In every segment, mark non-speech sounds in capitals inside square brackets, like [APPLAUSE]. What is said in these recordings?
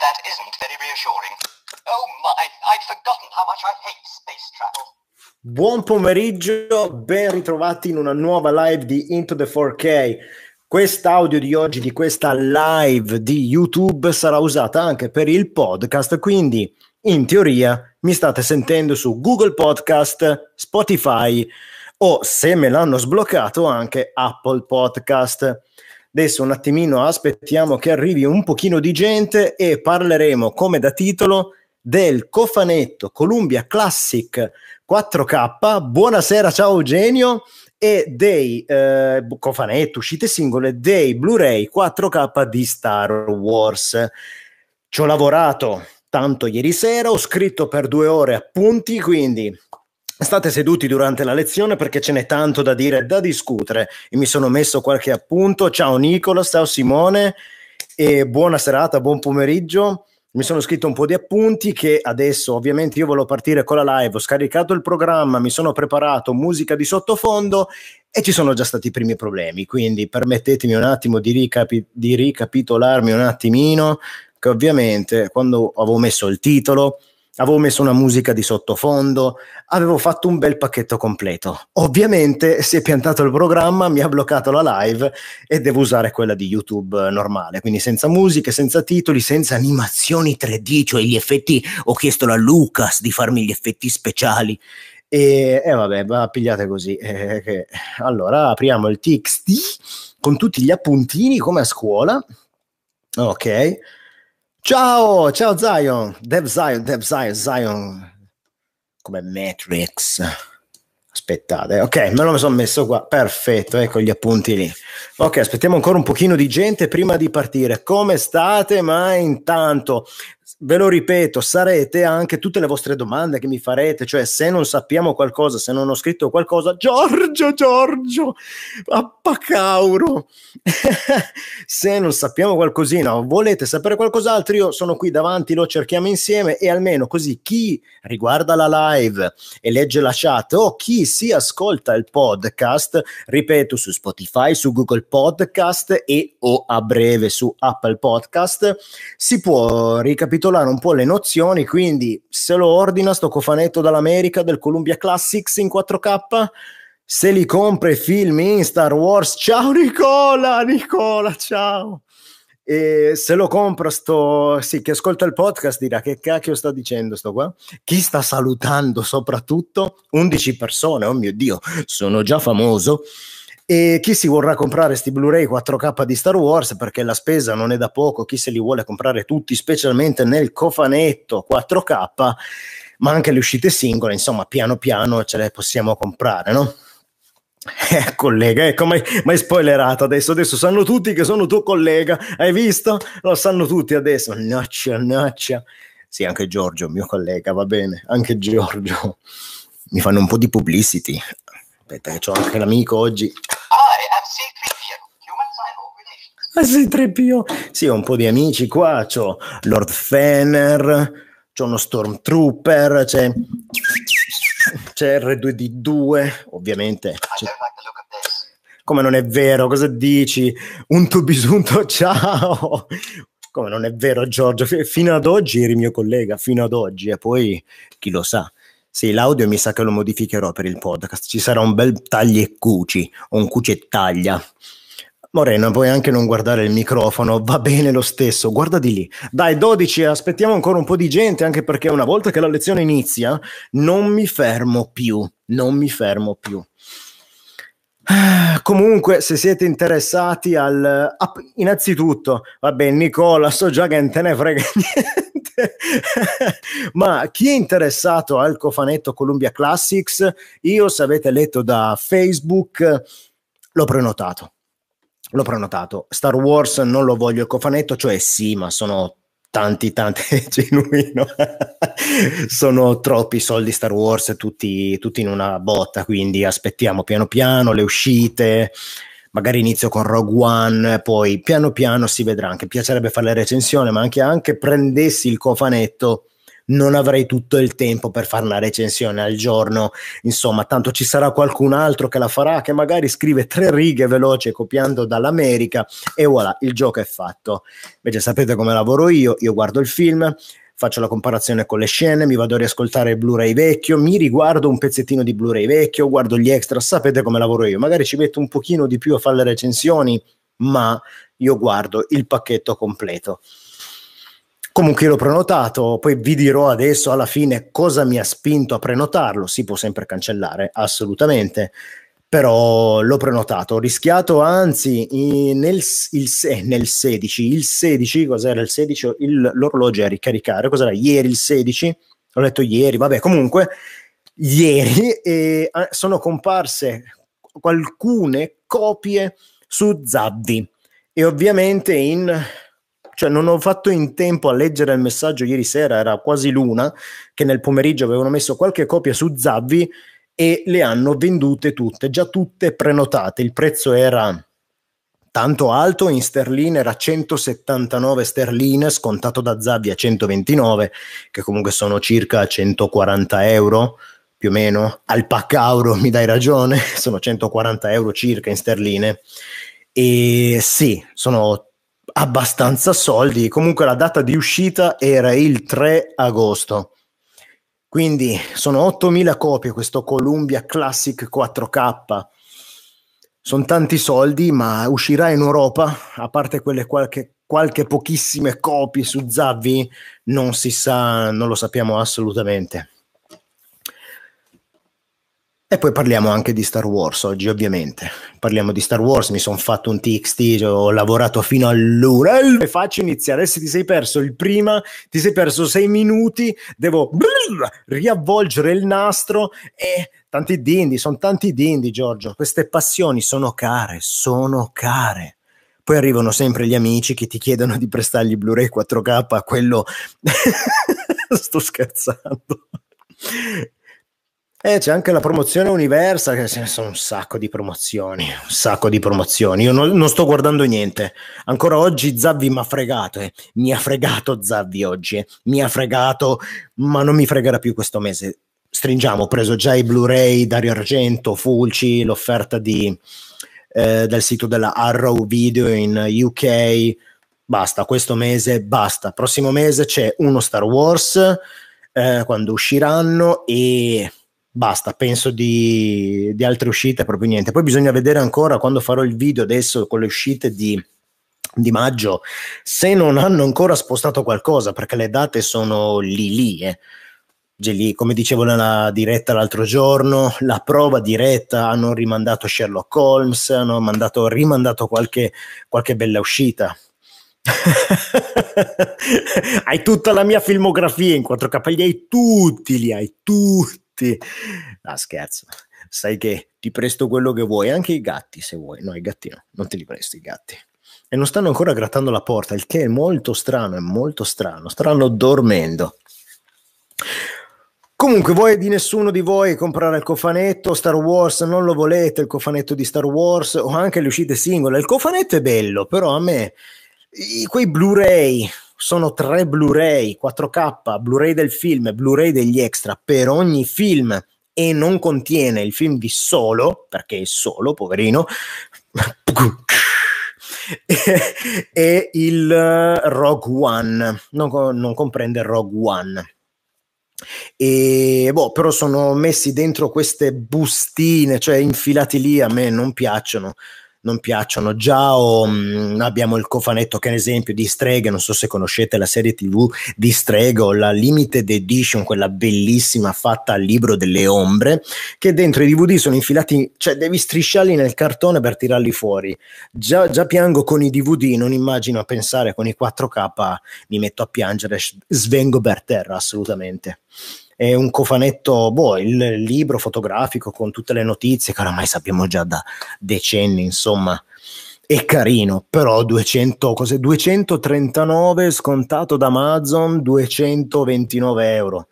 that isn't very reassuring. Oh my, I'd forgotten how much I hate space travel. Buon pomeriggio, ben ritrovati in una nuova live di Into the 4K. Quest'audio di oggi, di questa live di YouTube, sarà usata anche per il podcast, quindi in teoria mi state sentendo su Google Podcast, Spotify o se me l'hanno sbloccato anche Apple Podcast. Adesso un attimino aspettiamo che arrivi un pochino di gente e parleremo come da titolo del cofanetto Columbia Classic 4K. Buonasera, ciao Eugenio e dei eh, cofanetto uscite singole dei Blu-ray 4K di Star Wars. Ci ho lavorato tanto ieri sera, ho scritto per due ore appunti, quindi State seduti durante la lezione perché ce n'è tanto da dire, da discutere e mi sono messo qualche appunto. Ciao Nicola, ciao Simone e buona serata, buon pomeriggio. Mi sono scritto un po' di appunti che adesso ovviamente io volevo partire con la live, ho scaricato il programma, mi sono preparato musica di sottofondo e ci sono già stati i primi problemi, quindi permettetemi un attimo di, ricapi- di ricapitolarmi un attimino, che ovviamente quando avevo messo il titolo avevo messo una musica di sottofondo, avevo fatto un bel pacchetto completo. Ovviamente si è piantato il programma, mi ha bloccato la live e devo usare quella di YouTube normale, quindi senza musiche, senza titoli, senza animazioni 3D, cioè gli effetti, ho chiesto a Lucas di farmi gli effetti speciali. E, e vabbè, va, pigliate così. Eh, che... Allora apriamo il TXT con tutti gli appuntini come a scuola. Ok Ciao, ciao Zion, Dev Zion, Dev Zion, Zion, come Matrix. Aspettate, ok, me lo sono messo qua, perfetto, ecco gli appunti lì. Ok, aspettiamo ancora un pochino di gente prima di partire. Come state? Ma intanto ve lo ripeto, sarete anche tutte le vostre domande che mi farete, cioè se non sappiamo qualcosa, se non ho scritto qualcosa, Giorgio, Giorgio, appacauro, [LAUGHS] se non sappiamo qualcosina volete sapere qualcos'altro, io sono qui davanti, lo cerchiamo insieme e almeno così chi riguarda la live e legge la chat o chi si ascolta il podcast, ripeto, su Spotify, su Google Podcast e o a breve su Apple Podcast, si può ricapitolare ricapitolare un po' le nozioni, quindi se lo ordina sto cofanetto dall'America del Columbia Classics in 4K, se li compra i film in Star Wars, ciao Nicola, Nicola, ciao. E se lo compra sto, sì, che ascolta il podcast dirà che cacchio sta dicendo sto qua? Chi sta salutando soprattutto? 11 persone, oh mio Dio, sono già famoso. E chi si vorrà comprare questi Blu-ray 4K di Star Wars, perché la spesa non è da poco, chi se li vuole comprare tutti, specialmente nel cofanetto 4K, ma anche le uscite singole, insomma, piano piano ce le possiamo comprare, no? [LAUGHS] Eh, collega, ecco, ma hai spoilerato adesso, adesso sanno tutti che sono tuo collega, hai visto? Lo sanno tutti adesso, naccia, naccia. Sì, anche Giorgio, mio collega, va bene, anche Giorgio. Mi fanno un po' di publicity. Aspetta che ho anche l'amico oggi. Ah, sei 3PO. Sì, ho un po' di amici qua, c'ho Lord Fener, c'ho uno Stormtrooper, c'è, c'è R2D2, ovviamente. C'è... Come non è vero? Cosa dici? Un tubisunto, [LAUGHS] ciao! Come non è vero, Giorgio? Fino ad oggi eri mio collega, fino ad oggi, e poi chi lo sa. Sì, l'audio mi sa che lo modificherò per il podcast. Ci sarà un bel tagli e cuci, o un cuci e taglia. Morena, puoi anche non guardare il microfono, va bene lo stesso, guarda di lì. Dai, 12, aspettiamo ancora un po' di gente, anche perché una volta che la lezione inizia, non mi fermo più, non mi fermo più. Comunque, se siete interessati al... innanzitutto, vabbè, Nicola, so già che non te ne frega [LAUGHS] niente, ma chi è interessato al cofanetto Columbia Classics, io se avete letto da Facebook, l'ho prenotato l'ho prenotato. Star Wars non lo voglio il cofanetto, cioè sì, ma sono tanti, tanti, [LAUGHS] genuino. sono troppi soldi Star Wars, tutti, tutti in una botta, quindi aspettiamo piano piano le uscite. Magari inizio con Rogue One, poi piano piano si vedrà. Anche piacerebbe fare le recensioni, ma anche, anche prendessi il cofanetto non avrei tutto il tempo per fare una recensione al giorno, insomma, tanto ci sarà qualcun altro che la farà, che magari scrive tre righe veloce copiando dall'America e voilà, il gioco è fatto. Invece sapete come lavoro io, io guardo il film, faccio la comparazione con le scene, mi vado a riascoltare il Blu-ray vecchio, mi riguardo un pezzettino di Blu-ray vecchio, guardo gli extra, sapete come lavoro io, magari ci metto un pochino di più a fare le recensioni, ma io guardo il pacchetto completo. Comunque l'ho prenotato, poi vi dirò adesso alla fine cosa mi ha spinto a prenotarlo, si può sempre cancellare, assolutamente, però l'ho prenotato, ho rischiato anzi nel, il, nel 16, il 16, cos'era il 16? Il, l'orologio a ricaricare, cos'era? Ieri il 16? Ho letto ieri, vabbè comunque ieri eh, sono comparse alcune copie su Zabdi. E ovviamente in cioè non ho fatto in tempo a leggere il messaggio ieri sera, era quasi l'una, che nel pomeriggio avevano messo qualche copia su Zabvi e le hanno vendute tutte, già tutte prenotate. Il prezzo era tanto alto, in sterline era 179 sterline, scontato da Zabvi a 129, che comunque sono circa 140 euro più o meno. Al paccauro mi dai ragione, [LAUGHS] sono 140 euro circa in sterline. E sì, sono abbastanza soldi. Comunque la data di uscita era il 3 agosto. Quindi sono 8000 copie questo Columbia Classic 4K. Sono tanti soldi, ma uscirà in Europa, a parte quelle qualche, qualche pochissime copie su Zavvi, non si sa, non lo sappiamo assolutamente. E poi parliamo anche di Star Wars oggi, ovviamente. Parliamo di Star Wars, mi sono fatto un TXT, ho lavorato fino all'una. E faccio iniziare. Se ti sei perso il prima, ti sei perso sei minuti, devo riavvolgere il nastro e tanti dindi, sono tanti dindi, Giorgio. Queste passioni sono care, sono care. Poi arrivano sempre gli amici che ti chiedono di prestargli Blu-ray 4K a quello... [LAUGHS] Sto scherzando. Eh, c'è anche la promozione Universa, che ce ne sono un sacco di promozioni, un sacco di promozioni. Io non, non sto guardando niente. Ancora oggi Zavvi mi ha fregato, eh. mi ha fregato Zavvi oggi, eh. mi ha fregato, ma non mi fregherà più questo mese. Stringiamo, ho preso già i Blu-ray, Dario Argento, Fulci, l'offerta di, eh, del sito della Arrow Video in UK. Basta, questo mese basta. Prossimo mese c'è uno Star Wars, eh, quando usciranno e basta, penso di, di, altre uscite proprio niente. Poi bisogna vedere ancora quando farò il video adesso con le uscite di, di maggio se non hanno ancora spostato qualcosa perché le date sono lì lì. Eh. Lì, come dicevo nella diretta l'altro giorno, la prova diretta hanno rimandato Sherlock Holmes, hanno mandato, rimandato qualche, qualche bella uscita. [LAUGHS] hai tutta la mia filmografia in 4K, li hai tutti, li hai tutti tutti. No, scherzo. Sai che ti presto quello che vuoi, anche i gatti se vuoi. No, i gatti no, non te li presto i gatti. E non stanno ancora grattando la porta, il che è molto strano, è molto strano. Stanno dormendo. Comunque, voi di nessuno di voi comprare il cofanetto Star Wars, non lo volete il cofanetto di Star Wars o anche le uscite singole. Il cofanetto è bello, però a me i, quei Blu-ray sono tre Blu-ray 4K, Blu-ray del film, Blu-ray degli extra per ogni film e non contiene il film di solo, perché è solo, poverino, [LAUGHS] e il Rogue One, non, non comprende Rogue One. E boh, però sono messi dentro queste bustine, cioè infilati lì, a me non piacciono non piacciono. Già o, mh, mm, abbiamo il cofanetto che è un esempio di Streghe, non so se conoscete la serie tv di Streghe o la Limited Edition, quella bellissima fatta al libro delle ombre, che dentro i DVD sono infilati, cioè devi strisciarli nel cartone per tirarli fuori. Già, già piango con i DVD, non immagino a pensare con i 4K, mi metto a piangere, svengo per terra assolutamente è un cofanetto, boh, il libro fotografico con tutte le notizie che oramai sappiamo già da decenni, insomma. È carino, però 200, cos'è? 239 scontato da Amazon, 229 euro.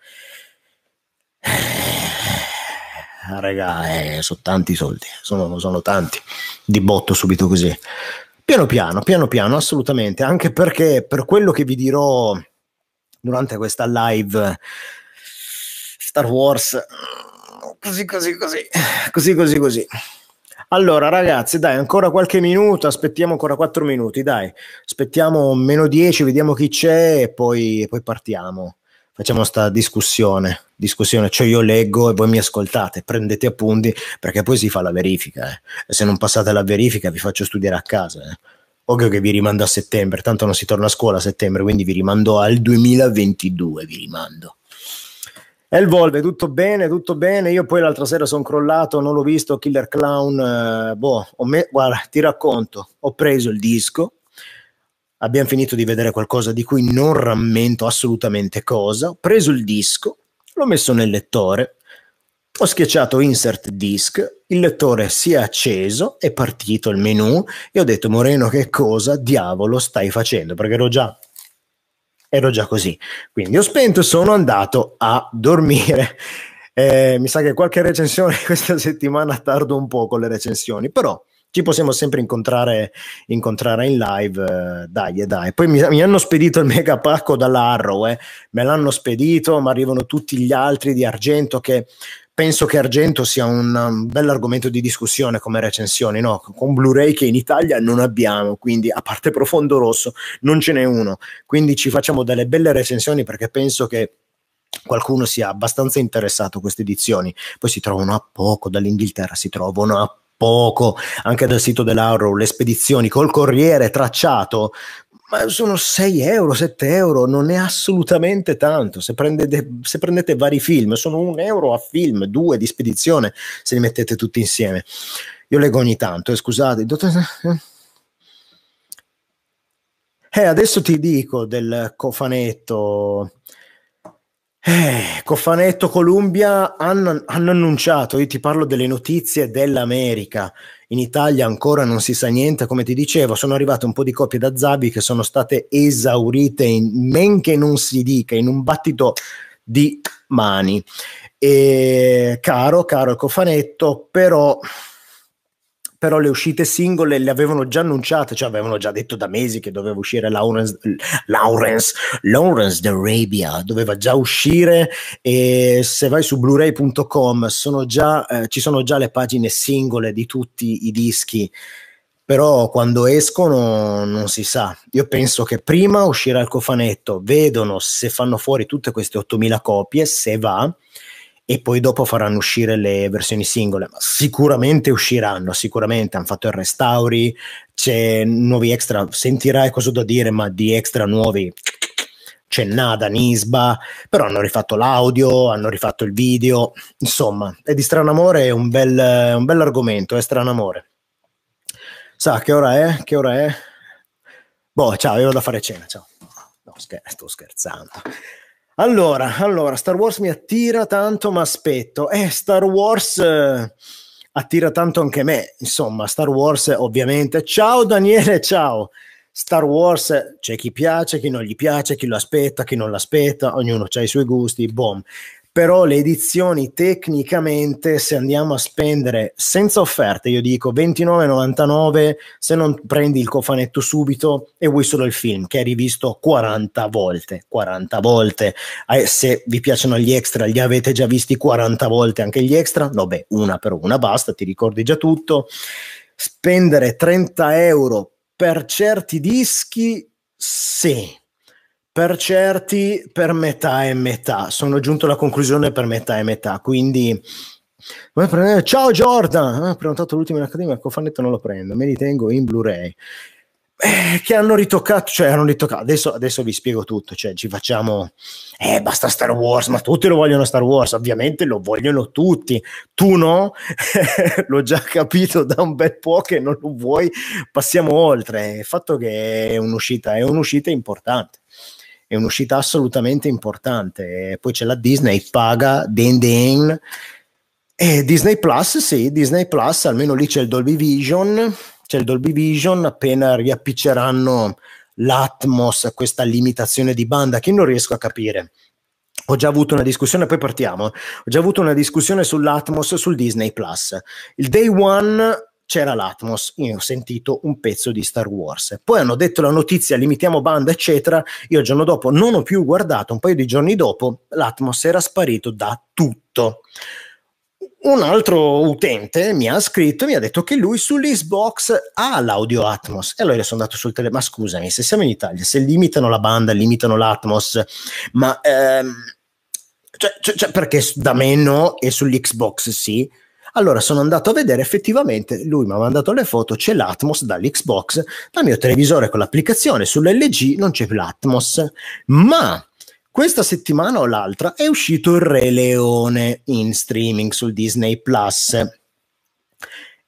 Eh, raga, eh, sono tanti soldi, sono, sono tanti, di botto subito così. Piano piano, piano piano, assolutamente, anche perché per quello che vi dirò durante questa live Star Wars. Così, così, così, così, così, così. Allora, ragazzi, dai, ancora qualche minuto, aspettiamo ancora 4 minuti, dai, aspettiamo meno 10, vediamo chi c'è e poi, poi partiamo. Facciamo sta discussione, discussione, cioè io leggo e voi mi ascoltate, prendete appunti perché poi si fa la verifica. Eh. E se non passate la verifica vi faccio studiare a casa. Eh. Ovvio che vi rimando a settembre, tanto non si torna a scuola a settembre, quindi vi rimando al 2022, vi rimando. Elvolve, tutto bene, tutto bene. Io poi l'altra sera sono crollato, non l'ho visto, Killer Clown. Eh, boh, me, guarda, ti racconto, ho preso il disco, abbiamo finito di vedere qualcosa di cui non rammento assolutamente cosa. Ho preso il disco, l'ho messo nel lettore, ho schiacciato insert disk, il lettore si è acceso, è partito il menu e ho detto Moreno che cosa diavolo stai facendo? Perché ero già ero già così. Quindi ho spento e sono andato a dormire. [LAUGHS] Eh, mi sa che qualche recensione [LAUGHS] questa settimana tardo un po' con le recensioni, però ci possiamo sempre incontrare, incontrare in live. Eh, dai, dai. Poi mi, mi, hanno spedito il [LAUGHS] mega pacco dalla Arrow, eh. me l'hanno spedito, ma arrivano tutti gli altri di argento che penso che Argento sia un, um, bell'argomento di discussione come recensioni, no? con Blu-ray che in Italia non abbiamo, quindi a parte Profondo Rosso non ce n'è uno, quindi ci facciamo delle belle recensioni perché penso che qualcuno sia abbastanza interessato a queste edizioni, poi si trovano a poco dall'Inghilterra, si trovano a poco anche dal sito dell'Auro, le spedizioni col corriere tracciato ma sono 6 euro, 7 euro, non è assolutamente tanto. Se prendete, se prendete vari film, sono un euro a film, due di spedizione, se li mettete tutti insieme. Io leggo ogni tanto, eh, scusate. Eh, adesso ti dico del cofanetto. Eh, cofanetto Columbia hanno, hanno annunciato, io ti parlo delle notizie dell'America in Italia ancora non si sa niente, come ti dicevo, sono arrivate un po' di copie da Zabi che sono state esaurite in men che non si dica, in un battito di mani. E caro, caro il cofanetto, però però le uscite singole le avevano già annunciate, cioè avevano già detto da mesi che doveva uscire Lawrence, Lawrence, Lawrence d'Arabia, doveva già uscire e se vai su blu-ray.com sono già, eh, ci sono già le pagine singole di tutti i dischi, però quando escono non si sa. Io penso che prima uscirà il cofanetto, vedono se fanno fuori tutte queste 8000 copie, se va, e poi dopo faranno uscire le versioni singole. Ma sicuramente usciranno, sicuramente hanno fatto il restauri, c'è nuovi extra, sentirai cosa da dire, ma di extra nuovi c'è Nada, Nisba, però hanno rifatto l'audio, hanno rifatto il video, insomma, è di Stranamore è un bel, un bel argomento, è Stranamore. Sa che ora è? Che ora è? Boh, ciao, io vado a fare cena, ciao. No, scher- sto scherzando. Allora, allora, Star Wars mi attira tanto, ma aspetto. Eh, Star Wars eh, attira tanto anche me. Insomma, Star Wars ovviamente. Ciao Daniele, ciao. Star Wars c'è chi piace, chi non gli piace, chi lo aspetta, chi non l'aspetta, ognuno ha i suoi gusti, boom però le edizioni tecnicamente se andiamo a spendere senza offerte io dico 29,99 se non prendi il cofanetto subito e vuoi solo il film che hai rivisto 40 volte 40 volte. Eh, se vi piacciono gli extra li avete già visti 40 volte anche gli extra no beh una per una basta ti ricordi già tutto. Spendere 30 euro per certi dischi sì per certi per metà e metà. Sono giunto alla conclusione per metà e metà, quindi ciao Jordan, ho prenotato l'ultimo in accademia, il cofanetto non lo prendo, me li tengo in Blu-ray. Eh, che hanno ritoccato, cioè hanno ritoccato, adesso, adesso vi spiego tutto, cioè ci facciamo, eh basta Star Wars, ma tutti lo vogliono Star Wars, ovviamente lo vogliono tutti, tu no, [LAUGHS] l'ho già capito da un bel po' che non lo vuoi, passiamo oltre, il fatto che è un'uscita, è un'uscita importante è un'uscita assolutamente importante. Poi c'è la Disney, paga, den den. E Disney Plus, sì, Disney Plus, almeno lì c'è il Dolby Vision, c'è il Dolby Vision, appena riappicceranno l'Atmos, questa limitazione di banda che non riesco a capire. Ho già avuto una discussione, poi partiamo. Ho già avuto una discussione sull'Atmos sul Disney Plus. Il day one c'era l'Atmos, io ho sentito un pezzo di Star Wars. Poi hanno detto la notizia, limitiamo banda, eccetera. Io il giorno dopo non ho più guardato, un paio di giorni dopo l'Atmos era sparito da tutto. Un altro utente mi ha scritto e mi ha detto che lui sull'Xbox ha l'audio Atmos. E allora io sono andato sul telefono, ma scusami, se siamo in Italia, se limitano la banda, limitano l'Atmos, ma... Ehm, cioè, cioè, cioè, perché da me no e sull'Xbox sì? Allora sono andato a vedere effettivamente, lui mi ha mandato le foto, c'è l'Atmos dall'Xbox, dal mio televisore con l'applicazione sull'LG non c'è l'Atmos, ma questa settimana o l'altra è uscito il Re Leone in streaming sul Disney Plus.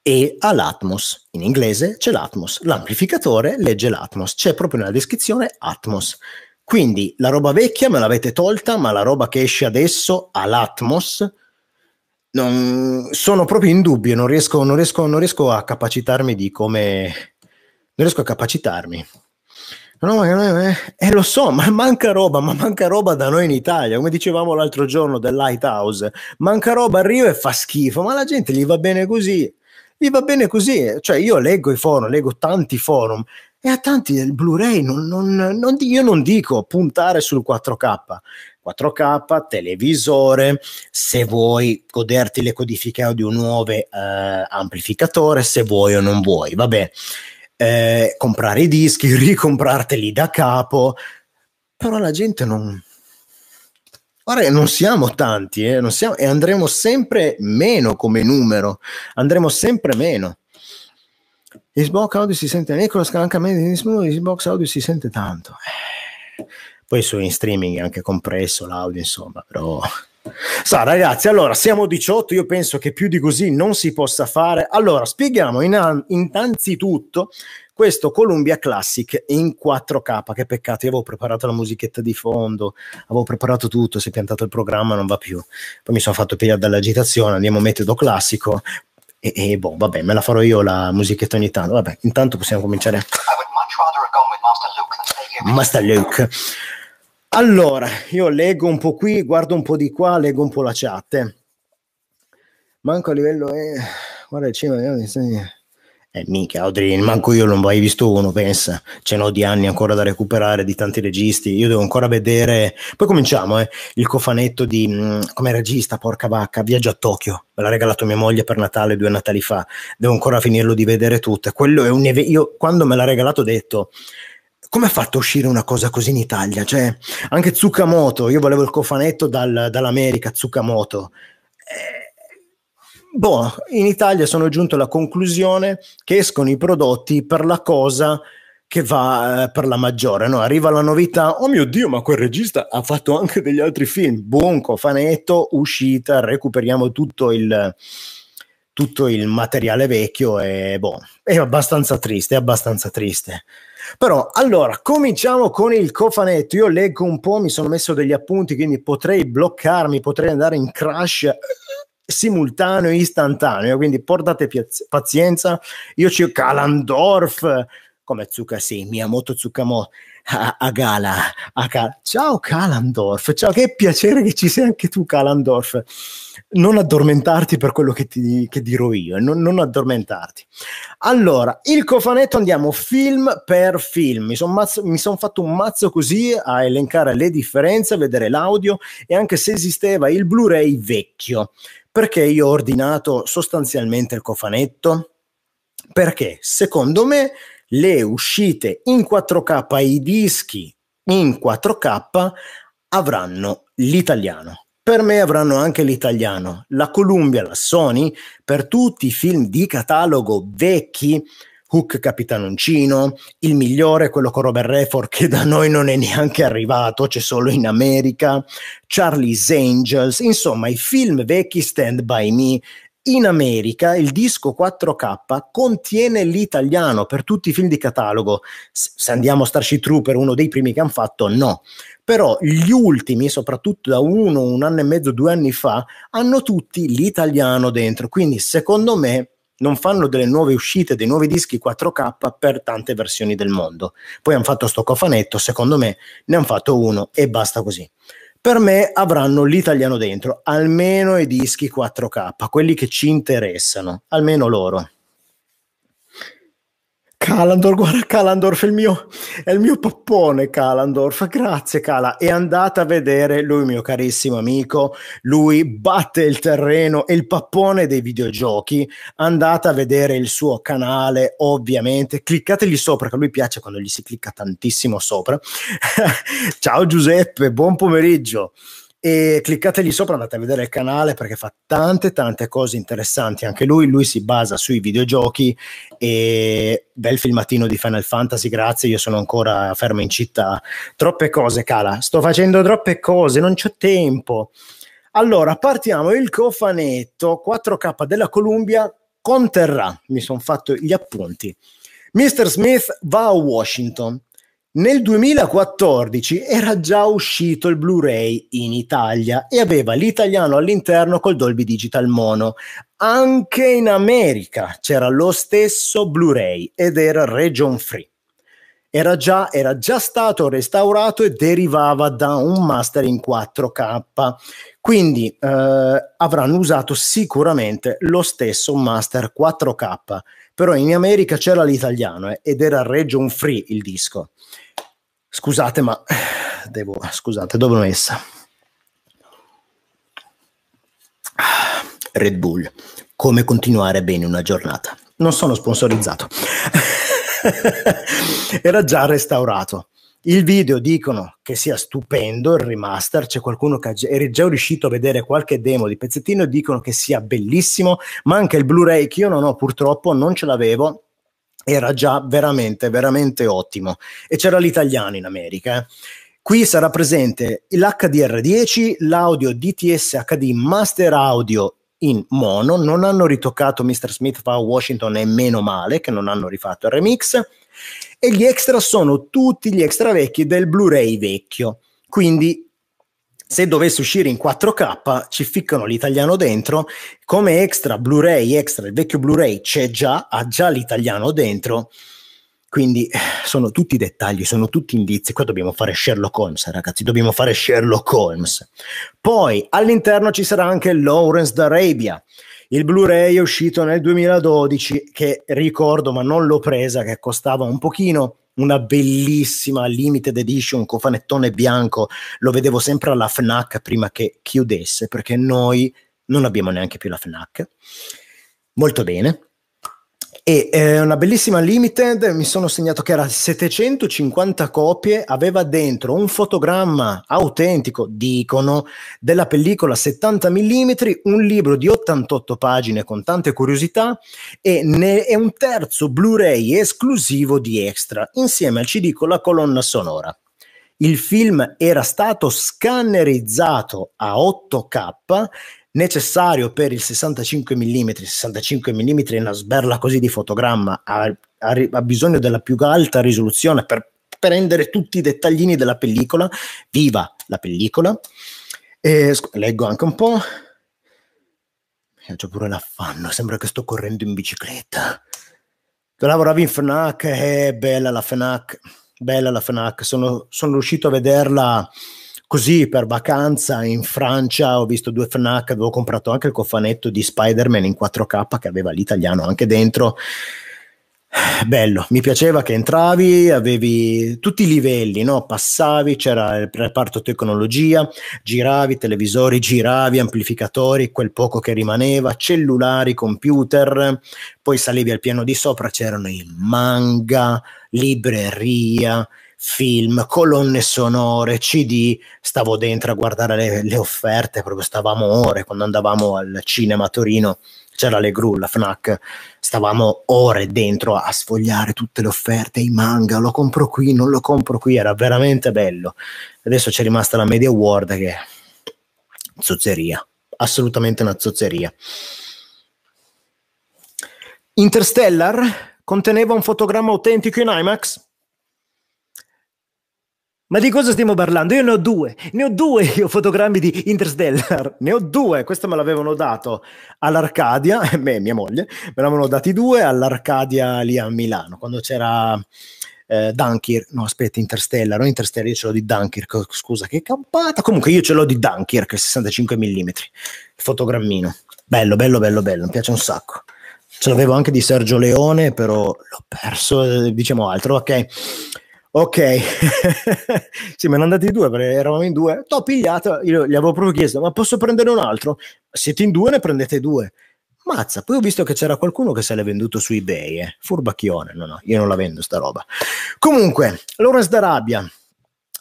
E ha l'Atmos. In inglese c'è l'Atmos, l'amplificatore legge l'Atmos, c'è proprio nella descrizione Atmos. Quindi la roba vecchia me l'avete tolta, ma la roba che esce adesso ha l'Atmos non, sono proprio in dubbio, non riesco, non, riesco, non riesco a capacitarmi di come... Non riesco a capacitarmi. No, eh, eh, lo so, ma manca roba, ma manca roba da noi in Italia, come dicevamo l'altro giorno del Lighthouse, manca roba, arriva e fa schifo, ma la gente gli va bene così, gli va bene così, cioè io leggo i forum, leggo tanti forum e a tanti il Blu-ray non, non, non, io non dico puntare sul 4K, 4K, televisore, se vuoi goderti le codifiche audio nuove, eh, amplificatore, se vuoi o non vuoi, vabbè, eh, comprare i dischi, [LAUGHS] ricomprarteli da capo, però la gente non... Ora non siamo tanti eh, non siamo, e andremo sempre meno come numero, andremo sempre meno. Xbox Audio si sente, Nicolas francamente, Xbox Audio si sente tanto. Poi su in streaming è anche compresso l'audio, insomma, però... [LAUGHS] Sa ragazzi, allora siamo 18, io penso che più di così non si possa fare. Allora, spieghiamo in, innanzitutto questo Columbia Classic in 4K, che peccato, io avevo preparato la musichetta di fondo, avevo preparato tutto, si è piantato il programma, non va più. Poi mi sono fatto pigliare dall'agitazione, andiamo metodo classico e, e boh, vabbè, me la farò io la musichetta ogni tanto. Vabbè, intanto possiamo cominciare. Master Luke. Allora, io leggo un po' qui, guardo un po' di qua, leggo un po' la chat. Manco a livello... Eh, guarda il cinema... Eh, mica, Audrey, manco io non mai visto uno, pensa. Ce n'ho di anni ancora da recuperare di tanti registi. Io devo ancora vedere. Poi cominciamo, eh. Il cofanetto di mm, come regista, porca vacca, Viaggio a Tokyo. Me l'ha regalato mia moglie per Natale due Natali fa. Devo ancora finirlo di vedere tutto. Quello è un Io quando me l'ha regalato ho detto come ha fatto a uscire una cosa così in Italia? Cioè, anche Tsukamoto, io volevo il cofanetto dal, dall'America, Tsukamoto. Eh, boh, in Italia sono giunto alla conclusione che escono i prodotti per la cosa che va eh, per la maggiore, no? Arriva la novità, oh mio Dio, ma quel regista ha fatto anche degli altri film, buon cofanetto, uscita, recuperiamo tutto il, tutto il materiale vecchio e boh, è abbastanza triste, è abbastanza triste. Però allora cominciamo con il cofanetto. Io leggo un po', mi sono messo degli appunti, quindi potrei bloccarmi, potrei andare in crash simultaneo, istantaneo. Quindi portate pazienza. Io ci ho Kalandorf come Tsukasi, Miyamoto Tsukamoto a, a Gala. A Cal- ciao Kalandorf, ciao, che piacere che ci sei anche tu Kalandorf. Non addormentarti per quello che, ti, che dirò io, non, non, addormentarti. Allora, il cofanetto andiamo film per film. Mi sono son fatto un mazzo così a elencare le differenze, a vedere l'audio e anche se esisteva il Blu-ray vecchio. Perché io ho ordinato sostanzialmente il cofanetto? Perché secondo me le uscite in 4K, i dischi in 4K avranno l'italiano. Per me avranno anche l'italiano. La Columbia, la Sony, per tutti i film di catalogo vecchi, Hook Capitanoncino, il migliore, quello con Robert Redford che da noi non è neanche arrivato, c'è solo in America, Charlie's Angels, insomma i film vecchi Stand By Me in America il disco 4K contiene l'italiano per tutti i film di catalogo. Se andiamo a Starship Trooper, uno dei primi che hanno fatto, no. Però gli ultimi, soprattutto da uno, un anno e mezzo, due anni fa, hanno tutti l'italiano dentro. Quindi secondo me non fanno delle nuove uscite, dei nuovi dischi 4K per tante versioni del mondo. Poi hanno fatto sto cofanetto, secondo me ne hanno fatto uno e basta così per me avranno l'italiano dentro, almeno i dischi 4K, quelli che ci interessano, almeno loro. Calandor, guarda Calandorf, è il mio, è il mio pappone Calandorf, grazie Cala, è andata a vedere lui mio carissimo amico, lui batte il terreno e il pappone dei videogiochi, andate a vedere il suo canale ovviamente, cliccategli sopra che lui piace quando gli si clicca tantissimo sopra. [LAUGHS] Ciao Giuseppe, buon pomeriggio e cliccategli sopra, andate a vedere il canale perché fa tante tante cose interessanti anche lui, lui si basa sui videogiochi e bel filmatino di Final Fantasy, grazie, io sono ancora fermo in città, troppe cose Cala, sto facendo troppe cose, non c'ho tempo. Allora, partiamo, il cofanetto 4K della Columbia conterrà, mi sono fatto gli appunti. Mr. Smith va a Washington, nel 2014 era già uscito il Blu-ray in Italia e aveva l'italiano all'interno col Dolby Digital Mono. Anche in America c'era lo stesso Blu-ray ed era region free. Era già, era già stato restaurato e derivava da un master in 4K. Quindi eh, avranno usato sicuramente lo stesso master 4K, però in America c'era l'italiano eh, ed era region free il disco. Scusate, ma devo. Scusate, dove l'ho messa? Red Bull. Come continuare bene una giornata. Non sono sponsorizzato. [LAUGHS] Era già restaurato. Il video dicono che sia stupendo il remaster, c'è qualcuno che è già riuscito a vedere qualche demo di pezzettino e dicono che sia bellissimo, ma anche il Blu-ray che io non ho purtroppo, non ce l'avevo, era già veramente, veramente ottimo. E c'era l'italiano in America. Eh. Qui sarà presente l'HDR10, l'audio DTS HD Master Audio in mono, non hanno ritoccato Mr. Smith fa Washington e meno male che non hanno rifatto il remix e gli extra sono tutti gli extra vecchi del Blu-ray vecchio. Quindi se dovesse uscire in 4K ci ficcano l'italiano dentro. Come extra Blu-ray extra il vecchio Blu-ray c'è già ha già l'italiano dentro. Quindi sono tutti dettagli sono tutti indizi. Qua dobbiamo fare Sherlock Holmes ragazzi dobbiamo fare Sherlock Holmes. Poi all'interno ci sarà anche Lawrence d'Arabia il Blu-ray è uscito nel 2012 che ricordo ma non l'ho presa che costava un pochino una bellissima limited edition cofanettone bianco, lo vedevo sempre alla FNAC prima che chiudesse, perché noi non abbiamo neanche più la FNAC. Molto bene. E eh, una bellissima limited, mi sono segnato che era 750 copie, aveva dentro un fotogramma autentico, dicono, della pellicola 70 mm, un libro di 88 pagine con tante curiosità e ne è un terzo Blu-ray esclusivo di extra, insieme al CD con la colonna sonora. Il film era stato scannerizzato a 8K necessario per il 65 mm, 65 mm è una sberla così di fotogramma, ha, ha, ha bisogno della più alta risoluzione per prendere tutti i dettaglini della pellicola, viva la pellicola, e, leggo anche un po', c'ho pure l'affanno, sembra che sto correndo in bicicletta. Lavoravi in FNAC, è eh, bella la FNAC, bella la FNAC, sono, sono riuscito a vederla così per vacanza in Francia ho visto due FNAC, avevo comprato anche il cofanetto di Spider-Man in 4K che aveva l'italiano anche dentro. Bello, mi piaceva che entravi, avevi tutti i livelli, no? passavi, c'era il reparto tecnologia, giravi televisori, giravi amplificatori, quel poco che rimaneva, cellulari, computer, poi salivi al piano di sopra, c'erano i manga, libreria, film, colonne sonore, CD, stavo dentro a guardare le, le offerte, proprio stavamo ore quando andavamo al cinema a Torino, c'era le gru, la FNAC, stavamo ore dentro a sfogliare tutte le offerte, i manga, lo compro qui, non lo compro qui, era veramente bello. Adesso c'è rimasta la Media World che zozzeria, assolutamente una zozzeria. Interstellar conteneva un fotogramma autentico in IMAX? Ma di cosa stiamo parlando? Io ne ho due, ne ho due io fotogrammi di Interstellar, [LAUGHS] ne ho due, questo me l'avevano dato all'Arcadia, [LAUGHS] me mia moglie, me l'avevano dati due all'Arcadia lì a Milano, quando c'era eh, Dunkirk, no aspetta, Interstellar, non Interstellar, io ce l'ho di Dunkirk, scusa che campata, comunque io ce l'ho di Dunkirk, 65 mm, fotogrammino, bello, bello, bello, bello, mi piace un sacco. Ce l'avevo anche di Sergio Leone, però l'ho perso, eh, diciamo altro, ok. Ok, [LAUGHS] sì, me ne andati due perché eravamo in due. T'ho pigliato, io gli avevo proprio chiesto, ma posso prendere un altro? Siete in due, ne prendete due. Mazza, poi ho visto che c'era qualcuno che se l'è venduto su eBay, eh. furbacchione, no no, io non la vendo sta roba. Comunque, Lawrence d'Arabia,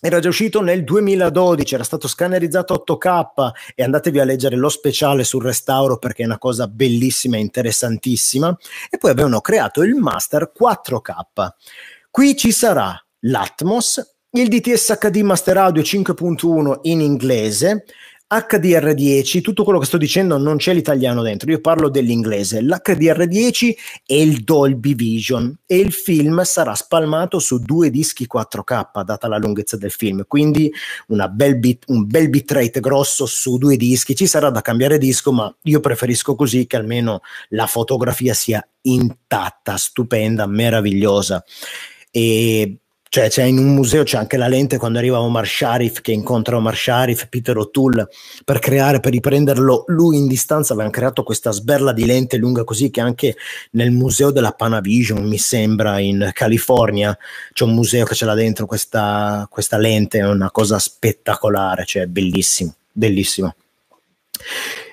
era già uscito nel 2012, era stato scannerizzato 8K e andatevi a leggere lo speciale sul restauro perché è una cosa bellissima e interessantissima. E poi avevano creato il master 4K. Qui ci sarà l'Atmos, il DTS HD Master Audio 5.1 in inglese, HDR10, tutto quello che sto dicendo non c'è l'italiano dentro, io parlo dell'inglese, l'HDR10 e il Dolby Vision e il film sarà spalmato su due dischi 4K data la lunghezza del film, quindi bel bit, un bel bitrate grosso su due dischi, ci sarà da cambiare disco ma io preferisco così che almeno la fotografia sia intatta, stupenda, meravigliosa. E cioè c'è in un museo c'è anche la lente quando arriva Omar Sharif che incontra Omar Sharif, Peter O'Toole per creare, per riprenderlo lui in distanza avevano creato questa sberla di lente lunga così che anche nel museo della Panavision mi sembra in California c'è un museo che ce l'ha dentro questa, questa lente è una cosa spettacolare cioè bellissimo bellissimo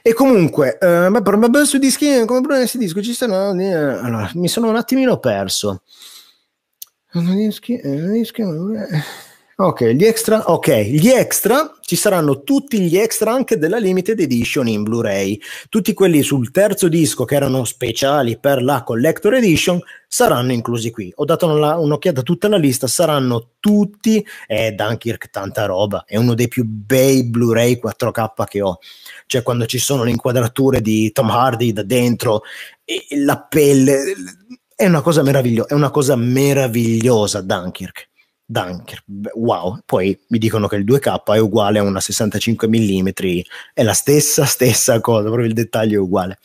e comunque, eh, ma per, sui dischi, come questi dischi ci stanno, eh, allora, mi sono un attimino perso. Ok, gli extra, ok, gli extra ci saranno tutti gli extra anche della limited edition in Blu-ray. Tutti quelli sul terzo disco che erano speciali per la collector edition saranno inclusi qui. Ho dato una, un'occhiata a tutta la lista, saranno tutti e eh, Dunkirk tanta roba, è uno dei più bei Blu-ray 4K che ho. Cioè quando ci sono le inquadrature di Tom Hardy da dentro la pelle è una cosa meravigliosa, è una cosa meravigliosa Dunkirk. Dunkirk, wow. Poi mi dicono che il 2K è uguale a una 65 mm, è la stessa, stessa cosa, proprio il dettaglio è uguale.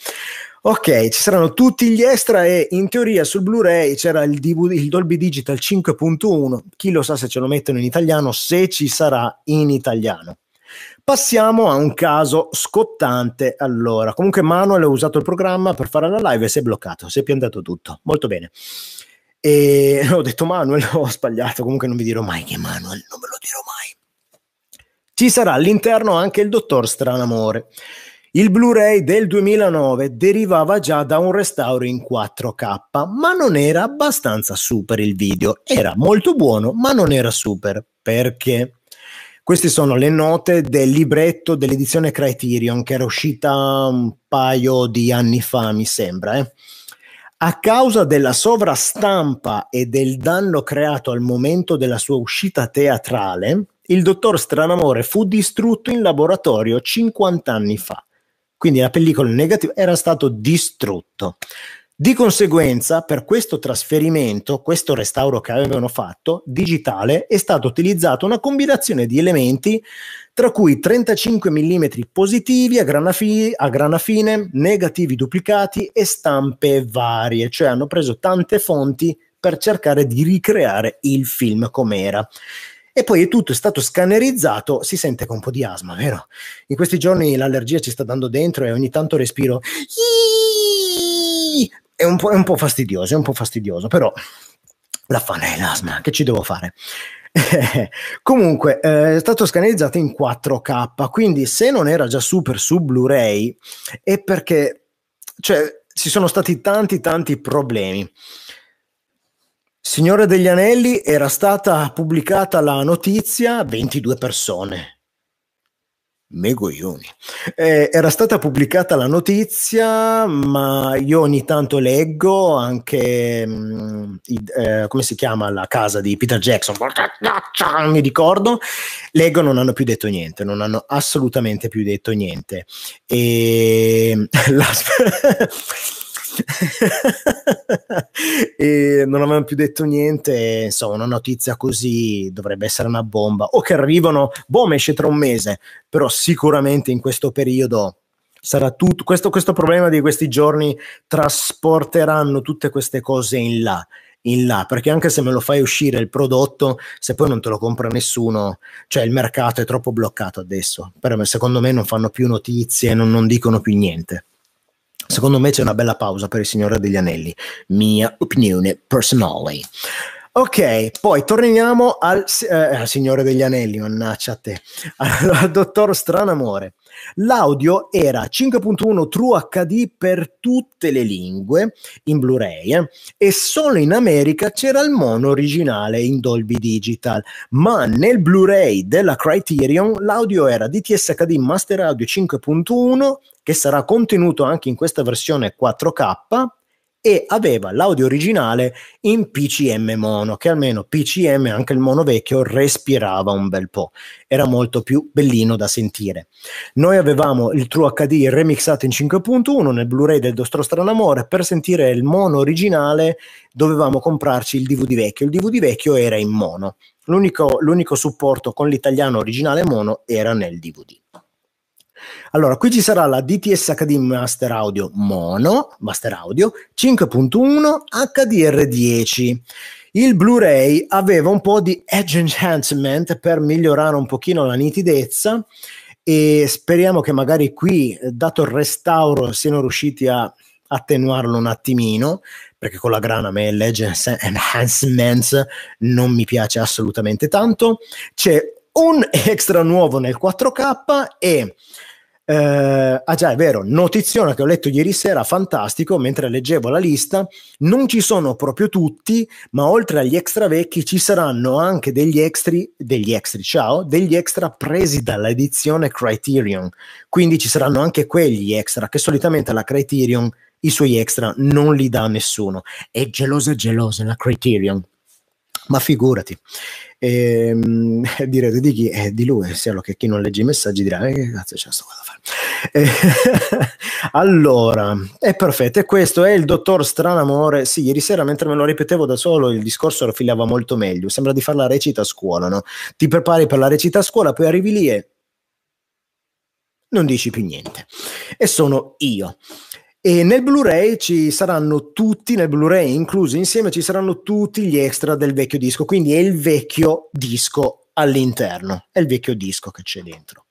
Ok, ci saranno tutti gli extra e in teoria sul Blu-ray c'era il, DVD, il Dolby Digital 5.1, chi lo sa se ce lo mettono in italiano, se ci sarà in italiano. Passiamo a un caso scottante. Allora, comunque Manuel ha usato il programma per fare la live e si è bloccato, si è piantato tutto. Molto bene. E [LAUGHS] ho detto Manuel, ho sbagliato, comunque non vi dirò mai che Manuel, non ve lo dirò mai. Ci sarà all'interno anche il dottor Stranamore. Il Blu-ray del 2009 derivava già da un restauro in 4K, ma non era abbastanza super il video. Era molto buono, ma non era super. Perché? Queste sono le note del libretto dell'edizione Criterion che era uscita un paio di anni fa, mi sembra. Eh. A causa della sovrastampa e del danno creato al momento della sua uscita teatrale, il dottor Stranamore fu distrutto in laboratorio 50 anni fa. Quindi la pellicola negativa era stato distrutto. Di conseguenza, per questo trasferimento, questo restauro che avevano fatto, digitale, è stata utilizzata una combinazione di elementi tra cui 35 mm positivi a grana, fi- a grana fine, negativi duplicati e stampe varie, cioè hanno preso tante fonti per cercare di ricreare il film com'era. E poi tutto è stato scannerizzato, si sente con un po' di asma, vero? In questi giorni l'allergia ci sta dando dentro e ogni tanto respiro è un, po', è un po' fastidioso, è un po' fastidioso, però la fame è l'asma, che ci devo fare? [LAUGHS] Comunque eh, è stato scannerizzato in 4K, quindi se non era già super su Blu-ray è perché cioè, ci sono stati tanti tanti problemi. Signore degli Anelli era stata pubblicata la notizia 22 persone Megoglioni. Eh, era stata pubblicata la notizia, ma io ogni tanto leggo anche, mh, mm, eh, come si chiama la casa di Peter Jackson, mi ricordo, leggo non hanno più detto niente, non hanno assolutamente più detto niente. E [LAUGHS] la, [LAUGHS] e non avevano più detto niente. Insomma, una notizia così dovrebbe essere una bomba. O che arrivano, boh, esce tra un mese, però sicuramente in questo periodo sarà tutto questo, questo problema di questi giorni trasporteranno tutte queste cose in là in là perché anche se me lo fai uscire il prodotto se poi non te lo compra nessuno cioè il mercato è troppo bloccato adesso per secondo me non fanno più notizie non, non dicono più niente Secondo me c'è una bella pausa per il Signore degli Anelli, mia opinione personale. Ok, poi torniamo al, eh, al Signore degli Anelli, mannaggia a te, [LAUGHS] al, dottor Stranamore. L'audio era 5.1 True HD per tutte le lingue in Blu-ray eh, e solo in America c'era il mono originale in Dolby Digital, ma nel Blu-ray della Criterion l'audio era DTS HD Master Audio 5.1 che sarà contenuto anche in questa versione 4K e aveva l'audio originale in PCM mono, che almeno PCM, anche il mono vecchio, respirava un bel po', era molto più bellino da sentire. Noi avevamo il True HD remixato in 5.1 nel Blu-ray del nostro Stranamore, per sentire il mono originale dovevamo comprarci il DVD vecchio, il DVD vecchio era in mono, l'unico, l'unico supporto con l'italiano originale mono era nel DVD. Allora, qui ci sarà la DTS HD Master Audio Mono, Master Audio 5.1 HDR10. Il Blu-ray aveva un po' di edge enhancement per migliorare un pochino la nitidezza e speriamo che magari qui, dato il restauro, siano riusciti a attenuarlo un attimino perché con la grana a me l'edge enhancement non mi piace assolutamente tanto c'è un extra nuovo nel 4K e eh, ah già, è vero, notizione che ho letto ieri sera, fantastico, mentre leggevo la lista, non ci sono proprio tutti, ma oltre agli extra vecchi ci saranno anche degli extra, degli extra, ciao, degli extra presi dall'edizione Criterion, quindi ci saranno anche quegli extra che solitamente la Criterion i suoi extra non li dà a nessuno. È gelosa gelosa la Criterion, ma figurati. E, ehm, [LAUGHS] direte di chi? È di lui, solo che chi non legge i messaggi dirà eh, che cazzo c'è sto qua da fare. Eh, [LAUGHS] allora, è perfetto, e questo è il dottor Stranamore. Sì, ieri sera mentre me lo ripetevo da solo il discorso lo filava molto meglio, sembra di fare la recita a scuola, no? Ti prepari per la recita a scuola, poi arrivi lì e non dici più niente. E sono io. E nel Blu-ray ci saranno tutti, nel Blu-ray inclusi insieme, ci saranno tutti gli extra del vecchio disco, quindi è il vecchio disco all'interno, è il vecchio disco che c'è dentro.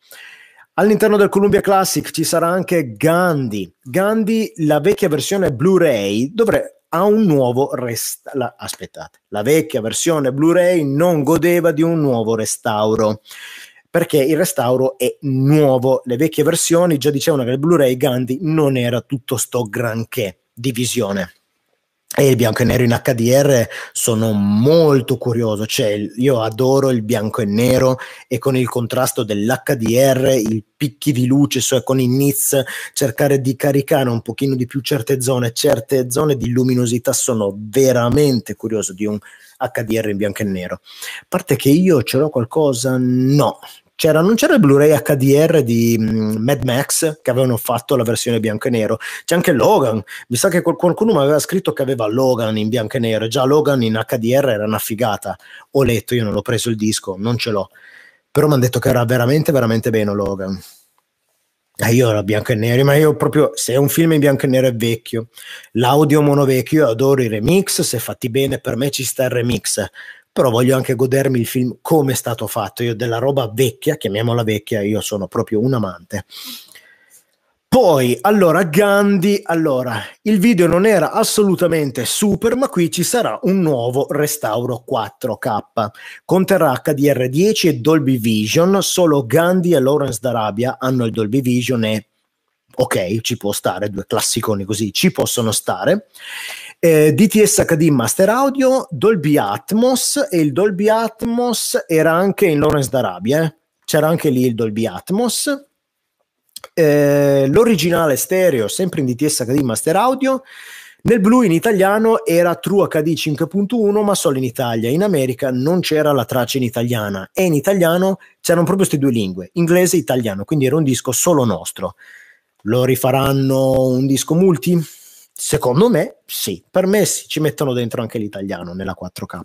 All'interno del Columbia Classic ci sarà anche Gandhi. Gandhi, la vecchia versione Blu-ray, dovrebbe ha un nuovo restauro. Aspettate, la vecchia versione Blu-ray non godeva di un nuovo restauro perché il restauro è nuovo. Le vecchie versioni già dicevano che il Blu-ray Gandhi non era tutto sto granché di visione. E il bianco e nero in HDR sono molto curioso, cioè io adoro il bianco e nero e con il contrasto dell'HDR, i picchi di luce, cioè con i nits, cercare di caricare un pochino di più certe zone, certe zone di luminosità sono veramente curioso di un HDR in bianco e nero. A parte che io ce l'ho qualcosa, no, c'era, non c'era il Blu-ray HDR di um, Mad Max che avevano fatto la versione bianco e nero, c'è anche Logan. Mi sa che qualcuno mi aveva scritto che aveva Logan in bianco e nero, già Logan in HDR era una figata. Ho letto, io non ho preso il disco, non ce l'ho, però mi hanno detto che era veramente, veramente bene Logan. Eh, io ero bianco e nero, ma io proprio se è un film in bianco e nero è vecchio. L'audio mono vecchio, io adoro i remix, se fatti bene per me ci sta il remix però voglio anche godermi il film come è stato fatto. Io della roba vecchia, chiamiamola vecchia, io sono proprio un amante. Poi, allora, Gandhi, allora, il video non era assolutamente super, ma qui ci sarà un nuovo restauro 4K. Conterrà HDR10 e Dolby Vision, solo Gandhi e Lawrence d'Arabia hanno il Dolby Vision e ok, ci può stare, due classiconi così ci possono stare eh, DTS HD Master Audio, Dolby Atmos e il Dolby Atmos era anche in Lawrence d'Arabia, eh? c'era anche lì il Dolby Atmos. Eh, l'originale stereo, sempre in DTS HD Master Audio. Nel blu in italiano era True HD 5.1, ma solo in Italia. In America non c'era la traccia in italiana e in italiano c'erano proprio queste due lingue, inglese e italiano, quindi era un disco solo nostro. Lo rifaranno un disco multi? Secondo me sì, per me sì, ci mettono dentro anche l'italiano nella 4K.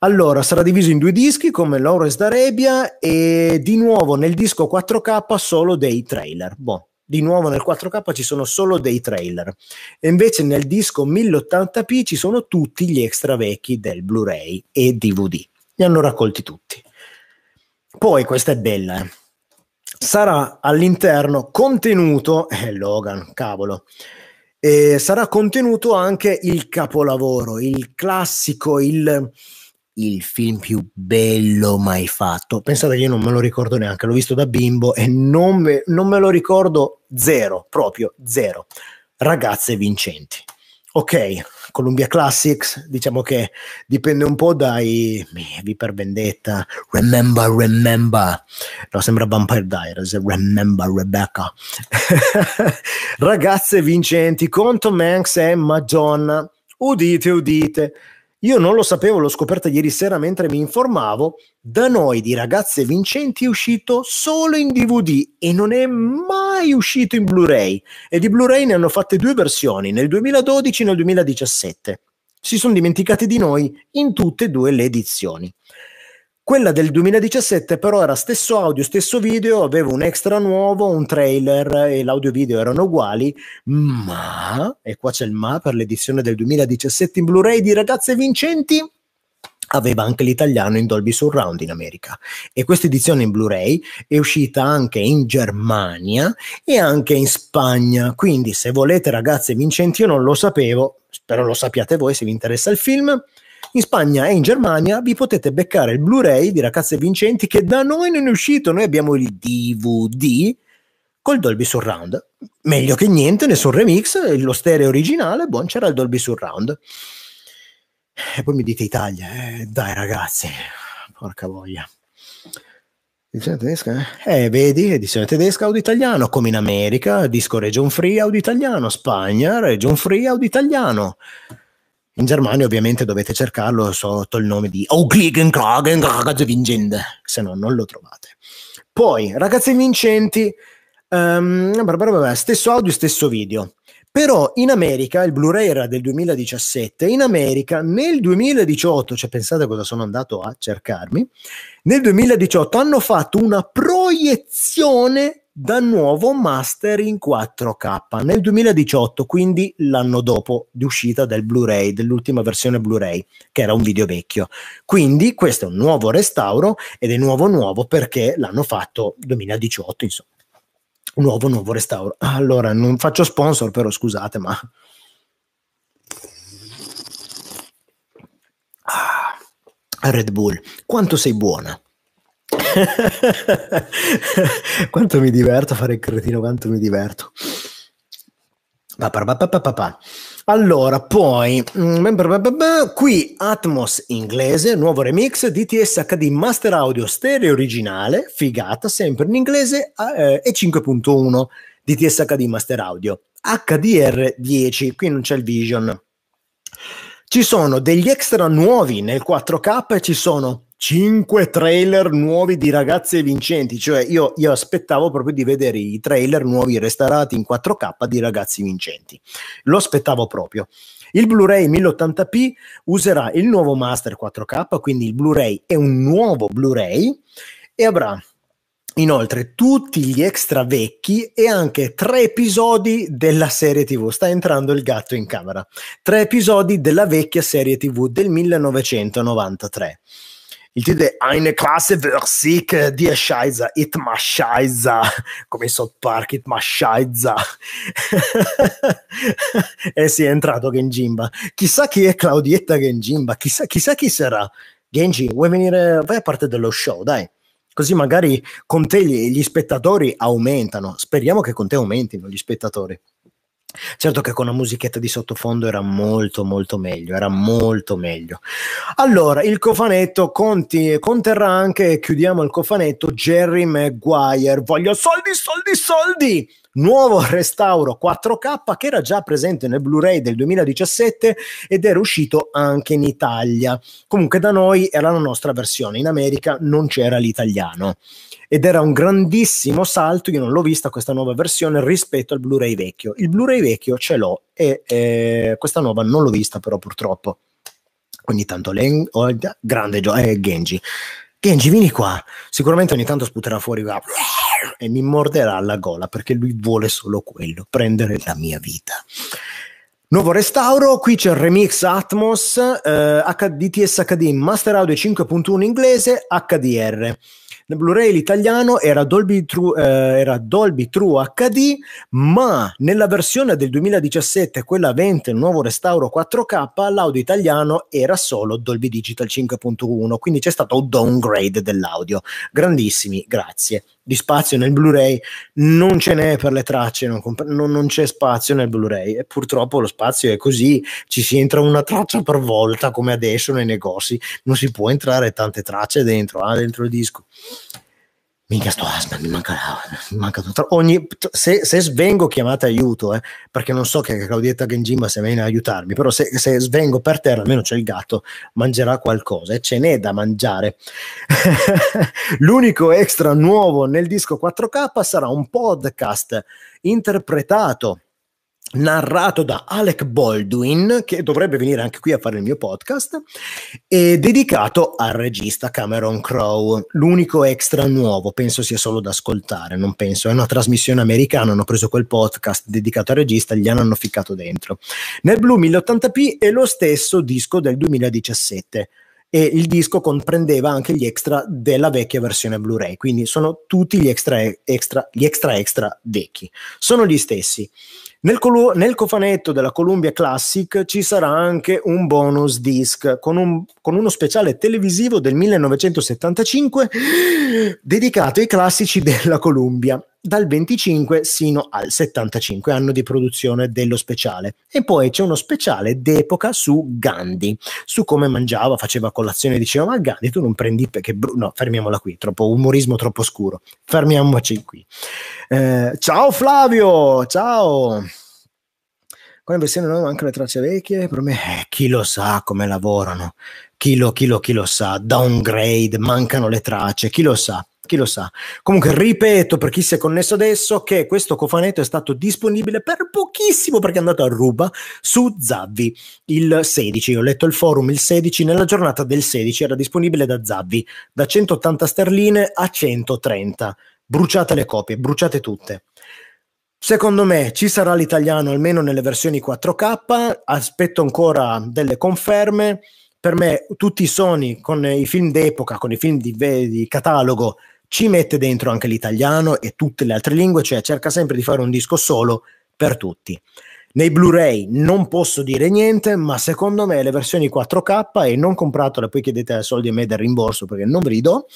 Allora, sarà diviso in due dischi come Lawrence d'Arabia e di nuovo nel disco 4K solo dei trailer. Boh, di nuovo nel 4K ci sono solo dei trailer. E invece nel disco 1080p ci sono tutti gli extra vecchi del Blu-ray e DVD. Li hanno raccolti tutti. Poi questa è bella, eh sarà all'interno contenuto, eh, Logan, cavolo, eh, sarà contenuto anche il capolavoro, il classico, il, il film più bello mai fatto. Pensate io non me lo ricordo neanche, l'ho visto da bimbo e non me, non me lo ricordo zero, proprio zero. Ragazze vincenti. Ok, Columbia Classics, diciamo che dipende un po' dai vi per vendetta, Remember, Remember, no, sembra Vampire Diaries, Remember Rebecca. [LAUGHS] Ragazze vincenti con Tom Hanks e Madonna, udite, udite, io non lo sapevo, l'ho scoperta ieri sera mentre mi informavo. Da noi di Ragazze Vincenti è uscito solo in DVD e non è mai uscito in Blu-ray. E di Blu-ray ne hanno fatte due versioni, nel 2012 e nel 2017. Si sono dimenticati di noi in tutte e due le edizioni. Quella del 2017 però era stesso audio, stesso video, aveva un extra nuovo, un trailer e l'audio video erano uguali, ma, e qua c'è il ma per l'edizione del 2017 in Blu-ray di Ragazze Vincenti, aveva anche l'italiano in Dolby Surround in America. E questa edizione in Blu-ray è uscita anche in Germania e anche in Spagna. Quindi se volete ragazze vincenti io non lo sapevo spero lo sappiate voi se vi interessa il film in Spagna e in Germania vi potete beccare il Blu-ray di Ragazze Vincenti che da noi non è uscito, noi abbiamo il DVD col Dolby Surround. Meglio che niente, nessun remix, lo stereo originale, buon c'era il Dolby Surround. E poi mi dite Italia, eh, dai ragazzi, porca voglia. Edizione tedesca? Eh? eh, vedi, edizione tedesca, audio italiano, come in America, disco region free, audio italiano, Spagna, region free, audio italiano. In Germania ovviamente dovete cercarlo sotto il nome di Ragazze Vincente, se no non lo trovate. Poi, Ragazze Vincenti, um, stesso audio, stesso video. Però in America, il Blu-ray era del 2017, in America nel 2018, cioè pensate cosa sono andato a cercarmi, nel 2018 hanno fatto una proiezione da nuovo master in 4K nel 2018, quindi l'anno dopo di uscita del Blu-ray, dell'ultima versione Blu-ray, che era un video vecchio. Quindi questo è un nuovo restauro ed è nuovo nuovo perché l'hanno fatto 2018, insomma. Nuovo nuovo restauro. Allora, non faccio sponsor, però scusate, ma ah, Red Bull, quanto sei buona? [LAUGHS] quanto mi diverto a fare il cretino, quanto mi diverto. Allora, poi mm, qui Atmos inglese, nuovo remix, DTS HD Master Audio stereo originale, figata, sempre in inglese eh, e 5.1 DTS HD Master Audio. HDR 10, qui non c'è il Vision. Ci sono degli extra nuovi nel 4K e ci sono 5 trailer nuovi di ragazze vincenti, cioè io, io, aspettavo proprio di vedere i trailer nuovi restaurati in 4K di ragazzi vincenti, lo aspettavo proprio. Il Blu-ray 1080p userà il nuovo master 4K, quindi il Blu-ray è un nuovo Blu-ray e avrà inoltre tutti gli extra vecchi e anche tre episodi della serie TV. Sta entrando il gatto in camera. Tre episodi della vecchia serie TV del 1993. Il titolo è Eine Klasse Versik die Scheiße, it ma Scheiße, [LAUGHS] come in South Park, it ma Scheiße. [LAUGHS] eh sì, è entrato Genjimba. Chissà chi è Claudietta Genjimba, chissà, chissà chi sarà. Genji, vuoi venire? Vai a parte dello show, dai. Così magari con te gli, gli spettatori aumentano. Speriamo che con te aumentino gli spettatori. Certo che con la musichetta di sottofondo era molto molto meglio, era molto meglio. Allora, il cofanetto conti, conterrà anche, chiudiamo il cofanetto, Jerry Maguire, voglio soldi, soldi, soldi! Nuovo [LAUGHS] restauro 4K che era già presente nel Blu-ray del 2017 ed era uscito anche in Italia. Comunque da noi era la nostra versione, in America non c'era l'italiano ed era un grandissimo salto, io non l'ho vista questa nuova versione rispetto al Blu-ray vecchio. Il Blu-ray vecchio ce l'ho e eh, questa nuova non l'ho vista però purtroppo. Ogni tanto le, oh, grande gio- eh, Genji. Genji, vieni qua. Sicuramente ogni tanto sputerà fuori va, e mi morderà la gola perché lui vuole solo quello, prendere la mia vita. Nuovo restauro, qui c'è il remix Atmos, eh, DTS HD Master Audio 5.1 inglese, HDR. Nel Blu-ray l'italiano era Dolby, True, eh, era Dolby True HD, ma nella versione del 2017, quella avente il nuovo restauro 4K, l'audio italiano era solo Dolby Digital 5.1, quindi c'è stato un downgrade dell'audio. Grandissimi, grazie di spazio nel Blu-ray non ce n'è per le tracce, non, comp- non, non, c'è spazio nel Blu-ray e purtroppo lo spazio è così, ci si entra una traccia per volta come adesso nei negozi, non si può entrare tante tracce dentro, ah, dentro il disco. Minchia sto asma, mi manca, mi manca tutto. Ogni, se, se, svengo chiamate aiuto, eh, perché non so che Claudietta Genjima se viene a aiutarmi, però se, se, svengo per terra almeno c'è il gatto, mangerà qualcosa e ce n'è da mangiare. [LAUGHS] L'unico extra nuovo nel disco 4K sarà un podcast interpretato narrato da Alec Baldwin, che dovrebbe venire anche qui a fare il mio podcast, e dedicato al regista Cameron Crowe. L'unico extra nuovo, penso sia solo da ascoltare, non penso, è una trasmissione americana, hanno preso quel podcast dedicato al regista, gli hanno ficcato dentro. Nel Blue 1080p è lo stesso disco del 2017 e il disco comprendeva anche gli extra della vecchia versione Blu-ray, quindi sono tutti gli extra extra, gli extra, extra vecchi, sono gli stessi. Nel, colu- nel, cofanetto della Columbia Classic ci sarà anche un bonus disc con, un, con, uno speciale televisivo del 1975 dedicato ai classici della Columbia dal 25 sino al 75 anno di produzione dello speciale. E poi c'è uno speciale d'epoca su Gandhi su come mangiava faceva colazione diceva ma Gandhi tu non prendi perché no fermiamola qui troppo umorismo troppo scuro fermiamoci qui. Eh, ciao Flavio ciao. Con la versione nuova anche le tracce vecchie per me eh, chi lo sa come lavorano chi lo, chi lo, chi lo sa downgrade mancano le tracce chi lo sa chi lo sa. Comunque ripeto per chi si è connesso adesso che questo cofanetto è stato disponibile per pochissimo perché è andato a ruba su Zavvi il 16. Ho letto il forum il 16, nella giornata del 16 era disponibile da Zavvi da 180 sterline a 130. Bruciate le copie, bruciate tutte. Secondo me ci sarà l'italiano almeno nelle versioni 4K, aspetto ancora delle conferme. Per me tutti i Sony con i film d'epoca, con i film di, di catalogo ci mette dentro anche l'italiano e tutte le altre lingue, cioè cerca sempre di fare un disco solo per tutti. Nei Blu-ray non posso dire niente, ma secondo me le versioni 4K e non compratele, poi chiedete soldi a me del rimborso perché non vi do.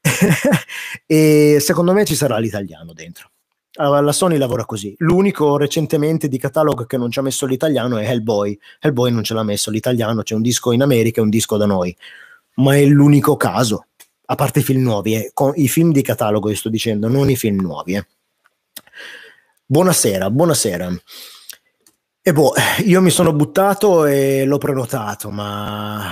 [LAUGHS] e secondo me ci sarà l'italiano dentro. Allora, la Sony lavora così. L'unico recentemente di catalogo che non ci ha messo l'italiano è Hellboy. Hellboy non ce l'ha messo l'italiano, c'è un disco in America e un disco da noi. Ma è l'unico caso a parte i film nuovi, eh, i film di catalogo, io sto dicendo, non i film nuovi. Eh. Buonasera, buonasera. E boh, io mi sono buttato e l'ho prenotato, ma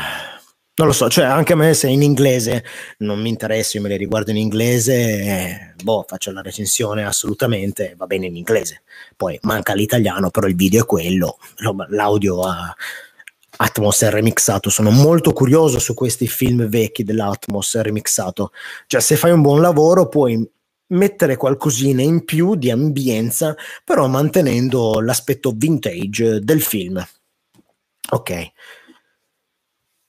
non lo so, cioè anche a me se in inglese non mi interessa, io me le riguardo in inglese, eh, boh, faccio la recensione assolutamente, va bene in inglese. Poi manca l'italiano, però il video è quello, l'audio ha Atmos remixato. Sono molto curioso su questi film vecchi dell'Atmos remixato. Cioè, se fai un buon lavoro, puoi mettere qualcosina in più di ambienza, però mantenendo l'aspetto vintage del film. Ok.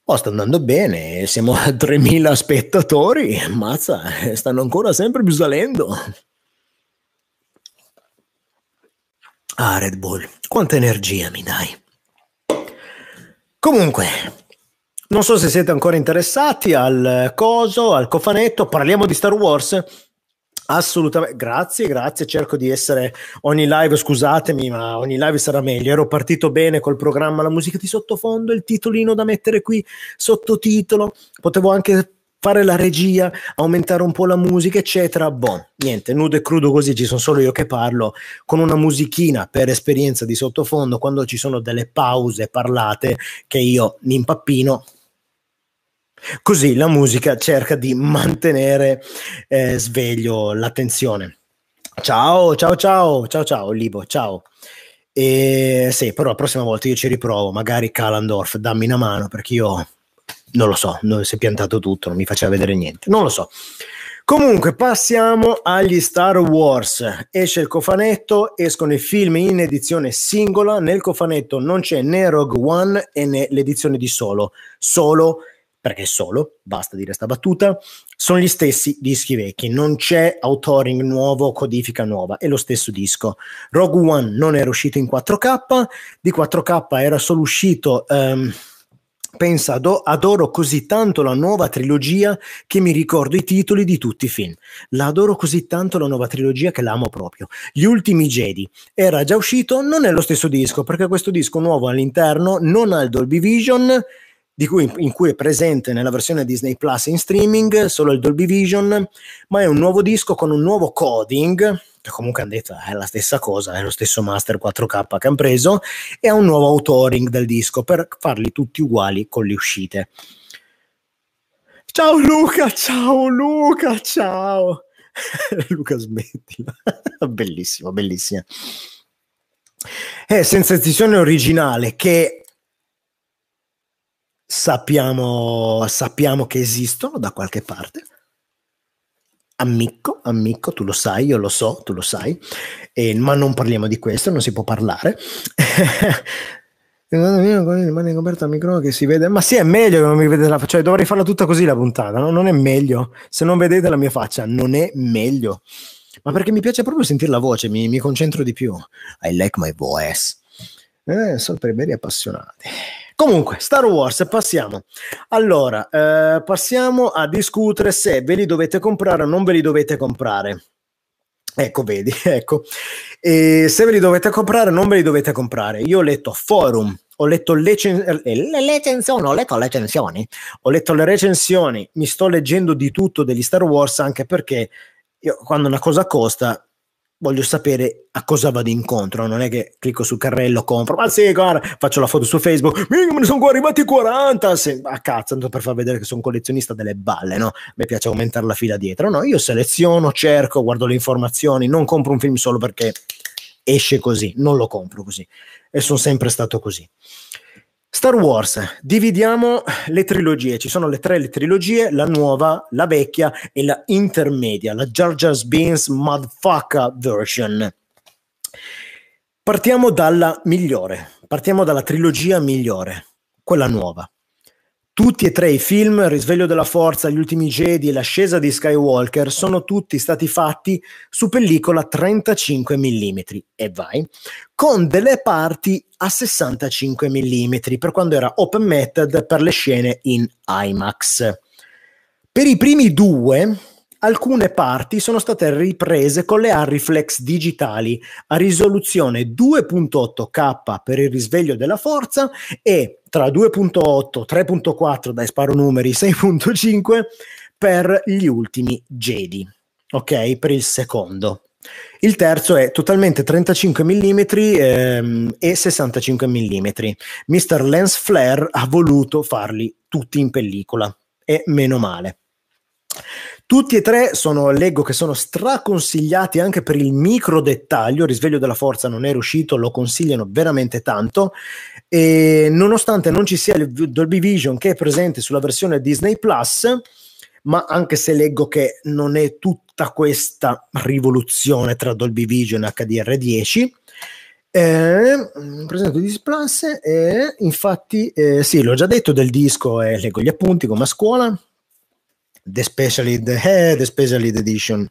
Oh, sta andando bene, siamo a [LAUGHS] 3000 spettatori, mazza, stanno ancora sempre più salendo. Ah, Red Bull, quanta energia mi dai. Comunque, non so se siete ancora interessati al coso, al cofanetto, parliamo di Star Wars. Assolutamente, grazie, grazie. Cerco di essere ogni live, scusatemi, ma ogni live sarà meglio. Ero partito bene col programma, la musica di sottofondo, il titolino da mettere qui, sottotitolo. Potevo anche fare la regia, aumentare un po' la musica, eccetera. Boh, niente, nudo e crudo così, ci sono solo io che parlo, con una musichina per esperienza di sottofondo, quando ci sono delle pause parlate che io mi impappino. Così la musica cerca di mantenere eh, sveglio l'attenzione. Ciao, ciao, ciao, ciao, ciao, Libo, ciao. E sì, però la prossima volta io ci riprovo, magari Kalandorf, dammi una mano perché io non lo so, si è piantato tutto, non mi faceva vedere niente, non lo so. Comunque passiamo agli Star Wars. Esce il cofanetto, escono i film in edizione singola. Nel cofanetto non c'è né Rogue One né l'edizione di solo, solo perché solo, basta dire sta battuta, sono gli stessi dischi vecchi, non c'è authoring nuovo, codifica nuova, è lo stesso disco. Rogue One non era uscito in 4K, di 4K era solo uscito... Um, Pensa, adoro così tanto la nuova trilogia che mi ricordo i titoli di tutti i film. La adoro così tanto la nuova trilogia che l'amo proprio. Gli ultimi Jedi era già uscito, non è lo stesso disco, perché questo disco nuovo all'interno non ha il Dolby Vision, cui, in cui è presente nella versione Disney Plus in streaming solo il Dolby Vision, ma è un nuovo disco con un nuovo coding comunque hanno detto è la stessa cosa, è lo stesso master 4K che hanno preso, e ha un nuovo authoring del disco per farli tutti uguali con le uscite. Ciao Luca, ciao Luca, ciao. [LAUGHS] Luca smettila. [LAUGHS] bellissimo, bellissima. È sensazione originale che sappiamo, sappiamo che esistono da qualche parte ammicco, ammicco, tu lo sai, io lo so, tu lo sai, eh, ma non parliamo di questo, non si può parlare. [LAUGHS] rimane coperta al microfono che si vede, ma sì, è meglio che non mi vedete la faccia, cioè, dovrei farla tutta così la puntata, no? non è meglio. Se non vedete la mia faccia, non è meglio. Ma perché mi piace proprio sentire la voce, mi, mi concentro di più. I like my voice. Eh, sono per i veri appassionati. Comunque, Star Wars, passiamo. Allora, eh, passiamo a discutere se ve li dovete comprare o non ve li dovete comprare. Ecco, vedi, [LAUGHS] ecco. E se ve li dovete comprare o non ve li dovete comprare. Io ho letto forum, ho letto le, cen- eh, le recensioni, ho letto le recensioni, ho letto le recensioni, mi sto leggendo di tutto degli Star Wars anche perché io, quando una cosa costa voglio sapere a cosa vado incontro, non è che clicco sul carrello, compro, ma sì, guarda, faccio la foto su Facebook, me ne sono arrivati 40, se, a cazzo, per far vedere che sono collezionista delle balle, no? Mi piace aumentare la fila dietro, no? Io seleziono, cerco, guardo le informazioni, non compro un film solo perché esce così, non lo compro così e sono sempre stato così. Star Wars, dividiamo le trilogie, ci sono le tre le trilogie, la nuova, la vecchia e la intermedia, la Jar Jar Binks Motherfucker version. Partiamo dalla migliore, partiamo dalla trilogia migliore, quella nuova. Tutti e tre i film, Risveglio della Forza, Gli ultimi Jedi e L'ascesa di Skywalker, sono tutti stati fatti su pellicola 35 mm e vai, con delle parti a 65 mm per quando era open method per le scene in IMAX. Per i primi due, alcune parti sono state riprese con le Arriflex digitali a risoluzione 2.8K per il risveglio della forza e tra 2.8, 3.4 dai sparo numeri, [LAUGHS] 6.5 per gli ultimi Jedi, ok? Per il secondo. Il terzo è totalmente 35 mm ehm, e 65 mm. Mr. Lance Flair ha voluto farli tutti in pellicola e meno male. Tutti e tre sono, leggo che sono straconsigliati anche per il micro dettaglio. Risveglio della forza non è riuscito, lo consigliano veramente tanto. E nonostante non ci sia il Dolby Vision che è presente sulla versione Disney Plus, ma anche se leggo che non è tutta questa rivoluzione tra Dolby Vision e HDR10. Eh, presento Disney Plus e infatti eh, sì l'ho già detto del disco e leggo gli appunti come a scuola The Special Ed, eh, The Special Ed Edition.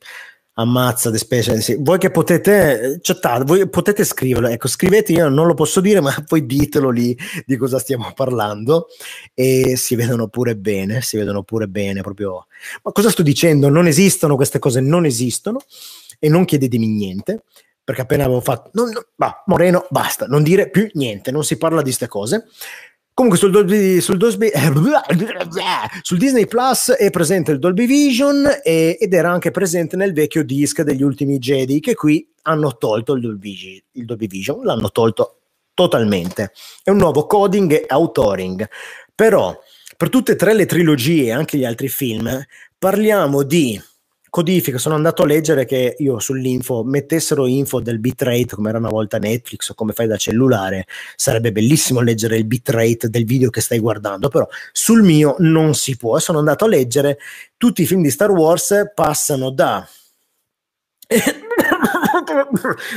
Ammazza The Special sì. Voi che potete chattate, voi potete scriverlo. Ecco, scrivete, io non lo posso dire, ma [LAUGHS] poi ditelo lì di cosa stiamo parlando. E si vedono pure bene, si vedono pure bene proprio. Ma cosa sto dicendo? Non esistono queste cose, non esistono. E non chiedetemi niente perché appena avevo fatto, no, no, bah, Moreno, basta, non dire più niente, non si parla di queste cose. Comunque sul, Dolby, sul, Dolby, [LAUGHS] sul, Disney Plus è presente il Dolby Vision e, ed era anche presente nel vecchio disc degli ultimi Jedi che qui hanno tolto il Dolby, il Dolby Vision, l'hanno tolto totalmente. È un nuovo coding e authoring. Però per tutte e tre le trilogie e anche gli altri film parliamo di codifica, sono andato a leggere che io sull'info mettessero info del bitrate come era una volta Netflix o come fai da cellulare, sarebbe bellissimo leggere il bitrate del video che stai guardando, però sul mio non si può. Sono andato a leggere tutti i film di Star Wars passano da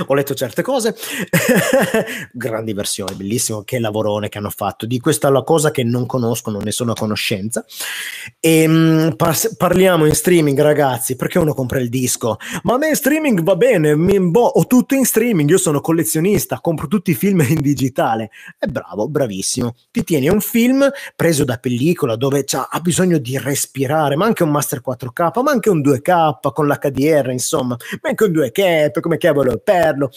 ho letto certe cose, [LAUGHS] grandi versioni, bellissimo, che lavorone che hanno fatto, di questa la cosa che non conosco, non ne sono a conoscenza. E ehm, par- parliamo in streaming ragazzi, perché uno compra il disco? Ma a me in streaming va bene, mi, boh, ho tutto in streaming, io sono collezionista, compro tutti i film in digitale. È bravo, bravissimo. Ti tieni un film preso da pellicola dove ha bisogno di respirare, ma anche un Master 4K, ma anche un 2K con l'HDR, insomma, ma anche un 2K, come cavolo perlo.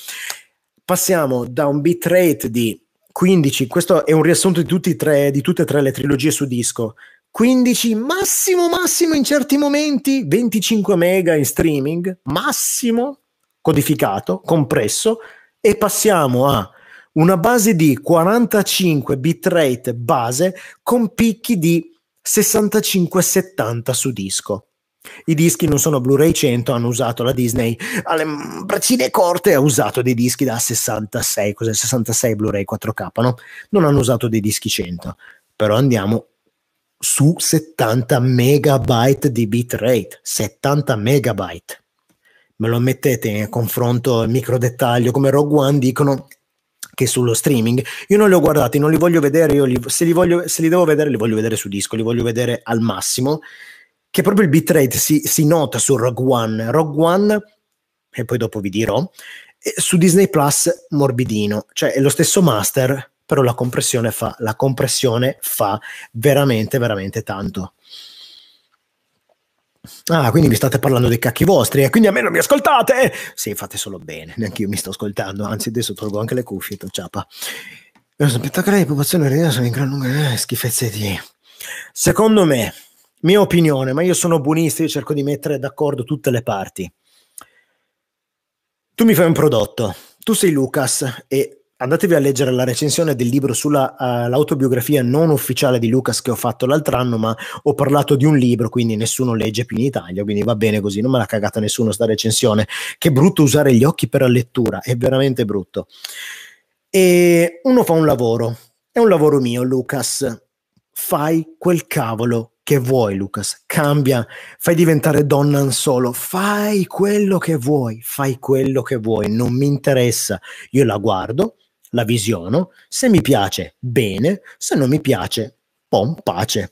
Passiamo da un bitrate di 15, questo è un riassunto di, tre, di tutte e tre le trilogie su disco. 15, massimo, massimo in certi momenti, 25 mega in streaming, massimo codificato, compresso, e passiamo a una base di 45 bitrate base con picchi di 65-70 su disco. I dischi non sono Blu-ray 100, hanno usato la Disney alle braccine corte, ha usato dei dischi da 66, cos'è 66 Blu-ray 4K, no? Non hanno usato dei dischi 100, però andiamo su 70 megabyte di bitrate, 70 megabyte. Me lo mettete in confronto micro dettaglio come Rogue One dicono che sullo streaming. Io non li ho guardati, non li voglio vedere, io li, se, li voglio, se li devo vedere li voglio vedere su disco, li voglio vedere al massimo, che proprio il bitrate si, si nota su Rogue One. Rogue One, e poi dopo vi dirò, su Disney Plus morbidino, cioè è lo stesso master, però la compressione fa, la compressione fa veramente, veramente tanto. Ah, quindi mi state parlando dei cacchi vostri e quindi a me non mi ascoltate? Sì, fate solo bene, neanche io mi sto ascoltando, anzi adesso tolgo anche le cuffie, ciapa. Lo spettacolo di popolazione sono in gran lunga eh, schifezze di... Secondo me, mia opinione, ma io sono buonista, io cerco di mettere d'accordo tutte le parti. Tu mi fai un prodotto, tu sei Lucas e andatevi a leggere la recensione del libro sull'autobiografia uh, non ufficiale di Lucas che ho fatto l'altro anno, ma ho parlato di un libro, quindi nessuno legge più in Italia, quindi va bene così, non me l'ha cagata nessuno sta recensione. Che brutto usare gli occhi per la lettura, è veramente brutto. E uno fa un lavoro, è un lavoro mio, Lucas. Fai quel cavolo che vuoi, Lucas. Cambia, fai diventare donna solo, fai quello che vuoi, fai quello che vuoi, non mi interessa. Io la guardo, la visiono, se mi piace, bene, se non mi piace, pom pace.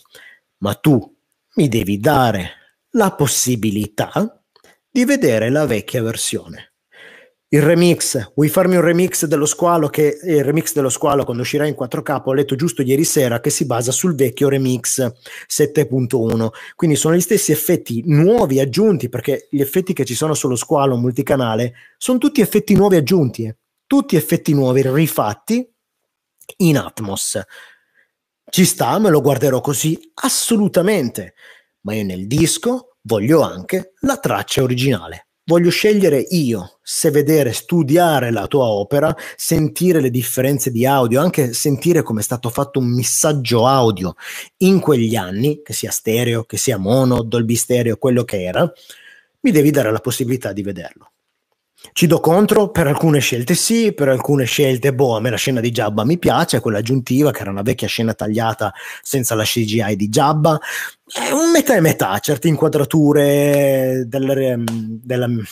Ma tu mi devi dare la possibilità di vedere la vecchia versione. Il remix, vuoi farmi un remix dello squalo che il remix dello squalo quando uscirà in 4K ho letto giusto ieri sera che si basa sul vecchio remix 7.1 quindi sono gli stessi effetti nuovi aggiunti perché gli effetti che ci sono sullo squalo multicanale sono tutti effetti nuovi aggiunti eh. tutti effetti nuovi rifatti in Atmos. Ci sta, me lo guarderò così assolutamente ma io nel disco voglio anche la traccia originale Voglio scegliere io se vedere, studiare la tua opera, sentire le differenze di audio, anche sentire come è stato fatto un missaggio audio in quegli anni, che sia stereo, che sia mono, Dolby stereo, quello che era, mi devi dare la possibilità di vederlo. Ci do contro per alcune scelte sì, per alcune scelte, boh, a me la scena di Jabba mi piace, quella aggiuntiva che era una vecchia scena tagliata senza la CGI di Jabba, è un metà e metà, certe inquadrature del, ehm, del,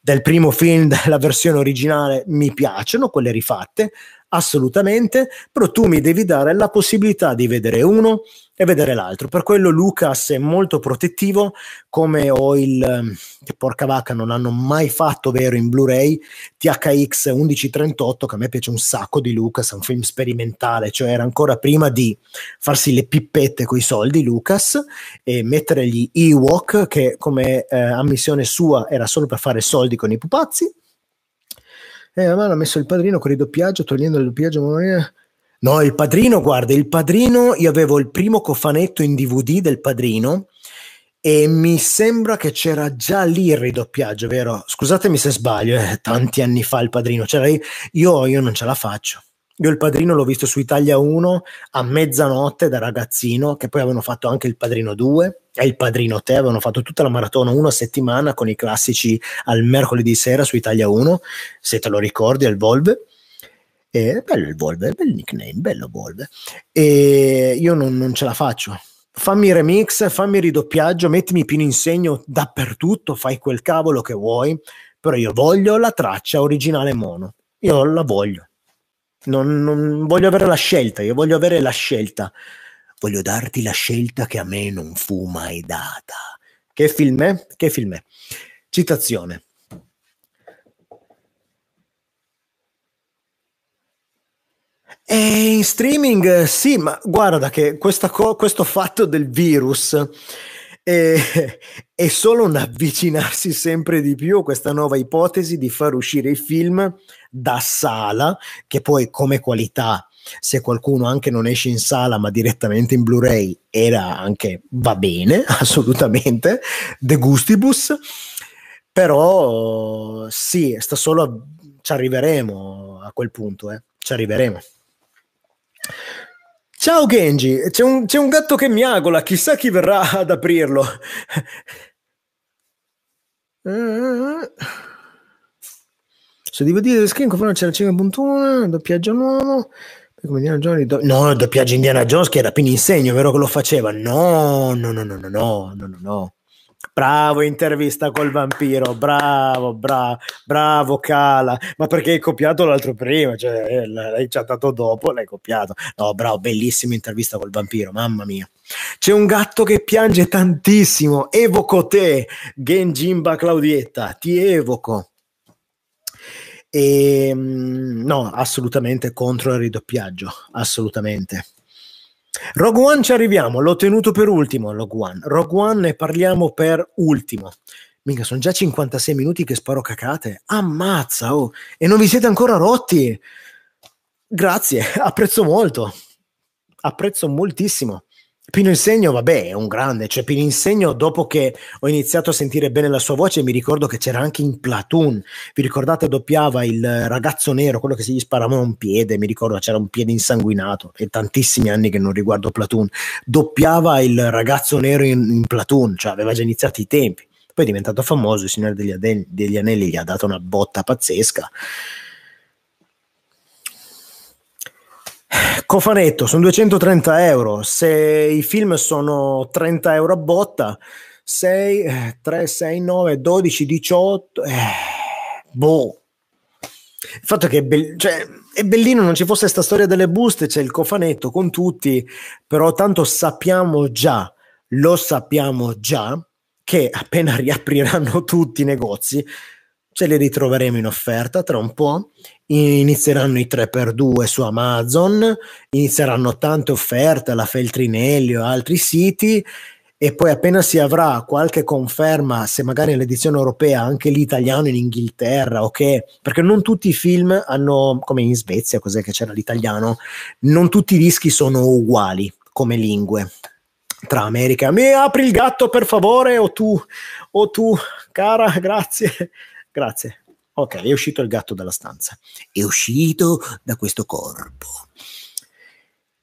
del primo film, [LAUGHS] della versione originale mi piacciono, quelle rifatte, assolutamente, però tu mi devi dare la possibilità di vedere uno e vedere l'altro. Per quello Lucas è molto protettivo, come ho il ehm, che porca vacca non hanno mai fatto vero in Blu-ray THX 1138 che a me piace un sacco di Lucas, è un film sperimentale, cioè era ancora prima di farsi le pippette con i soldi Lucas e mettere gli Ewok che come eh, ammissione sua era solo per fare soldi con i pupazzi eh, ma hanno messo il padrino con il doppiaggio, togliendo il doppiaggio. No, il padrino, guarda, il padrino, io avevo il primo cofanetto in DVD del padrino e mi sembra che c'era già lì il ridoppiaggio, vero? Scusatemi se sbaglio, eh, tanti anni fa il padrino, c'era io, io non ce la faccio. Io il padrino l'ho visto su Italia 1 a mezzanotte da ragazzino, che poi avevano fatto anche il padrino 2 e il padrino 3, avevano fatto tutta la maratona una settimana con i classici al mercoledì sera su Italia 1, se te lo ricordi, al Volve. E bello il Volve, bel nickname, bello Volve. E io non, non ce la faccio. Fammi remix, fammi ridoppiaggio, mettimi pieno in segno dappertutto, fai quel cavolo che vuoi, però io voglio la traccia originale mono, io la voglio. Non, non, voglio avere la scelta, io voglio avere la scelta. Voglio darti la scelta che a me non fu mai data. Che film è? Che film è? Citazione. E in streaming sì, ma guarda che co- questo fatto del virus è, [LAUGHS] è, solo un avvicinarsi sempre di più a questa nuova ipotesi di far uscire i film da sala, che poi come qualità, se qualcuno anche non esce in sala ma direttamente in Blu-ray, era anche, va bene, [LAUGHS] assolutamente, de gustibus, però sì, sta solo, ci arriveremo a quel punto, eh. ci arriveremo. Ciao Genji, c'è un, c'è un gatto che miagola, chissà chi verrà ad aprirlo. Se devo dire screen conferma c'era 5.1, doppiaggio nuovo. No, doppiaggio Indiana Jones che era pieno insegno, vero che lo faceva? No, no, no, no, no, no, no, no. Bravo, intervista col vampiro, bravo, bravo, bravo Cala, ma perché hai copiato l'altro prima, cioè eh, l'hai chattato dopo, l'hai copiato. No, bravo, bellissima intervista col vampiro, mamma mia. C'è un gatto che piange tantissimo, evoco te, Genjimba Claudietta, ti evoco. E, ehm, no, assolutamente contro il ridoppiaggio, assolutamente. Rogue One ci arriviamo, l'ho tenuto per ultimo Rogue One. Rogue One ne parliamo per ultimo. Minchia, sono già 56 minuti che sparo cacate. Ammazza, oh. E non vi siete ancora rotti? Grazie, [LAUGHS] apprezzo molto. Apprezzo moltissimo. Pino Insegno, vabbè, è un grande, cioè Pino Insegno dopo che ho iniziato a sentire bene la sua voce mi ricordo che c'era anche in Platoon, vi ricordate doppiava il ragazzo nero, quello che si gli sparava un piede, mi ricordo c'era un piede insanguinato, è tantissimi anni che non riguardo Platoon, doppiava il ragazzo nero in, in Platoon, cioè aveva già iniziato i tempi, poi è diventato famoso, il Signore degli, Ade- degli Anelli gli ha dato una botta pazzesca, Cofanetto, sono 230 euro, se i film sono 30 euro a botta, 6, 3, 6, 9, 12, 18, eh, boh. Il fatto è che è, be- cioè, è bellino, non ci fosse questa storia delle buste, c'è il cofanetto con tutti, però tanto sappiamo già, lo sappiamo già, che appena [LAUGHS] riapriranno tutti i negozi, ce li ritroveremo in offerta tra un po', inizieranno i 3x2 su Amazon, inizieranno tante offerte alla Feltrinelli o altri siti e poi appena si avrà qualche conferma, se magari nell'edizione europea anche l'italiano in Inghilterra, ok? Perché non tutti i film hanno, come in Svezia, cos'è che c'era l'italiano, non tutti i dischi sono uguali come lingue tra America. Mi apri il gatto per favore o tu, o tu, cara, [LAUGHS] grazie. Grazie. Ok, è uscito il gatto dalla stanza. È uscito da questo corpo.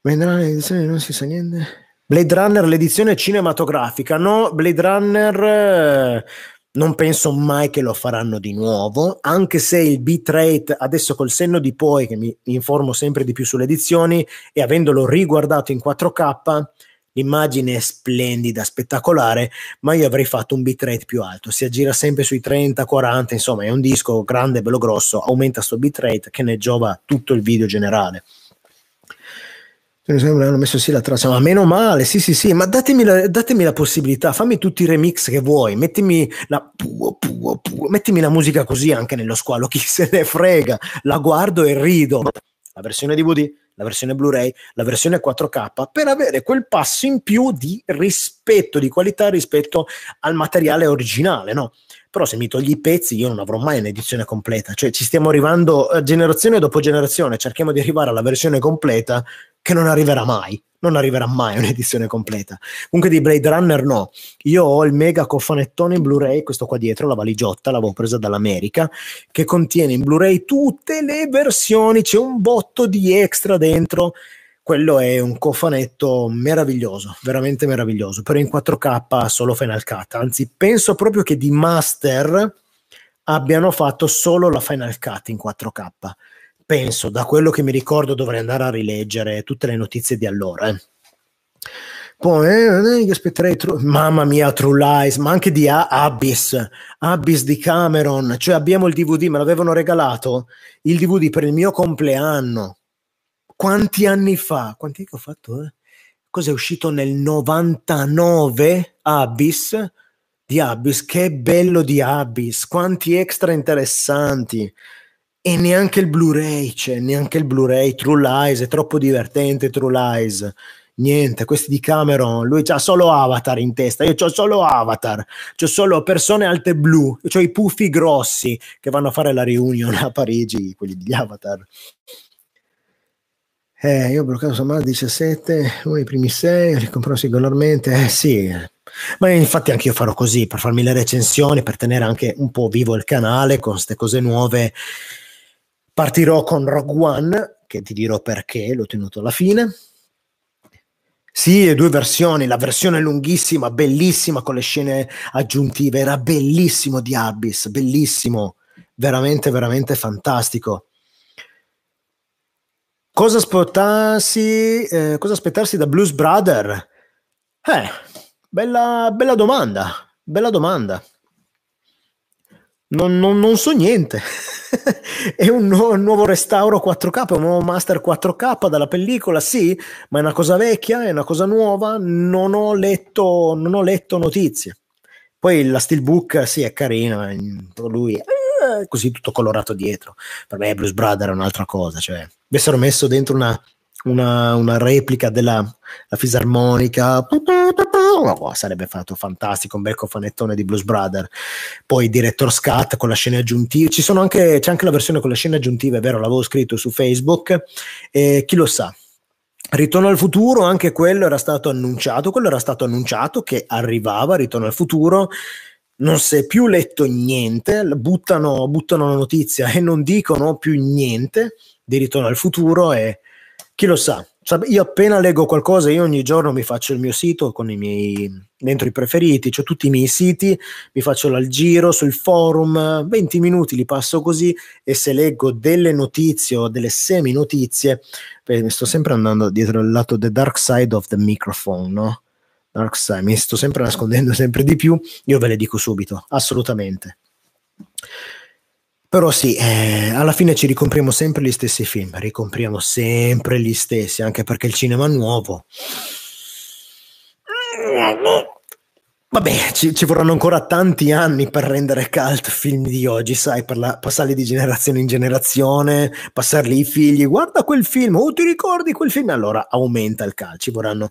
Vendrà l'edizione, non si sa niente. Blade Runner, l'edizione cinematografica. No, Blade Runner eh, non penso mai che lo faranno di nuovo, anche se il bitrate, adesso col senno di poi, che mi informo sempre di più sulle edizioni, e avendolo riguardato in 4K, l'immagine è splendida, spettacolare, ma io avrei fatto un bitrate più alto, si aggira sempre sui 30, 40, insomma è un disco grande, bello grosso, aumenta sto bitrate che ne giova tutto il video generale. Hanno messo sì la traccia, ma meno male, sì sì sì, ma datemi la, datemi la possibilità, fammi tutti i remix che vuoi, mettimi la, puo, puo, puo, mettimi la musica così anche nello squalo, chi se ne frega, la guardo e rido. La versione DVD la versione Blu-ray, la versione 4K, per avere quel passo in più di rispetto, di qualità rispetto al materiale originale, no? Però se mi togli i pezzi io non avrò mai un'edizione completa, cioè ci stiamo arrivando eh, generazione dopo generazione, cerchiamo di arrivare alla versione completa che non arriverà mai non arriverà mai [LAUGHS] un'edizione completa. Comunque di Blade Runner no. Io ho il mega cofanettone in Blu-ray, questo qua dietro, la valigiotta, l'avevo presa dall'America, che contiene in Blu-ray tutte le versioni, c'è un botto di extra dentro. Quello è un cofanetto meraviglioso, veramente meraviglioso, però in 4K solo Final Cut, anzi penso proprio che di Master abbiano fatto solo la Final Cut in 4K penso, da quello che mi ricordo dovrei andare a rileggere tutte le notizie di allora. Eh. Poi eh, aspetterei True, mamma mia, True Lies, ma anche di A- Abyss, Abyss di Cameron. Cioè abbiamo il DVD, me l'avevano regalato il DVD per il mio compleanno. Quanti anni fa? Quanti che ho fatto? Eh? Cos'è uscito nel 99? Abyss di Abyss. Che bello di Abyss! Quanti extra interessanti! E neanche il Blu-ray c'è, neanche il Blu-ray. True Lies è troppo divertente. True Lies niente, questi di Cameron, lui ha solo Avatar in testa, io ho solo Avatar, ho solo persone alte blu, ho i puffi grossi che vanno a fare la riunione a Parigi, quelli di Avatar. Eh, io ho bloccato Samara 17, uno dei primi sei, li comprò singolarmente, eh sì, ma infatti anche io farò così per farmi le recensioni, per tenere anche un po' vivo il canale con queste cose nuove. Partirò con Rogue One, che ti dirò perché, l'ho tenuto alla fine sì, due versioni, la versione lunghissima, bellissima con le scene aggiuntive, era bellissimo di Abyss, bellissimo, veramente, veramente fantastico. Cosa aspettarsi, eh, cosa aspettarsi da Blues Brother? Eh, bella, bella domanda, bella domanda. Non, non, non so niente. [LAUGHS] è un, nu- un, nuovo restauro 4K, un nuovo master 4K dalla pellicola, sì, ma è una cosa vecchia, è una cosa nuova, non ho letto, non ho letto notizie. Poi la steelbook, sì, è carina, lui eh, così tutto colorato dietro. Per me Blues Brother è un'altra cosa, cioè avessero messo dentro una una, una replica della fisarmonica, oh, sarebbe fatto fantastico, un bel cofanettone di Blues Brother. Poi Director Scat con la scena aggiuntiva, ci sono anche, c'è anche la versione con le scene aggiuntive, è vero, l'avevo scritto su Facebook, e chi lo sa. Ritorno al futuro, anche quello era stato annunciato, quello era stato annunciato che arrivava, Ritorno al futuro, non si è più letto niente, buttano, buttano la notizia e non dicono più niente di Ritorno al futuro e chi lo sa, io appena leggo qualcosa, io ogni giorno mi faccio il mio sito con i miei dentro i preferiti, ho tutti i miei siti, mi faccio il giro sul forum, 20 minuti li passo così e se leggo delle notizie o delle semi notizie, mi sto sempre andando dietro il lato the dark side of the microphone, no? Dark side, mi sto sempre nascondendo sempre di più, io ve le dico subito, assolutamente. Però sì, eh, alla fine ci ricompriamo sempre gli stessi film, ricompriamo sempre gli stessi, anche perché il cinema è nuovo. Vabbè, ci, ci, vorranno ancora tanti anni per rendere cult film di oggi, sai, per la, passarli di generazione in generazione, passarli ai figli, guarda quel film, oh ti ricordi quel film? Allora aumenta il cult, ci vorranno...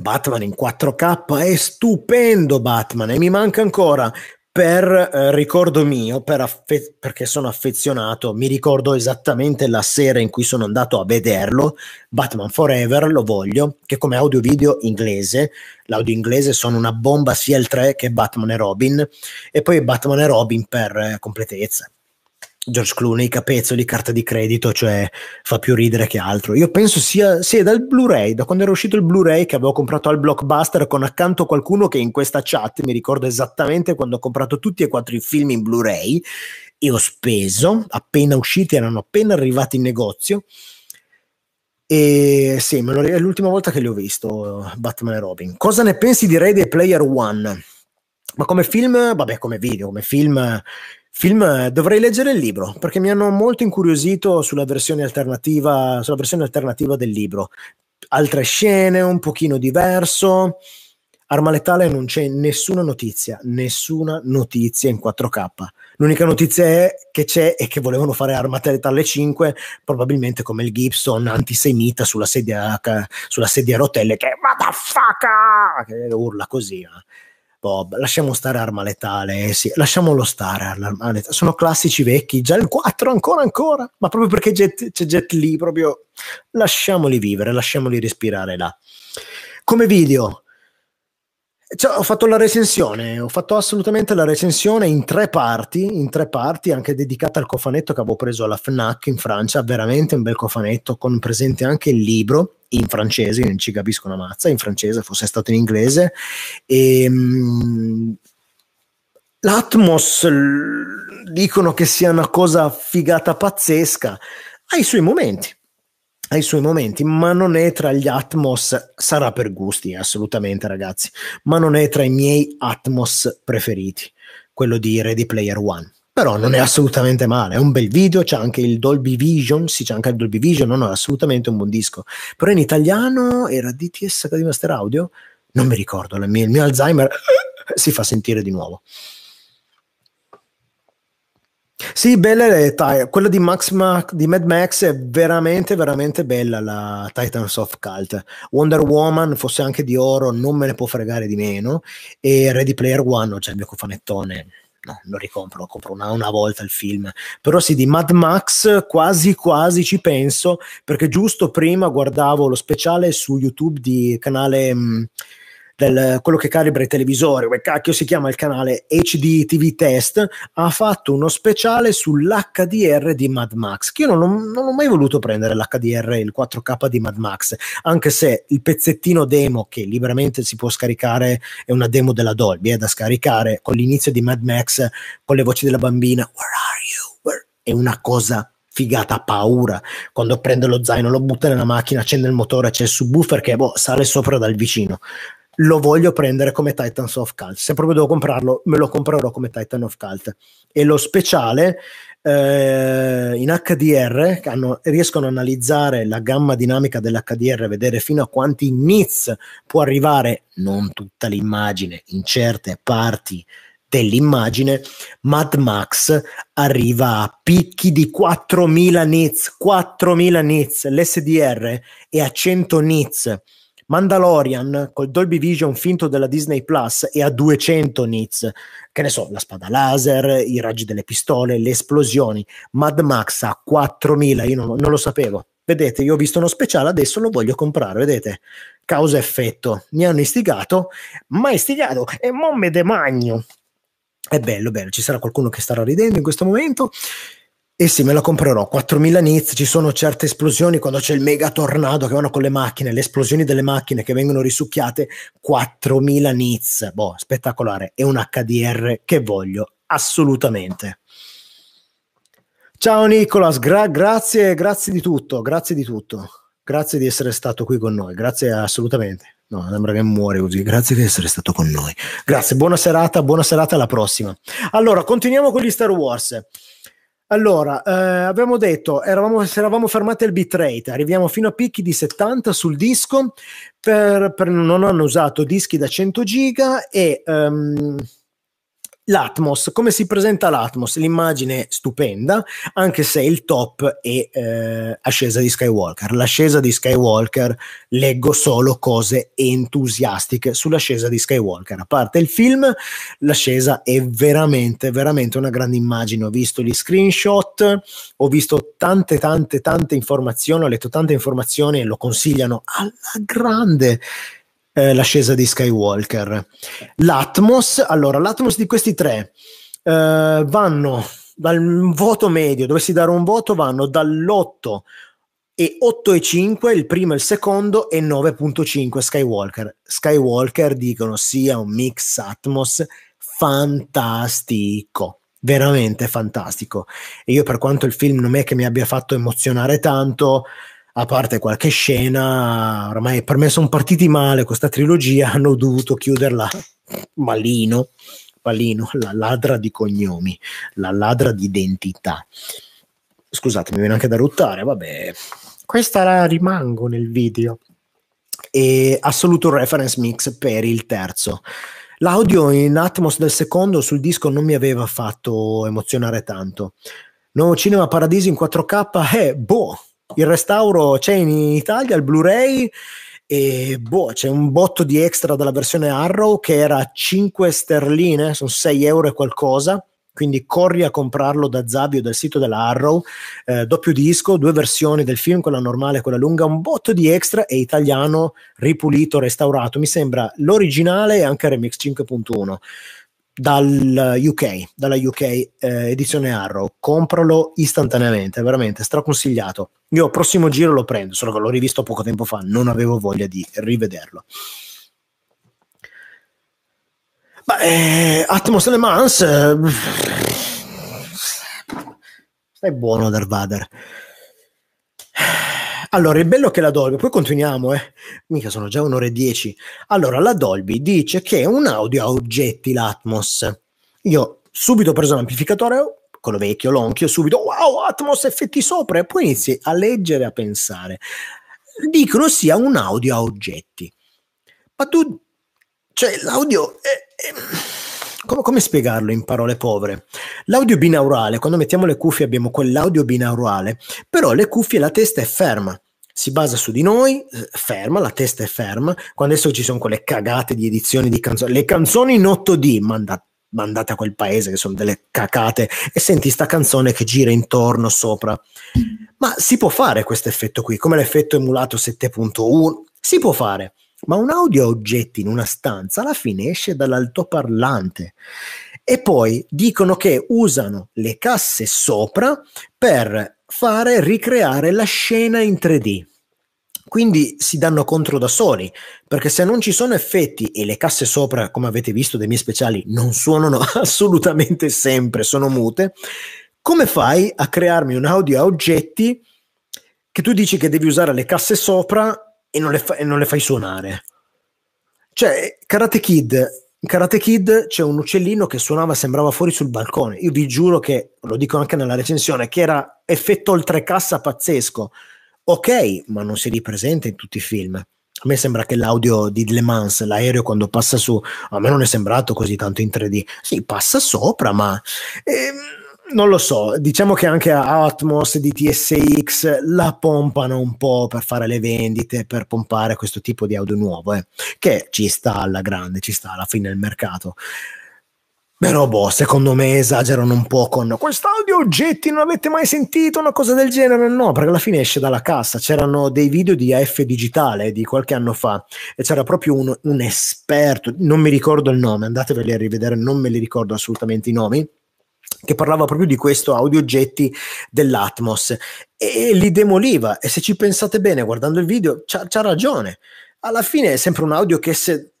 Batman in 4K è stupendo Batman e mi manca ancora per eh, ricordo mio, per affe- perché sono affezionato, mi ricordo esattamente la sera in cui sono andato a vederlo, Batman Forever, lo voglio, che come audio video inglese, l'audio inglese sono una bomba sia il 3 che Batman e Robin, e poi Batman e Robin per eh, completezza. George Clooney, capezzoli, carta di credito, cioè fa più ridere che altro. Io penso sia, sia dal Blu-ray, da quando era uscito il Blu-ray che avevo comprato al Blockbuster con accanto qualcuno che in questa chat mi ricordo esattamente quando ho comprato tutti e quattro i film in Blu-ray e ho speso, appena usciti, erano appena arrivati in negozio. E sì, è l'ultima volta che li ho visto, Batman e Robin. Cosa ne pensi di Ready Player One? Ma come film, vabbè, come video, come film Film, eh, dovrei leggere il libro perché mi hanno molto incuriosito sulla versione alternativa, sulla versione alternativa del libro. Altre scene, un pochino diverso. Arma letale non c'è nessuna notizia, nessuna notizia in 4K. L'unica notizia è che c'è e che volevano fare arma letale 5, probabilmente come il Gibson antisemita sulla sedia, sulla sedia a rotelle che motherfucker che urla così. Eh. Bob, lasciamo stare arma letale, eh, sì, lasciamolo stare arma letale. Sono classici vecchi, già il 4 ancora ancora, ma proprio perché Jet, c'è Jet lì, proprio lasciamoli vivere, lasciamoli respirare là. Come video, cioè, ho fatto la recensione, ho fatto assolutamente la recensione in tre parti, in tre parti, anche dedicata al cofanetto che avevo preso alla FNAC in Francia, veramente un bel cofanetto con presente anche il libro in francese, io non ci capisco una mazza, in francese, fosse stato in inglese. E, um, L'Atmos dicono che sia una cosa figata pazzesca, ha i suoi momenti ha i suoi momenti, ma non è tra gli Atmos, sarà per gusti assolutamente ragazzi, ma non è tra i miei Atmos preferiti, quello di Ready Player One. Però non è assolutamente male, è un bel video, c'è anche il Dolby Vision, sì c'è anche il Dolby Vision, no, no, è assolutamente un buon disco. Però in italiano era DTS Academy Master Audio? Non mi ricordo, il mio Alzheimer [LAUGHS] si fa sentire di nuovo. Sì, bella le quella di, Max Ma- di Mad Max è veramente, veramente bella la Titans of Cult. Wonder Woman, fosse anche di oro, non me ne può fregare di meno. E Ready Player One, cioè il mio cofanettone, no, lo ricompro, lo compro una, una, volta il film. Però sì, di Mad Max quasi quasi ci penso, perché giusto prima guardavo lo speciale su YouTube di canale... Mh, mm, del, quello che calibra i televisori, come cacchio si chiama il canale HD TV Test, ha fatto uno speciale sull'HDR di Mad Max, che io non ho, non ho mai voluto prendere l'HDR, il 4K di Mad Max, anche se il pezzettino demo che liberamente si può scaricare è una demo della Dolby, è da scaricare con l'inizio di Mad Max, con le voci della bambina, where are you? Where? È una cosa figata paura quando prende lo zaino, lo butta nella macchina, accende il motore, c'è il subwoofer che boh, sale sopra dal vicino lo voglio prendere come Titans of Cult. Se proprio devo comprarlo, me lo comprerò come Titan of Cult. E lo speciale eh, in HDR hanno, riescono a analizzare la gamma dinamica dell'HDR, vedere fino a quanti nits può arrivare, non tutta l'immagine, in certe parti dell'immagine, Mad Max arriva a picchi di 4000 nits, 4000 nits, l'SDR è a 100 nits Mandalorian col Dolby Vision finto della Disney Plus è a 200 nits, che ne so, la spada laser, i raggi delle pistole, le esplosioni. Mad Max a 4000, io non, non lo sapevo. Vedete, io ho visto uno speciale, adesso lo voglio comprare, vedete? Causa-effetto. Mi hanno istigato, ma istigato e mo me de magno. È bello, bello, ci sarà qualcuno che starà ridendo in questo momento. E sì, me la comprerò. 4000 nits, ci sono certe esplosioni quando c'è il mega tornado che vanno con le macchine, le esplosioni delle macchine che vengono risucchiate. 4000 nits, boh, spettacolare. È un HDR che voglio assolutamente. Ciao Nicolas, gra- grazie, grazie di tutto, grazie di tutto. Grazie di essere stato qui con noi, grazie assolutamente. No, sembra che muore così. Grazie di essere stato con noi. Grazie, buona serata, buona serata alla prossima. Allora, continuiamo con gli Star Wars. Allora, eh, abbiamo detto, eravamo, eravamo fermati al bitrate, arriviamo fino a picchi di 70 sul disco, per, per, non hanno usato dischi da 100 giga e um, L'Atmos, come si presenta l'Atmos? L'immagine è stupenda, anche se il top è eh, ascesa di Skywalker. L'ascesa di Skywalker, leggo solo cose entusiastiche sull'ascesa di Skywalker. A parte il film, l'ascesa è veramente, veramente una grande immagine. Ho visto gli screenshot, ho visto tante, tante, tante informazioni, ho letto tante informazioni e lo consigliano alla grande eh, l'ascesa di Skywalker. L'Atmos, allora, l'Atmos di questi tre eh, vanno dal voto medio, dovessi dare un voto, vanno dall'8 e 8 e 5 il primo e il secondo e 9.5 Skywalker. Skywalker dicono sia un mix Atmos fantastico veramente fantastico e io per quanto il film non è che mi abbia fatto emozionare tanto a parte qualche scena, ormai per me sono partiti male questa trilogia, [LAUGHS] hanno dovuto chiuderla malino, malino, la ladra di cognomi, la ladra di identità. Scusate, mi viene anche da ruttare, vabbè, questa la rimango nel video. E assoluto reference mix per il terzo. L'audio in Atmos del secondo sul disco non mi aveva fatto emozionare tanto. Nuovo Cinema Paradiso in 4K, eh, boh, il restauro c'è in Italia, il Blu-ray e boh, c'è un botto di extra dalla versione Arrow che era 5 sterline, sono 6 euro e qualcosa. Quindi corri a comprarlo da Zavio dal sito della Arrow, eh, doppio disco, due versioni del film, quella normale e quella lunga, un botto di extra e italiano ripulito, restaurato. Mi sembra l'originale e anche Remix 5.1 dal UK, dalla UK eh, edizione Arrow. Compralo istantaneamente, veramente straconsigliato. Io al prossimo giro lo prendo, solo che l'ho rivisto poco tempo fa, non avevo voglia di rivederlo. Ma eh, Atmos Le Mans eh, stai buono Darth Vader Allora, il bello che la Dolby, poi continuiamo, eh. Mica sono già un'ora e dieci. Allora, la Dolby dice che è un audio a oggetti l'Atmos. Io subito ho preso l'amplificatore, quello vecchio, l'onchio, subito, wow, Atmos effetti sopra, e poi inizi a leggere, a pensare. Dicono sia un audio a oggetti. Ma tu, cioè, l'audio... È, è come, come, spiegarlo in parole povere? L'audio binaurale, quando mettiamo le cuffie abbiamo quell'audio binaurale, però le cuffie la testa è ferma. Si basa su di noi, eh, ferma, la testa è ferma. Quando adesso ci sono quelle cagate di edizioni di canzoni, le canzoni in 8D, mandate mandate a quel paese che sono delle cacate e senti sta canzone che gira intorno sopra ma si può fare questo effetto qui come l'effetto emulato 7.1 si può fare ma un audio a oggetti in una stanza alla fine esce dall'altoparlante. E poi dicono che usano le casse sopra per fare ricreare la scena in 3D. Quindi si danno contro da soli, perché se non ci sono effetti e le casse sopra, come avete visto dai miei speciali, non suonano [LAUGHS] assolutamente sempre, sono mute, come fai a crearmi un audio a oggetti che tu dici che devi usare le casse sopra e non le, fa- e non le fai suonare. Cioè, Karate Kid, in Karate Kid c'è un uccellino che suonava, sembrava fuori sul balcone. Io vi giuro che, lo dico anche nella recensione, che era effetto oltrecassa pazzesco. Ok, ma non si ripresenta in tutti i film. A me sembra che l'audio di Le Mans, l'aereo quando passa su, a me non è sembrato così tanto in 3D. Sì, passa sopra, ma... Ehm, non lo so, diciamo che anche Atmos di TSX la pompano un po' per fare le vendite, per pompare questo tipo di audio nuovo, eh, che ci sta alla grande, ci sta alla fine del mercato. Però, boh, secondo me esagerano un po' con quest'audio oggetti, non avete mai sentito una cosa del genere? No, perché alla fine esce dalla cassa. C'erano dei video di AF Digitale di qualche anno fa e c'era proprio un, un esperto, non mi ricordo il nome, andateveli a rivedere, non me li ricordo assolutamente i nomi che parlava proprio di questo audio oggetti dell'Atmos e li demoliva e se ci pensate bene guardando il video c'ha, c'ha ragione alla fine è sempre un audio che se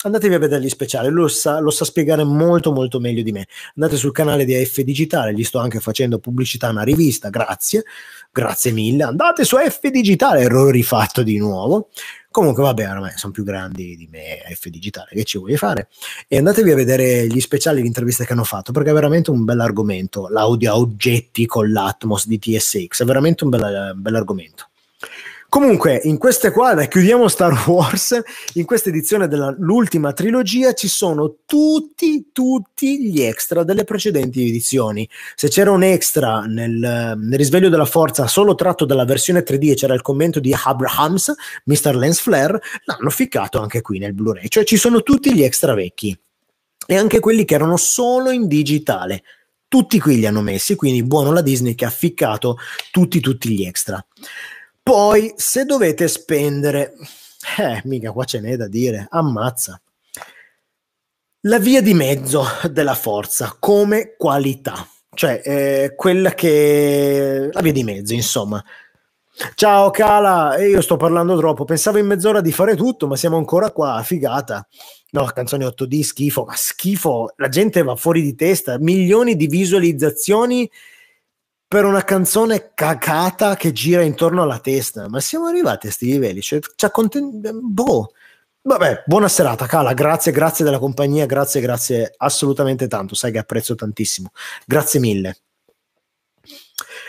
andatevi a vedere gli speciali, lo sa, lo sa, spiegare molto molto meglio di me. Andate sul canale di AF Digitale, gli sto anche facendo pubblicità a una rivista, grazie, grazie mille. Andate su AF Digitale, ero rifatto di nuovo. Comunque, vabbè, ormai sono più grandi di me, F Digitale, che ci vuoi fare? E andatevi a vedere gli speciali, le interviste che hanno fatto, perché è veramente un bel argomento. L'audio a oggetti con l'Atmos di TSX, è veramente un bel, bel argomento. Comunque, in queste qua, dai, chiudiamo Star Wars. In questa edizione dell'ultima trilogia ci sono tutti, tutti gli extra delle precedenti edizioni. Se c'era un extra nel, nel risveglio della forza solo tratto dalla versione 3D e c'era il commento di Abrahams, Mr. Lens Flare, l'hanno ficcato anche qui nel Blu-ray. Cioè ci sono tutti gli extra vecchi e anche quelli che erano solo in digitale. Tutti qui li hanno messi, quindi buono la Disney che ha ficcato tutti, tutti gli extra. Poi, se dovete spendere, eh, mica qua ce n'è da dire, ammazza. La via di mezzo della forza come qualità, cioè eh, quella che... la via di mezzo, insomma. Ciao Cala, io sto parlando troppo, pensavo in mezz'ora di fare tutto, ma siamo ancora qua, figata. No, canzoni 8D, schifo, ma schifo, la gente va fuori di testa, milioni di visualizzazioni per una canzone cacata che gira intorno alla testa. Ma siamo arrivati a questi livelli. Cioè, cioè conten- boh. Vabbè, buona serata, Cala. Grazie, grazie della compagnia. Grazie, grazie assolutamente tanto. Sai che apprezzo tantissimo. Grazie mille.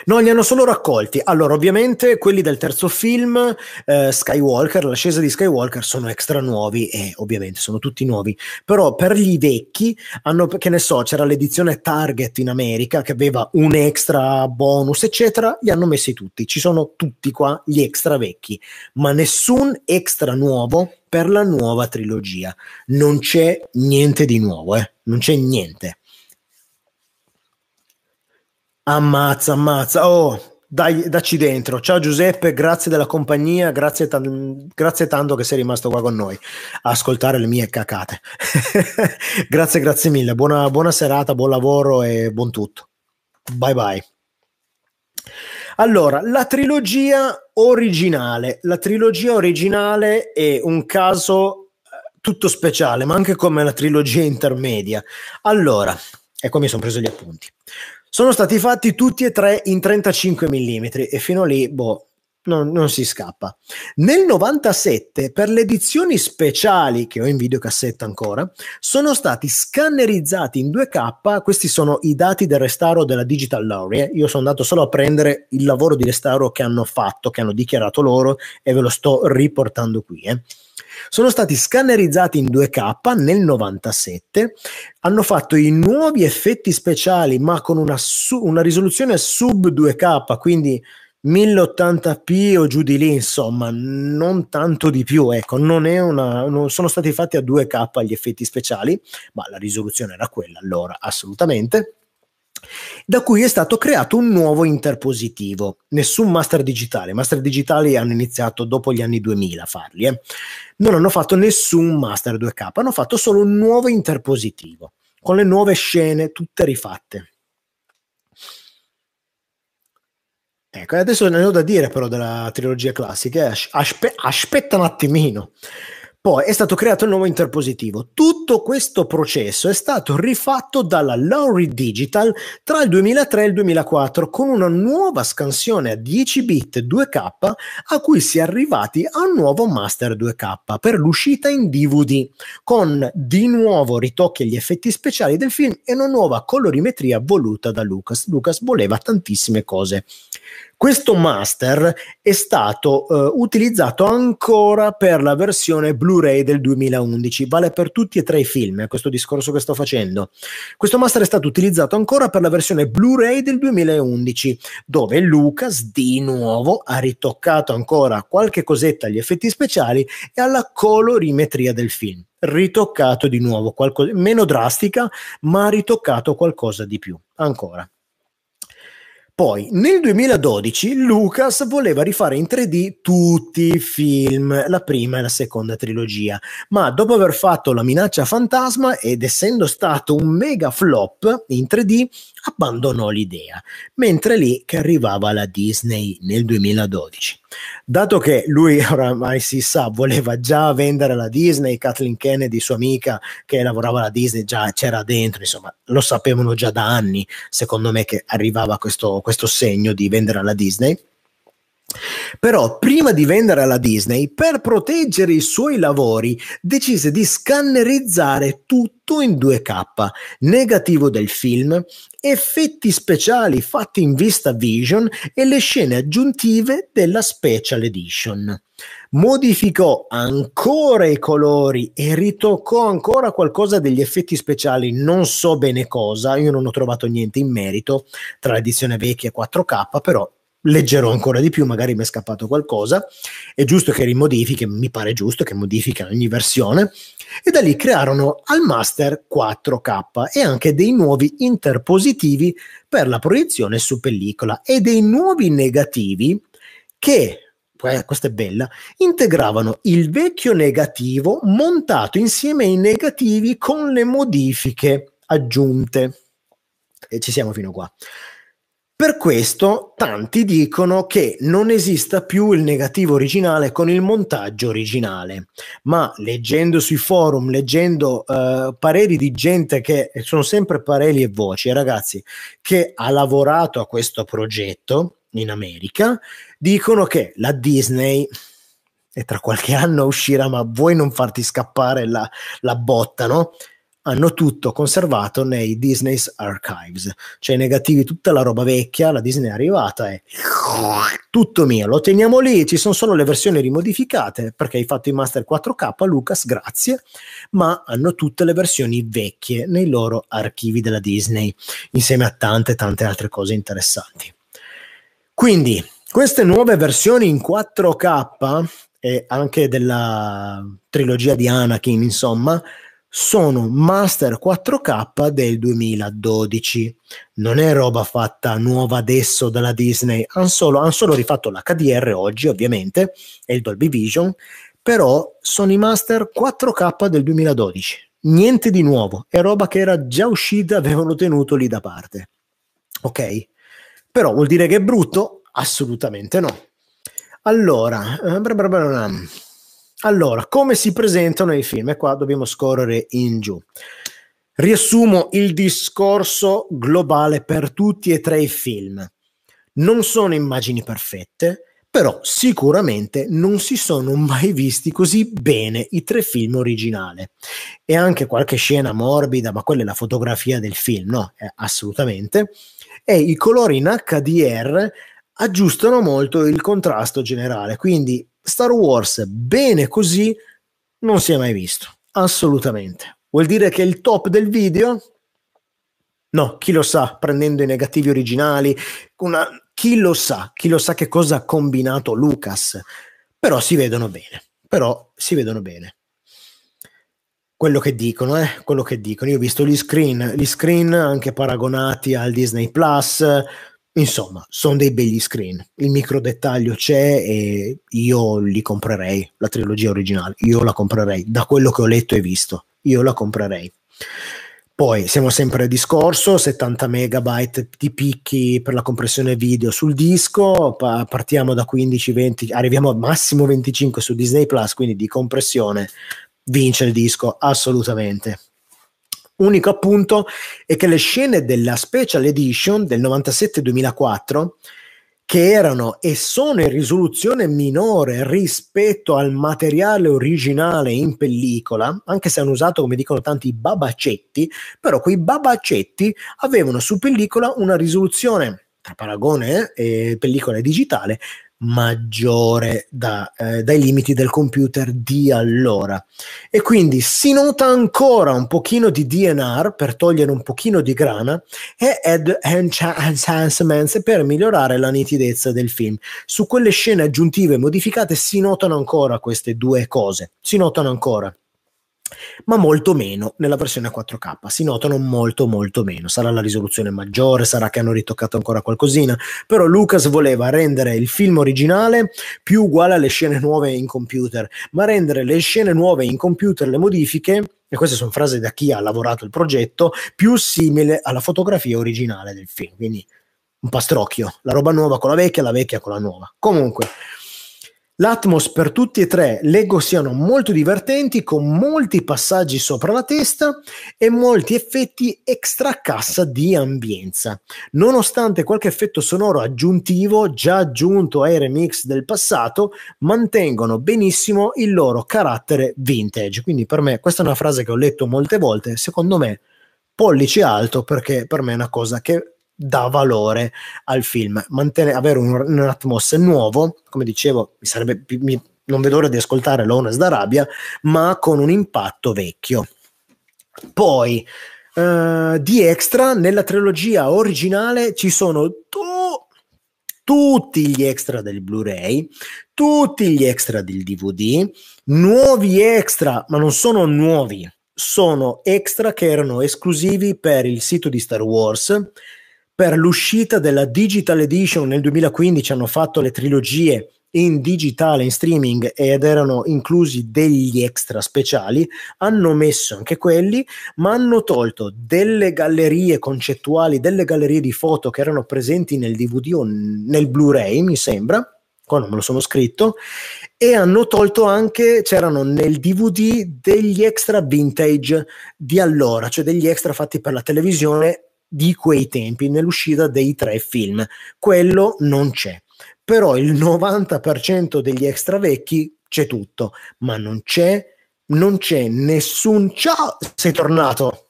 No, li hanno solo raccolti. Allora, ovviamente quelli del terzo film, eh, Skywalker, l'ascesa di Skywalker, sono extra nuovi e ovviamente sono tutti nuovi. Però per gli vecchi, hanno, che ne so, c'era l'edizione Target in America che aveva un extra bonus, eccetera, li hanno messi tutti. Ci sono tutti qua gli extra vecchi, ma nessun extra nuovo per la nuova trilogia. Non c'è niente di nuovo, eh? Non c'è niente. Ammazza, ammazza. Oh, dai, dacci dentro. Ciao Giuseppe, grazie della compagnia, grazie, t- grazie tanto che sei rimasto qua con noi a ascoltare le mie cacate. [LAUGHS] grazie, grazie mille. Buona, buona serata, buon lavoro e buon tutto. Bye bye. Allora, la trilogia originale. La trilogia originale è un caso eh, tutto speciale, ma anche come la trilogia intermedia. Allora, ecco mi sono preso gli appunti. Sono stati fatti tutti e tre in 35 mm e fino lì, boh, non, non, si scappa. Nel 97, per le edizioni speciali, che ho in videocassetta ancora, sono stati scannerizzati in 2K. Questi sono i dati del restauro della Digital Lowry. Eh. Io sono andato solo a prendere il lavoro di restauro che hanno fatto, che hanno dichiarato loro, e ve lo sto riportando qui. Eh. Sono stati scannerizzati in 2K nel 97, hanno fatto i nuovi effetti speciali, ma con una, su- una risoluzione sub 2K, quindi 1080p o giù di lì, insomma, non tanto di più, ecco, non, una, non sono stati fatti a 2K gli effetti speciali, ma la risoluzione era quella allora, assolutamente da cui è stato creato un nuovo interpositivo. Nessun master digitale, master digitali hanno iniziato dopo gli anni 2000 a farli, eh. non hanno fatto nessun master 2K, hanno fatto solo un nuovo interpositivo, con le nuove scene tutte rifatte. Ecco, adesso ne ho da dire però della trilogia classica. Eh. Aspe- aspetta un attimino. Poi è stato creato il nuovo interpositivo. Tutto questo processo è stato rifatto dalla Lowry Digital tra il 2003 e il 2004 con una nuova scansione a 10 bit 2K a cui si è arrivati a un nuovo master 2K per l'uscita in DVD con di nuovo ritocchi agli effetti speciali del film e una nuova colorimetria voluta da Lucas. Lucas voleva tantissime cose. Questo master è stato uh, utilizzato ancora per la versione Blu-ray del 2011, vale per tutti e tre i film, è questo discorso che sto facendo. Questo master è stato utilizzato ancora per la versione Blu-ray del 2011, dove Lucas di nuovo ha ritoccato ancora qualche cosetta agli effetti speciali e alla colorimetria del film ritoccato di nuovo, qualcosa, meno drastica, ma ritoccato qualcosa di più. Ancora. Poi nel 2012 Lucas voleva rifare in 3D tutti i film, la prima e la seconda trilogia, ma dopo aver fatto La minaccia fantasma ed essendo stato un mega flop in 3D, abbandonò l'idea, mentre lì che arrivava la Disney nel 2012. Dato che lui [LAUGHS] oramai si sa, voleva già vendere la Disney, Kathleen Kennedy, sua amica che lavorava alla Disney, già c'era dentro, insomma, lo sapevano già da anni, secondo me, che arrivava questo, questo segno di vendere alla Disney. Però prima di vendere alla Disney, per proteggere i suoi lavori, decise di scannerizzare tutto in 2K, negativo del film, effetti speciali fatti in vista vision e le scene aggiuntive della Special Edition. Modificò ancora i colori e ritoccò ancora qualcosa degli effetti speciali, non so bene cosa, io non ho trovato niente in merito tra l'edizione vecchia e 4K, però leggerò ancora di più, magari mi è scappato qualcosa. È giusto che rimodifichi, mi pare giusto che modifichino ogni versione. E da lì crearono al master 4K e anche dei nuovi interpositivi per la proiezione su pellicola e dei nuovi negativi che questa è bella, integravano il vecchio negativo montato insieme ai negativi con le modifiche aggiunte. E ci siamo fino qua. Per questo tanti dicono che non esista più il negativo originale con il montaggio originale, ma leggendo sui forum, leggendo uh, pareri di gente che sono sempre pareri e voci, ragazzi, che ha lavorato a questo progetto in America, dicono che la Disney e tra qualche anno uscirà, ma vuoi non farti scappare la, la botta, no? Hanno tutto conservato nei Disney's Archives, cioè negativi tutta la roba vecchia, la Disney è arrivata e tutto mio, lo teniamo lì, ci sono solo le versioni rimodificate perché hai fatto i master 4K, Lucas, grazie, ma hanno tutte le versioni vecchie nei loro archivi della Disney, insieme a tante tante altre cose interessanti. Quindi, queste nuove versioni in 4K e anche della trilogia di Anakin, insomma, sono Master 4K del 2012. Non è roba fatta nuova adesso dalla Disney, hanno solo, han solo rifatto l'HDR oggi, ovviamente, e il Dolby Vision, però sono i Master 4K del 2012. Niente di nuovo, è roba che era già uscita, avevano tenuto lì da parte. Ok? Però vuol dire che è brutto? Assolutamente no. Allora, eh, allora, come si presentano i film? E qua dobbiamo scorrere in giù. Riassumo il discorso globale per tutti e tre i film. Non sono immagini perfette, però sicuramente non si sono mai visti così bene i tre film originali e anche qualche scena morbida, ma quella è la fotografia del film, no? Eh, assolutamente. E i colori in HDR aggiustano molto il contrasto generale, quindi Star Wars bene così non si è mai visto, assolutamente. Vuol dire che il top del video? No, chi lo sa, prendendo i negativi originali, una, chi lo sa, chi lo sa che cosa ha combinato Lucas, però si vedono bene, però si vedono bene. Quello che dicono, eh, quello che dicono. Io ho visto gli screen, gli screen anche paragonati al Disney Plus, insomma, sono dei begli screen. Il micro dettaglio c'è e io li comprerei, la trilogia originale, io la comprerei, da quello che ho letto e visto, io la comprerei. Poi siamo sempre al discorso, 70 megabyte di picchi per la compressione video sul disco, pa- partiamo da 15-20, arriviamo al massimo 25 su Disney Plus, quindi di compressione vince il disco assolutamente. Unico appunto è che le scene della Special Edition del 97-2004 che erano e sono in risoluzione minore rispetto al materiale originale in pellicola, anche se hanno usato, come dicono tanti, babacetti, però quei babacetti avevano su pellicola una risoluzione tra paragone e pellicola digitale maggiore da, eh, dai limiti del computer di allora. E quindi si nota ancora un pochino di DNR per togliere un pochino di grana e add enhancements per migliorare la nitidezza del film. Su quelle scene aggiuntive modificate si notano ancora queste due cose si notano ancora ma molto meno nella versione 4K. Si notano molto molto meno. Sarà la risoluzione maggiore, sarà che hanno ritoccato ancora qualcosina, però Lucas voleva rendere il film originale più uguale alle scene nuove in computer, ma rendere le scene nuove in computer, le modifiche, e queste sono frasi da chi ha lavorato il progetto, più simile alla fotografia originale del film. Quindi un pastrocchio, la roba nuova con la vecchia, la vecchia con la nuova. Comunque, L'Atmos per tutti e tre leggo siano molto divertenti, con molti passaggi sopra la testa e molti effetti extra cassa di ambienza. Nonostante qualche effetto sonoro aggiuntivo già aggiunto ai remix del passato, mantengono benissimo il loro carattere vintage. Quindi per me, questa è una frase che ho letto molte volte, secondo me pollice alto perché per me è una cosa che dà valore al film. Mantenere, avere un, un atmos nuovo, come dicevo, mi sarebbe, mi, non vedo l'ora di ascoltare Lones d'Arabia, ma con un impatto vecchio. Poi, uh, di extra, nella trilogia originale ci sono tu, tutti gli extra del Blu-ray, tutti gli extra del DVD, nuovi extra, ma non sono nuovi, sono extra che erano esclusivi per il sito di Star Wars per l'uscita della Digital Edition nel 2015 hanno fatto le trilogie in digitale, in streaming ed erano inclusi degli extra speciali, hanno messo anche quelli, ma hanno tolto delle gallerie concettuali, delle gallerie di foto che erano presenti nel DVD o nel Blu-ray, mi sembra, qua non me lo sono scritto, e hanno tolto anche, c'erano nel DVD degli extra vintage di allora, cioè degli extra fatti per la televisione di quei tempi nell'uscita dei tre film. Quello non c'è. Però il 90% degli extra vecchi c'è tutto, ma non c'è, non c'è nessun ciao, sei tornato.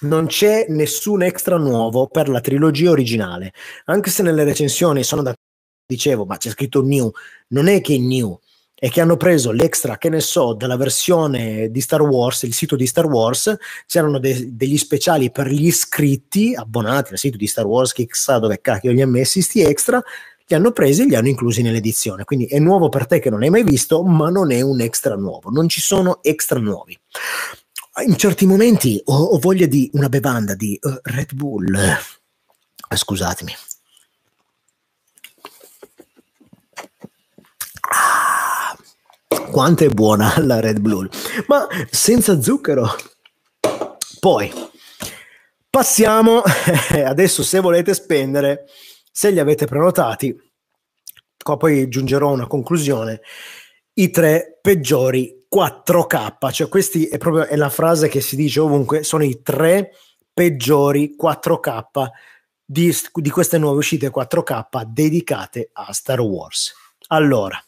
Non c'è nessun extra nuovo per la trilogia originale, anche se nelle recensioni sono da dicevo, ma c'è scritto new, non è che new, e che hanno preso l'extra, che ne so, della versione di Star Wars, il sito di Star Wars, c'erano de- degli speciali per gli iscritti abbonati al sito di Star Wars, chissà dove cacchio li ha messi sti extra, li hanno presi e li hanno inclusi nell'edizione. Quindi è nuovo per te che non hai mai visto, ma non è un extra nuovo, non ci sono extra nuovi. In certi momenti ho, ho voglia di una bevanda di uh, Red Bull. Uh, scusatemi. Quanto è buona [LAUGHS] la Red Bull, ma senza zucchero. Poi passiamo [LAUGHS] adesso se volete spendere, se li avete prenotati, qua poi giungerò a una conclusione, i tre peggiori 4K, cioè questi è proprio è la frase che si dice ovunque, sono i tre peggiori 4K di, di queste nuove uscite 4K dedicate a Star Wars. Allora,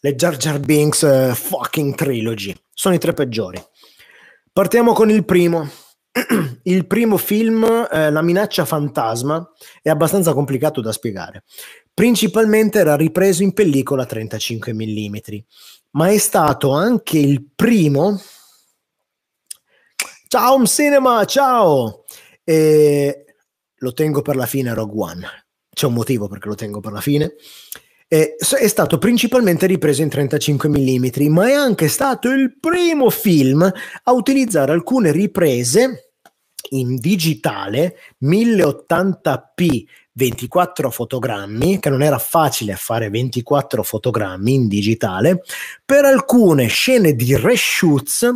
le Jar Jar Binks uh, fucking trilogy sono i tre peggiori. Partiamo con il primo. [CLEARS THROAT] il primo film, eh, La minaccia fantasma, è abbastanza complicato da spiegare. Principalmente era ripreso in pellicola 35 mm, ma è stato anche il primo. Ciao, un cinema, ciao! E lo tengo per la fine Rogue One. C'è un motivo perché lo tengo per la fine. È stato principalmente ripreso in 35 mm, ma è anche stato il primo film a utilizzare alcune riprese in digitale 1080p 24 fotogrammi, che non era facile fare 24 fotogrammi in digitale, per alcune scene di reshoots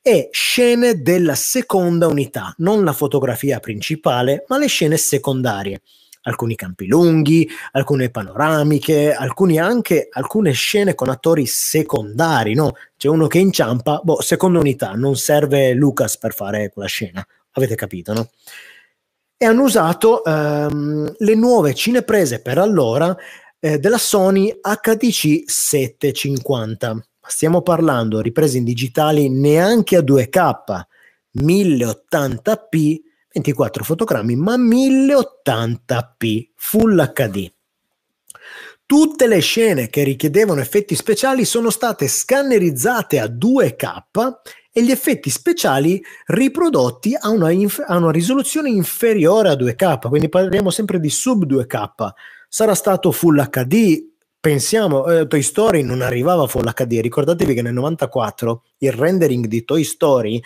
e scene della seconda unità, non la fotografia principale, ma le scene secondarie. Alcuni campi lunghi, alcune panoramiche, alcuni anche alcune scene con attori secondari, no? C'è uno che inciampa, boh, seconda unità, non serve Lucas per fare quella scena, avete capito, no? e hanno usato ehm, le nuove cineprese per allora eh, della Sony HDC 750. Stiamo parlando riprese in digitali neanche a 2K, 1080p, 24 fotogrammi, ma 1080p Full HD. Tutte le scene che richiedevano effetti speciali sono state scannerizzate a 2K e gli effetti speciali riprodotti a una, inf- a una risoluzione inferiore a 2K, quindi parliamo sempre di sub 2K. Sarà stato Full HD, pensiamo, eh, Toy Story non arrivava a Full HD, ricordatevi che nel 94 il rendering di Toy Story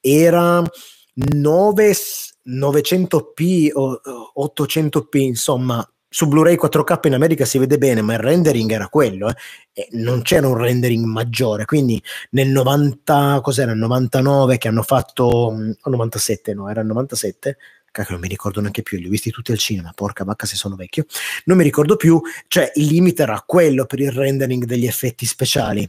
era 9, 900p o 800p, insomma, su Blu-ray 4K in America si vede bene, ma il rendering era quello, eh? e non c'era un rendering maggiore. Quindi nel 90, cos'era? Il 99 che hanno fatto, o 97, no, era il 97. Cacchio, non mi ricordo neanche più, li ho visti tutti al cinema, porca vacca se sono vecchio. Non mi ricordo più, cioè il limite era quello per il rendering degli effetti speciali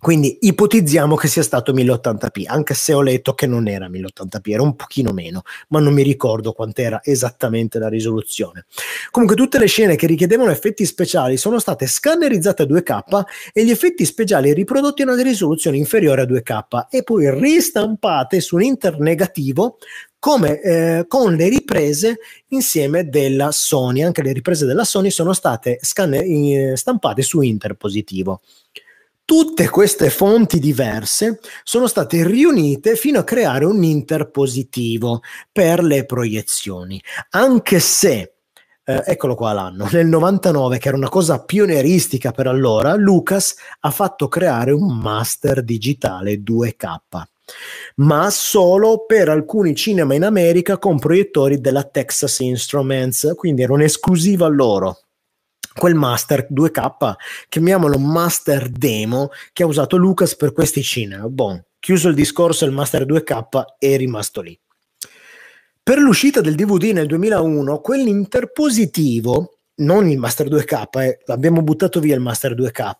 quindi ipotizziamo che sia stato 1080p, anche se ho letto che non era 1080p, era un pochino meno, ma non mi ricordo quant'era esattamente la risoluzione. Comunque tutte le scene che richiedevano effetti speciali sono state scannerizzate a 2K e gli effetti speciali riprodotti a una risoluzione inferiore a 2K e poi ristampate su un inter negativo come eh, con le riprese insieme della Sony. Anche le riprese della Sony sono state scanne- eh, stampate su inter positivo. Tutte queste fonti diverse sono state riunite fino a creare un interpositivo per le proiezioni, anche se eh, eccolo qua l'anno, nel 99, che era una cosa pionieristica per allora, Lucas ha fatto creare un master digitale 2K, ma solo per alcuni cinema in America con proiettori della Texas Instruments, quindi era un'esclusiva loro quel master 2K, chiamiamolo master demo, che ha usato Lucas per questi cinema. Bon, chiuso il discorso, il master 2K è rimasto lì. Per l'uscita del DVD nel 2001, quell'interpositivo non il Master 2K, eh, abbiamo buttato via il Master 2K,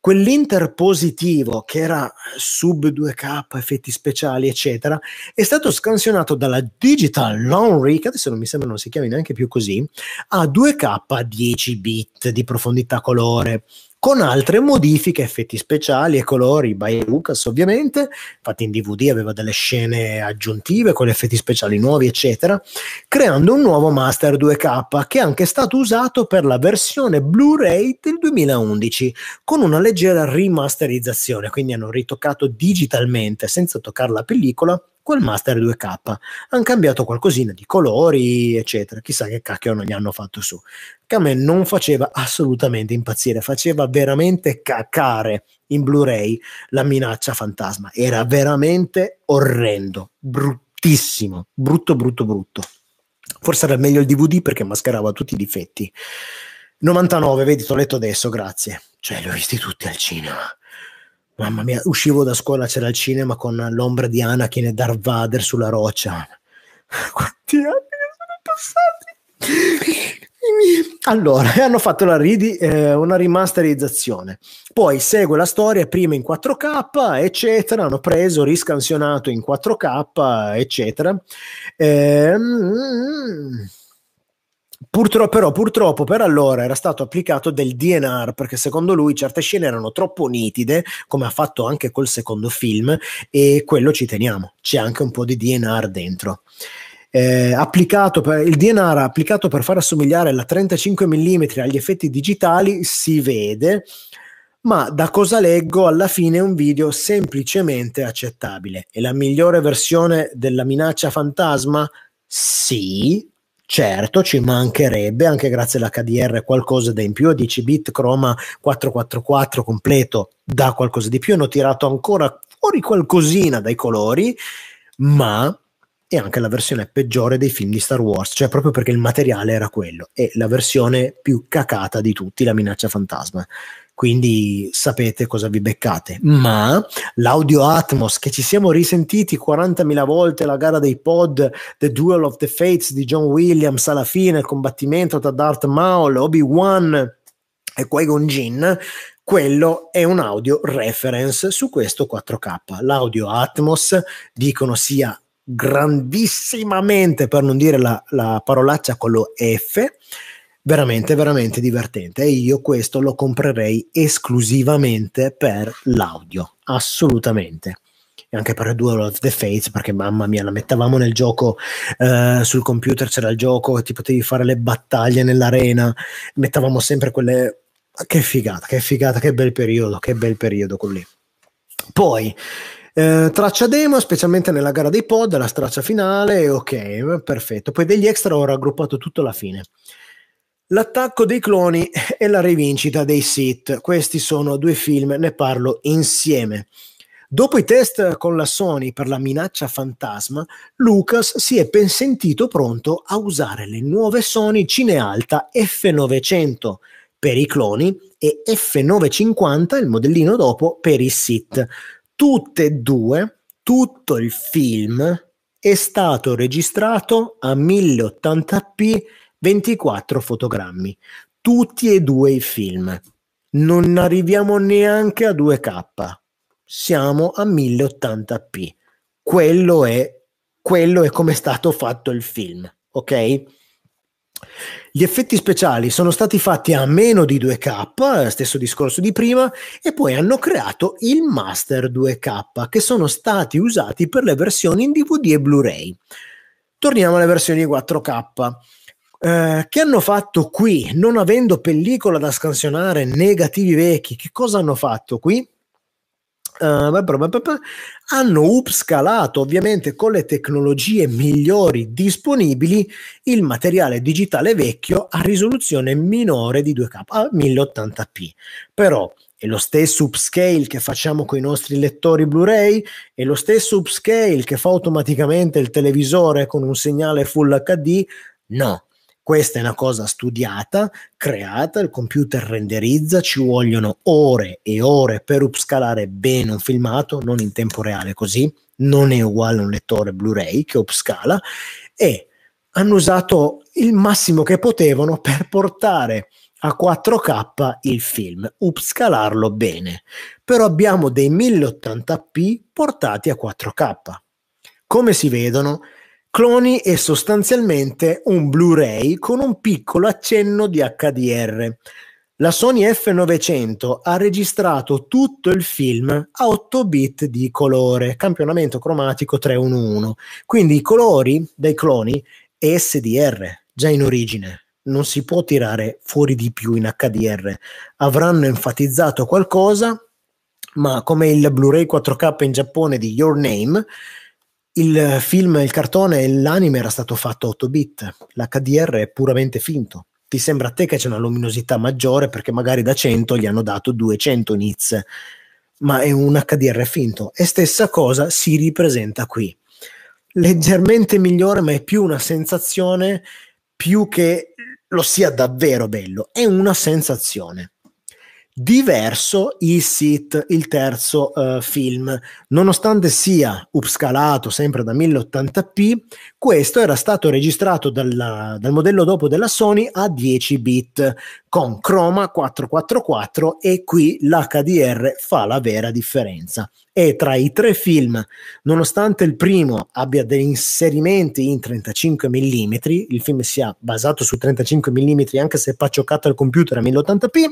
quell'interpositivo che era sub 2K, effetti speciali, eccetera, è stato scansionato dalla Digital Laundry, che adesso non mi sembra non si chiami neanche più così, a 2K 10 bit di profondità colore con altre modifiche, effetti speciali e colori by Lucas ovviamente, infatti in DVD aveva delle scene aggiuntive con effetti speciali nuovi eccetera, creando un nuovo Master 2K che è anche stato usato per la versione Blu-ray del 2011 con una leggera rimasterizzazione, quindi hanno ritoccato digitalmente senza toccare la pellicola quel Master 2K. Hanno cambiato qualcosina di colori, eccetera. Chissà che cacchio non gli hanno fatto su. Che a me non faceva assolutamente impazzire, faceva veramente cacare in Blu-ray la minaccia fantasma. Era veramente orrendo, bruttissimo, brutto, brutto, brutto. Forse era meglio il DVD perché mascherava tutti i difetti. 99, vedi, ti ho letto adesso, grazie. Cioè, li ho visti tutti al cinema Mamma mia, uscivo da scuola, c'era il cinema con l'ombra di Anakin e Darth Vader sulla roccia. Quanti anni sono passati? Allora, hanno fatto ridi, eh, una rimasterizzazione. Poi segue la storia prima in 4K, eccetera. Hanno preso, riscansionato in 4K, eccetera. Eh, Purtroppo, però, purtroppo per allora era stato applicato del DNR perché secondo lui certe scene erano troppo nitide, come ha fatto anche col secondo film, e quello ci teniamo. C'è anche un po' di DNR dentro. Eh, applicato per, il DNR applicato per far assomigliare la 35 mm agli effetti digitali si vede, ma da cosa leggo alla fine è un video semplicemente accettabile. È la migliore versione della minaccia fantasma? Sì, Certo, ci mancherebbe anche grazie all'HDR qualcosa da in più, 10 bit Chroma 444 completo da qualcosa di più, hanno tirato ancora fuori qualcosina dai colori, ma è anche la versione peggiore dei film di Star Wars, cioè proprio perché il materiale era quello, è la versione più cacata di tutti, la minaccia fantasma quindi sapete cosa vi beccate. Ma l'audio Atmos che ci siamo risentiti 40.000 volte la gara dei pod, The Duel of the Fates di John Williams alla fine, il combattimento tra Darth Maul, Obi-Wan e Qui-Gon Jinn, quello è un audio reference su questo 4K. L'audio Atmos dicono sia grandissimamente, per non dire la, la parolaccia con lo F, veramente veramente divertente. E io questo lo comprerei esclusivamente per l'audio assolutamente. E anche per Duel of the Fates perché mamma mia la mettavamo nel gioco eh, sul computer c'era il gioco ti potevi fare le battaglie nell'arena mettavamo sempre quelle che figata che figata che bel periodo che bel periodo con lì poi eh, traccia demo, specialmente nella gara dei pod, la traccia finale, ok, perfetto. Poi degli extra ho raggruppato tutto alla fine. L'attacco dei cloni [LAUGHS] e la rivincita dei Sith. Questi sono due film, ne parlo insieme. Dopo i test con la Sony per la minaccia fantasma, Lucas si è sentito pronto a usare le nuove Sony Cinealta F900 per i cloni e F950, il modellino dopo, per i Sith. Tutte e due, tutto il film è stato registrato a 1080p 24 fotogrammi, tutti e due i film. Non arriviamo neanche a 2K, siamo a 1080p. Quello è, quello è come è stato fatto il film, ok? Gli effetti speciali sono stati fatti a meno di 2K, stesso discorso di prima, e poi hanno creato il Master 2K, che sono stati usati per le versioni in DVD e Blu-ray. Torniamo alle versioni 4K. Eh, che hanno fatto qui, non avendo pellicola da scansionare, negativi vecchi, che cosa hanno fatto qui? Uh, hanno upscalato ovviamente con le tecnologie migliori disponibili il materiale digitale vecchio a risoluzione minore di 2K a 1080p però è lo stesso upscale che facciamo con i nostri lettori Blu-ray? È lo stesso upscale che fa automaticamente il televisore con un segnale full HD no questa è una cosa studiata, creata, il computer renderizza, ci vogliono ore e ore per upscalare bene un filmato, non in tempo reale così, non è uguale a un lettore Blu-ray che upscala e hanno usato il massimo che potevano per portare a 4K il film, upscalarlo bene. Però abbiamo dei 1080p portati a 4K. Come si vedono, Cloni è sostanzialmente un Blu-ray con un piccolo accenno di HDR. La Sony F900 ha registrato tutto il film a 8 bit di colore, campionamento cromatico 311. Quindi i colori dei cloni è SDR, già in origine. Non si può tirare fuori di più in HDR. Avranno enfatizzato qualcosa, ma come il Blu-ray 4K in Giappone di Your Name, il film, il cartone e l'anime era stato fatto a 8 bit, l'HDR è puramente finto. Ti sembra a te che c'è una luminosità maggiore perché magari da 100 gli hanno dato 200 nits, ma è un HDR finto. E stessa cosa si ripresenta qui. Leggermente migliore, ma è più una sensazione più che lo sia davvero bello, è una sensazione. Diverso il SIT, il terzo uh, film. Nonostante sia upscalato sempre da 1080p, questo era stato registrato dalla, dal modello dopo della Sony a 10 bit con chroma 444 e qui l'HDR fa la vera differenza. E tra i tre film, nonostante il primo abbia degli inserimenti in 35 mm, il film sia basato su 35 mm anche se è paccioccato al computer a 1080p,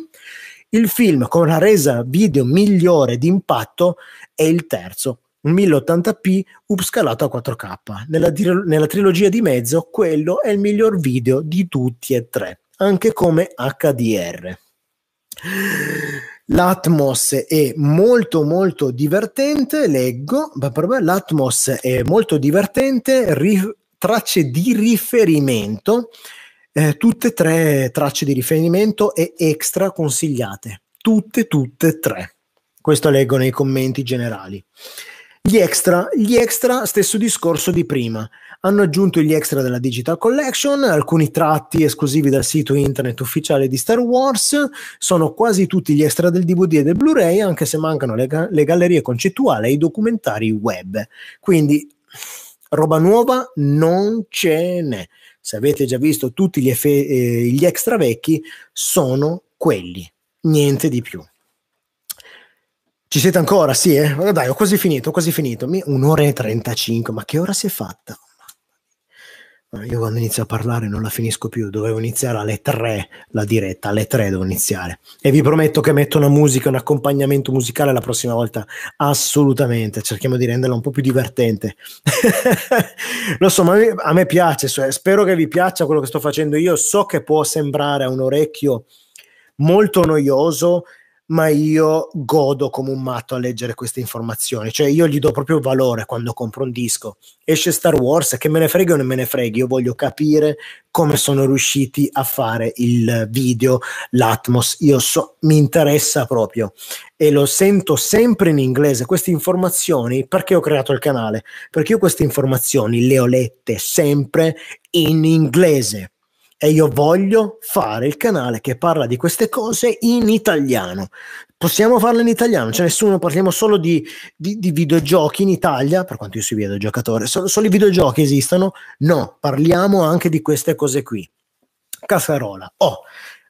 il film con la resa video migliore d'impatto è il terzo, un 1080p upscalato a 4K. Nella, nella trilogia di mezzo, quello è il miglior video di tutti e tre, anche come HDR. L'Atmos è molto molto divertente, leggo, l'Atmos è molto divertente, ri- tracce di riferimento eh, tutte e tre tracce di riferimento e extra consigliate. Tutte, tutte e tre. Questo leggo nei commenti generali. Gli extra, gli extra, stesso discorso di prima. Hanno aggiunto gli extra della Digital Collection, alcuni tratti esclusivi dal sito internet ufficiale di Star Wars, sono quasi tutti gli extra del DVD e del Blu-ray, anche se mancano le, le gallerie concettuali e i documentari web. Quindi roba nuova non ce n'è se avete già visto tutti gli, efe- eh, gli extra vecchi, sono quelli, niente di più. Ci siete ancora? Sì, eh? Dai, ho quasi finito, ho quasi finito. Un'ora e 35, ma che ora si è fatta? Io quando inizio a parlare non la finisco più, dovevo iniziare alle 3 la diretta, alle 3 devo iniziare. E vi prometto che metto una musica, un accompagnamento musicale la prossima volta, assolutamente, cerchiamo di renderla un po' più divertente. [LAUGHS] Lo so, ma a me piace, spero che vi piaccia quello che sto facendo io, so che può sembrare a un orecchio molto noioso, ma io godo come un matto a leggere queste informazioni, cioè io gli do proprio valore quando compro un disco. Esce Star Wars, che me ne frega o non me ne freghi, io voglio capire come sono riusciti a fare il video, l'Atmos, io so, mi interessa proprio e lo sento sempre in inglese queste informazioni perché ho creato il canale, perché io queste informazioni le ho lette sempre in inglese e io voglio fare il canale che parla di queste cose in italiano. Possiamo farlo in italiano, c'è nessuno, parliamo solo di, di, di, videogiochi in Italia, per quanto io sia videogiocatore, solo, solo i videogiochi esistono? No, parliamo anche di queste cose qui. Cassarola. Oh,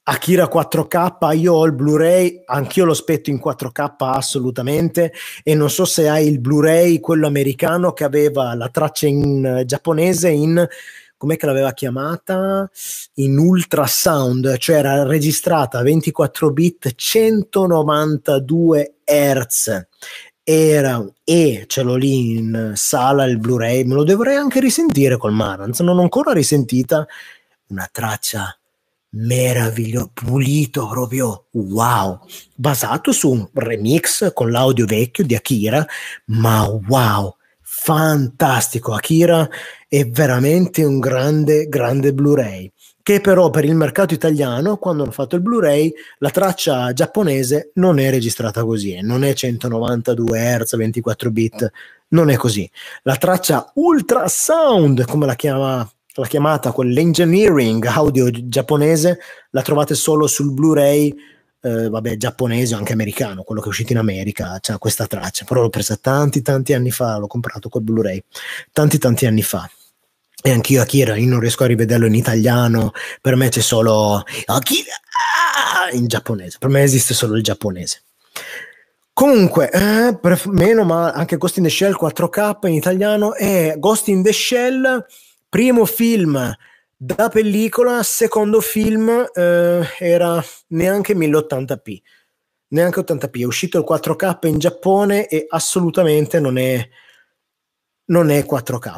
Akira 4K, io ho il Blu-ray, anch'io lo spetto in 4K assolutamente e non so se hai il Blu-ray, quello americano che aveva la traccia in giapponese in com'è che l'aveva chiamata? In ultrasound, cioè era registrata a 24 bit 192 Hz. Era e ce l'ho lì in sala il Blu-ray, me lo dovrei anche risentire col Marantz, non ho ancora risentita una traccia meraviglioso, pulito proprio wow, basato su un remix con l'audio vecchio di Akira, ma wow, fantastico. Akira è veramente un grande, grande Blu-ray. Che però per il mercato italiano, quando hanno fatto il Blu-ray, la traccia giapponese non è registrata così, eh. non è 192 Hz, 24 bit, non è così. La traccia ultrasound, come la chiama la chiamata quell'engineering audio giapponese la trovate solo sul Blu-ray eh, vabbè, giapponese o anche americano, quello che è uscito in America, c'ha questa traccia, però l'ho presa tanti tanti anni fa, l'ho comprato col Blu-ray, tanti tanti anni fa. E anch'io Akira, io non riesco a rivederlo in italiano, per me c'è solo Akira in giapponese, per me esiste solo il giapponese. Comunque, eh, per meno, ma anche Ghost in the Shell 4K in italiano è Ghost in the Shell, primo film da pellicola, secondo film eh, era neanche 1080p, neanche 80p. È uscito il 4K in Giappone e assolutamente non è, non è 4K.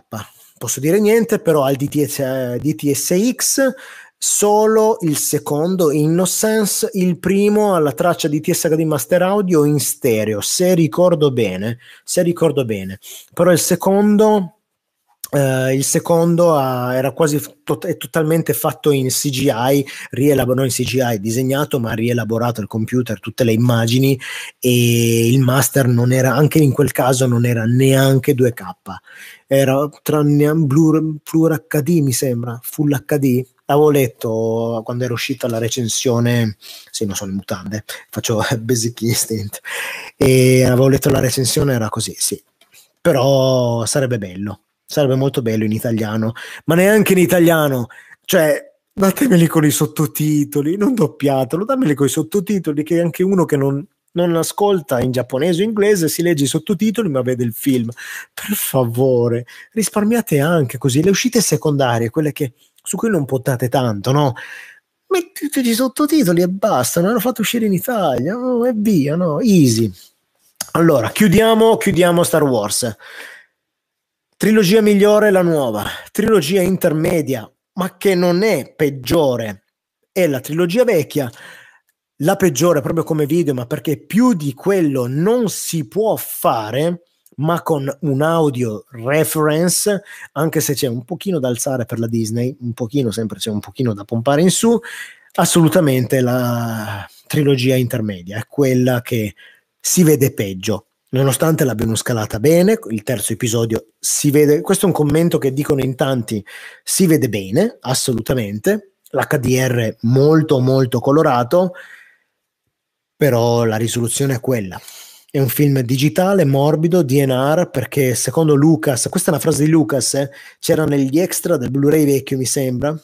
Posso dire niente, però al DTS, DTSX solo il secondo Innocence, il primo alla traccia DTS HD Master Audio in stereo, se ricordo bene, se ricordo bene. Però il secondo Uh, il secondo uh, era quasi to- è totalmente fatto in CGI, rielaborato in CGI, disegnato ma rielaborato al computer tutte le immagini e il master non era, anche in quel caso non era neanche 2K, era tra Blur, Blur HD mi sembra, Full HD. Avevo letto quando era uscita la recensione, sì, non sono in mutande, faccio [LAUGHS] Basic Instinct, e avevo letto la recensione, era così, sì, però sarebbe bello Sarebbe molto bello in italiano, ma neanche in italiano. Cioè, datemeli con i sottotitoli, non doppiatelo, dammeli con i sottotitoli, che anche uno che non, non ascolta in giapponese o inglese si legge i sottotitoli ma vede il film. Per favore, risparmiate anche così le uscite secondarie, quelle che, su cui non pottate tanto, no? Mettete i sottotitoli e basta, non hanno fatto uscire in Italia oh, e via, no? Easy. Allora, chiudiamo, chiudiamo Star Wars. Trilogia migliore la nuova, trilogia intermedia, ma che non è peggiore, è la trilogia vecchia, la peggiore proprio come video, ma perché più di quello non si può fare, ma con un audio reference, anche se c'è un pochino da alzare per la Disney, un pochino, sempre c'è un pochino da pompare in su, assolutamente la trilogia intermedia è quella che si vede peggio nonostante l'abbiano scalata bene, il terzo episodio si vede, questo è un commento che dicono in tanti, si vede bene, assolutamente, l'HDR molto molto colorato, però la risoluzione è quella. È un film digitale, morbido, DNR, perché secondo Lucas, questa è una frase di Lucas, eh, c'era negli extra del Blu-ray vecchio, mi sembra,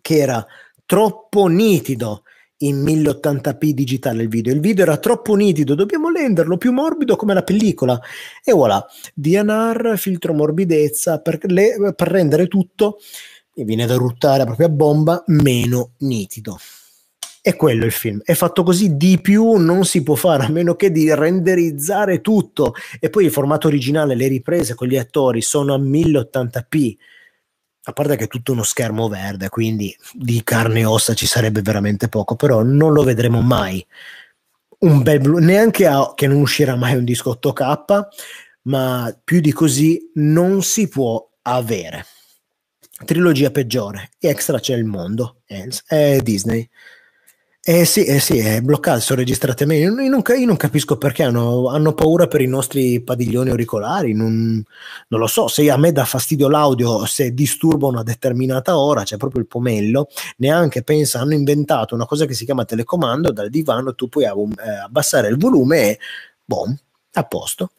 che era troppo nitido in 1080p digitale il video. Il video era troppo nitido, dobbiamo renderlo più morbido come la pellicola. E voilà, DNR, filtro morbidezza, per, le, per rendere tutto, mi viene da ruttare proprio a bomba, meno nitido. E quello il film. È fatto così, di più non si può fare a meno che di renderizzare tutto. E poi il formato originale, le riprese con gli attori sono a 1080p a parte che è tutto uno schermo verde, quindi di carne e ossa ci sarebbe veramente poco, però non lo vedremo mai. Un bel blu, neanche a, che non uscirà mai un disco 8K, ma più di così non si può avere. Trilogia peggiore, extra c'è il mondo, è Disney. Eh sì, eh sì, è bloccato, sono registrate meglio. Io non, io non capisco perché hanno, hanno, paura per i nostri padiglioni auricolari. Non, non, lo so, se a me dà fastidio l'audio, se disturba una determinata ora, c'è proprio il pomello. Neanche pensa, hanno inventato una cosa che si chiama telecomando. Dal divano tu puoi eh, abbassare il volume e boom, a posto.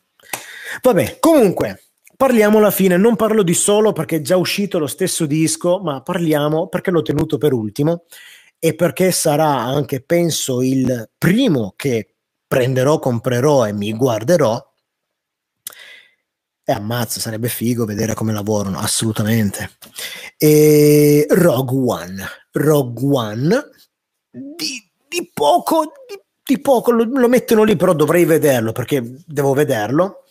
Vabbè, comunque. Parliamo alla fine, non parlo di solo perché è già uscito lo stesso disco, ma parliamo perché l'ho tenuto per ultimo e perché sarà anche, penso, il primo che prenderò, comprerò e mi guarderò. E ammazza, sarebbe figo vedere come lavorano, assolutamente. E Rogue One, Rogue One, di, di poco, di, di poco lo, lo mettono lì, però dovrei vederlo perché devo vederlo.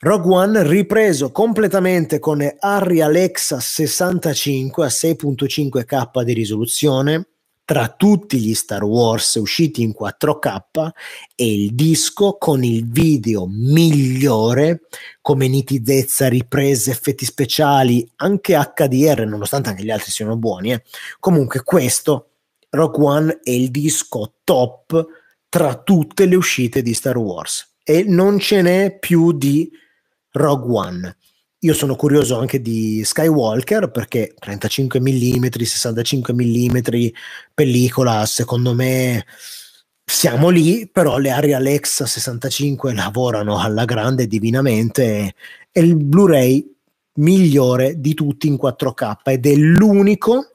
Rogue One ripreso completamente con Harry Alexa 65 a 6.5K di risoluzione, tra tutti gli Star Wars usciti in 4K e il disco con il video migliore come nitidezza, riprese, effetti speciali, anche HDR, nonostante anche gli altri siano buoni. Eh. Comunque questo, Rock One, è il disco top tra tutte le uscite di Star Wars e non ce n'è più di Rogue One. Io sono curioso anche di Skywalker perché 35 mm, 65 mm, pellicola, secondo me siamo lì, però le aree Alexa 65 lavorano alla grande divinamente e il Blu-ray migliore di tutti in 4K ed è l'unico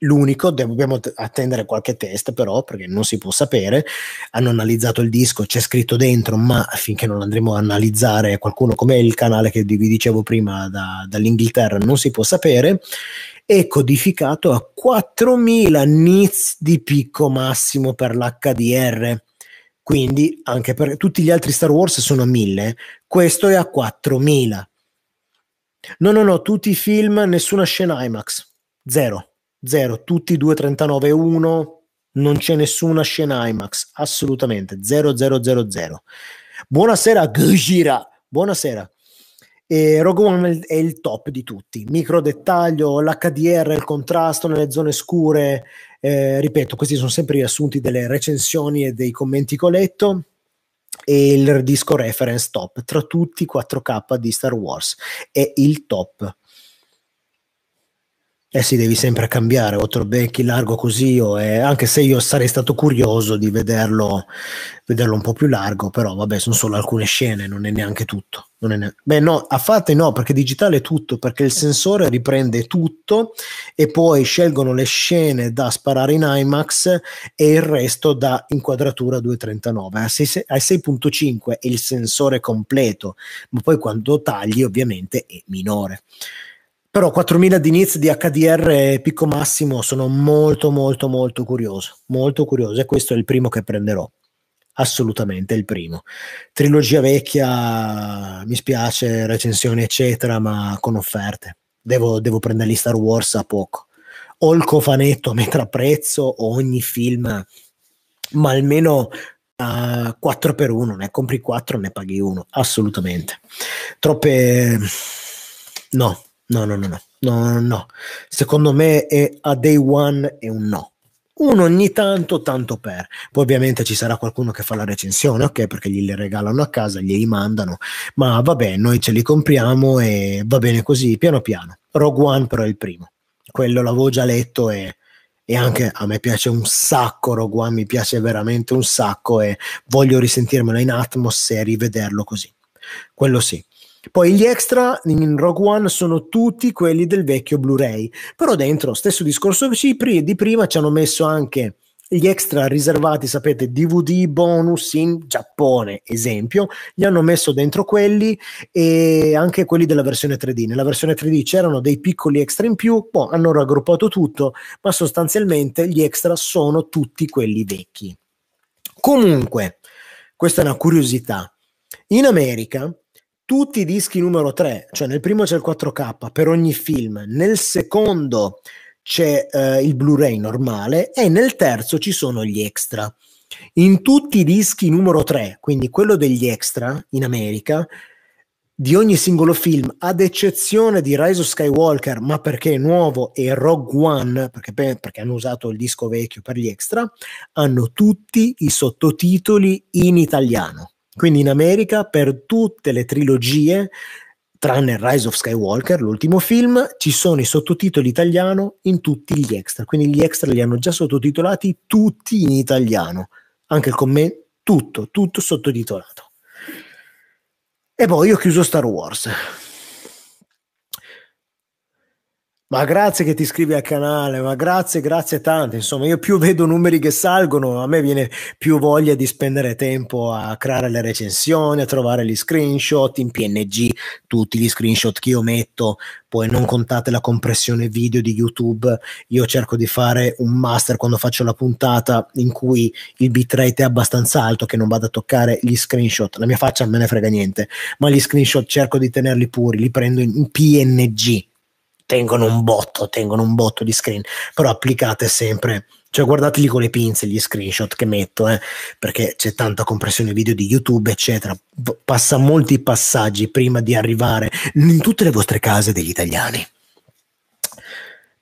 L'unico, dobbiamo attendere qualche test però, perché non si può sapere, hanno analizzato il disco, c'è scritto dentro, ma finché non andremo a analizzare qualcuno come il canale che vi dicevo prima da, dall'Inghilterra, non si può sapere, è codificato a 4000 nits di picco massimo per l'HDR. Quindi anche per tutti gli altri Star Wars sono a 1000, questo è a 4000. No, no, no, tutti i film, nessuna scena IMAX, zero zero, tutti 2.39.1, non c'è nessuna scena IMAX, assolutamente, 0000. Buonasera Gujira, buonasera. E Rogue One è il top di tutti, micro dettaglio, l'HDR, il contrasto nelle zone scure, eh, ripeto, questi sono sempre riassunti delle recensioni e dei commenti che ho letto e il disco reference top tra tutti i 4K di Star Wars è il top eh sì, devi sempre cambiare, o te lo becchi largo così, o è, anche se io sarei stato curioso di vederlo, vederlo un po' più largo, però vabbè, sono solo alcune scene, non è neanche tutto. Non è ne- Beh, no, a fatte no, perché digitale è tutto, perché il sensore riprende tutto e poi scelgono le scene da sparare in IMAX e il resto da inquadratura 239. A 6, a 6.5 è il sensore completo, ma poi quando tagli ovviamente è minore. Però 4000 di nits di HDR picco massimo sono molto molto molto curioso, molto curioso e questo è il primo che prenderò. Assolutamente il primo. Trilogia vecchia, mi spiace, recensioni eccetera, ma con offerte. Devo, devo prenderli Star Wars a poco. O il cofanetto a metà prezzo o ogni film, ma almeno uh, 4 per 1, ne compri 4, ne paghi uno, assolutamente. Troppe... No, No, no, no, no, no, no. Secondo me è a day one è un no. Uno ogni tanto, tanto per. Poi ovviamente ci sarà qualcuno che fa la recensione, ok? Perché glieli regalano a casa, glieli mandano. Ma vabbè, noi ce li compriamo e va bene così, piano piano. Rogue One però è il primo. Quello l'avevo già letto e, e anche a me piace un sacco Rogue One, mi piace veramente un sacco e voglio risentirmelo in Atmos e rivederlo così. Quello sì. Poi gli extra in Rogue One sono tutti quelli del vecchio Blu-ray, però dentro, stesso discorso di prima, ci hanno messo anche gli extra riservati, sapete, DVD bonus in Giappone, esempio, gli hanno messo dentro quelli e anche quelli della versione 3D. Nella versione 3D c'erano dei piccoli extra in più, poi hanno raggruppato tutto, ma sostanzialmente gli extra sono tutti quelli vecchi. Comunque, questa è una curiosità. In America tutti i dischi numero 3, cioè nel primo c'è il 4K per ogni film, nel secondo c'è eh, il Blu-ray normale e nel terzo ci sono gli extra. In tutti i dischi numero 3, quindi quello degli extra in America, di ogni singolo film, ad eccezione di Rise of Skywalker, ma perché è nuovo, e Rogue One, perché, perché hanno usato il disco vecchio per gli extra, hanno tutti i sottotitoli in italiano. Quindi in America per tutte le trilogie, tranne Rise of Skywalker, l'ultimo film, ci sono i sottotitoli italiano in tutti gli extra. Quindi gli extra li hanno già sottotitolati tutti in italiano. Anche il commento, tutto, tutto sottotitolato. E poi ho chiuso Star Wars. Ma grazie che ti iscrivi al canale, ma grazie, grazie tante. Insomma, io più vedo numeri che salgono, a me viene più voglia di spendere tempo a creare le recensioni, a trovare gli screenshot in PNG, tutti gli screenshot che io metto, poi non contate la compressione video di YouTube. Io cerco di fare un master quando faccio la puntata in cui il bitrate è abbastanza alto che non vado a toccare gli screenshot. La mia faccia me ne frega niente, ma gli screenshot cerco di tenerli puri, li prendo in PNG tengono un botto, tengono un botto di screen, però applicate sempre, cioè guardateli con le pinze gli screenshot che metto, eh, perché c'è tanta compressione video di YouTube, eccetera. Passa molti passaggi prima di arrivare in tutte le vostre case degli italiani.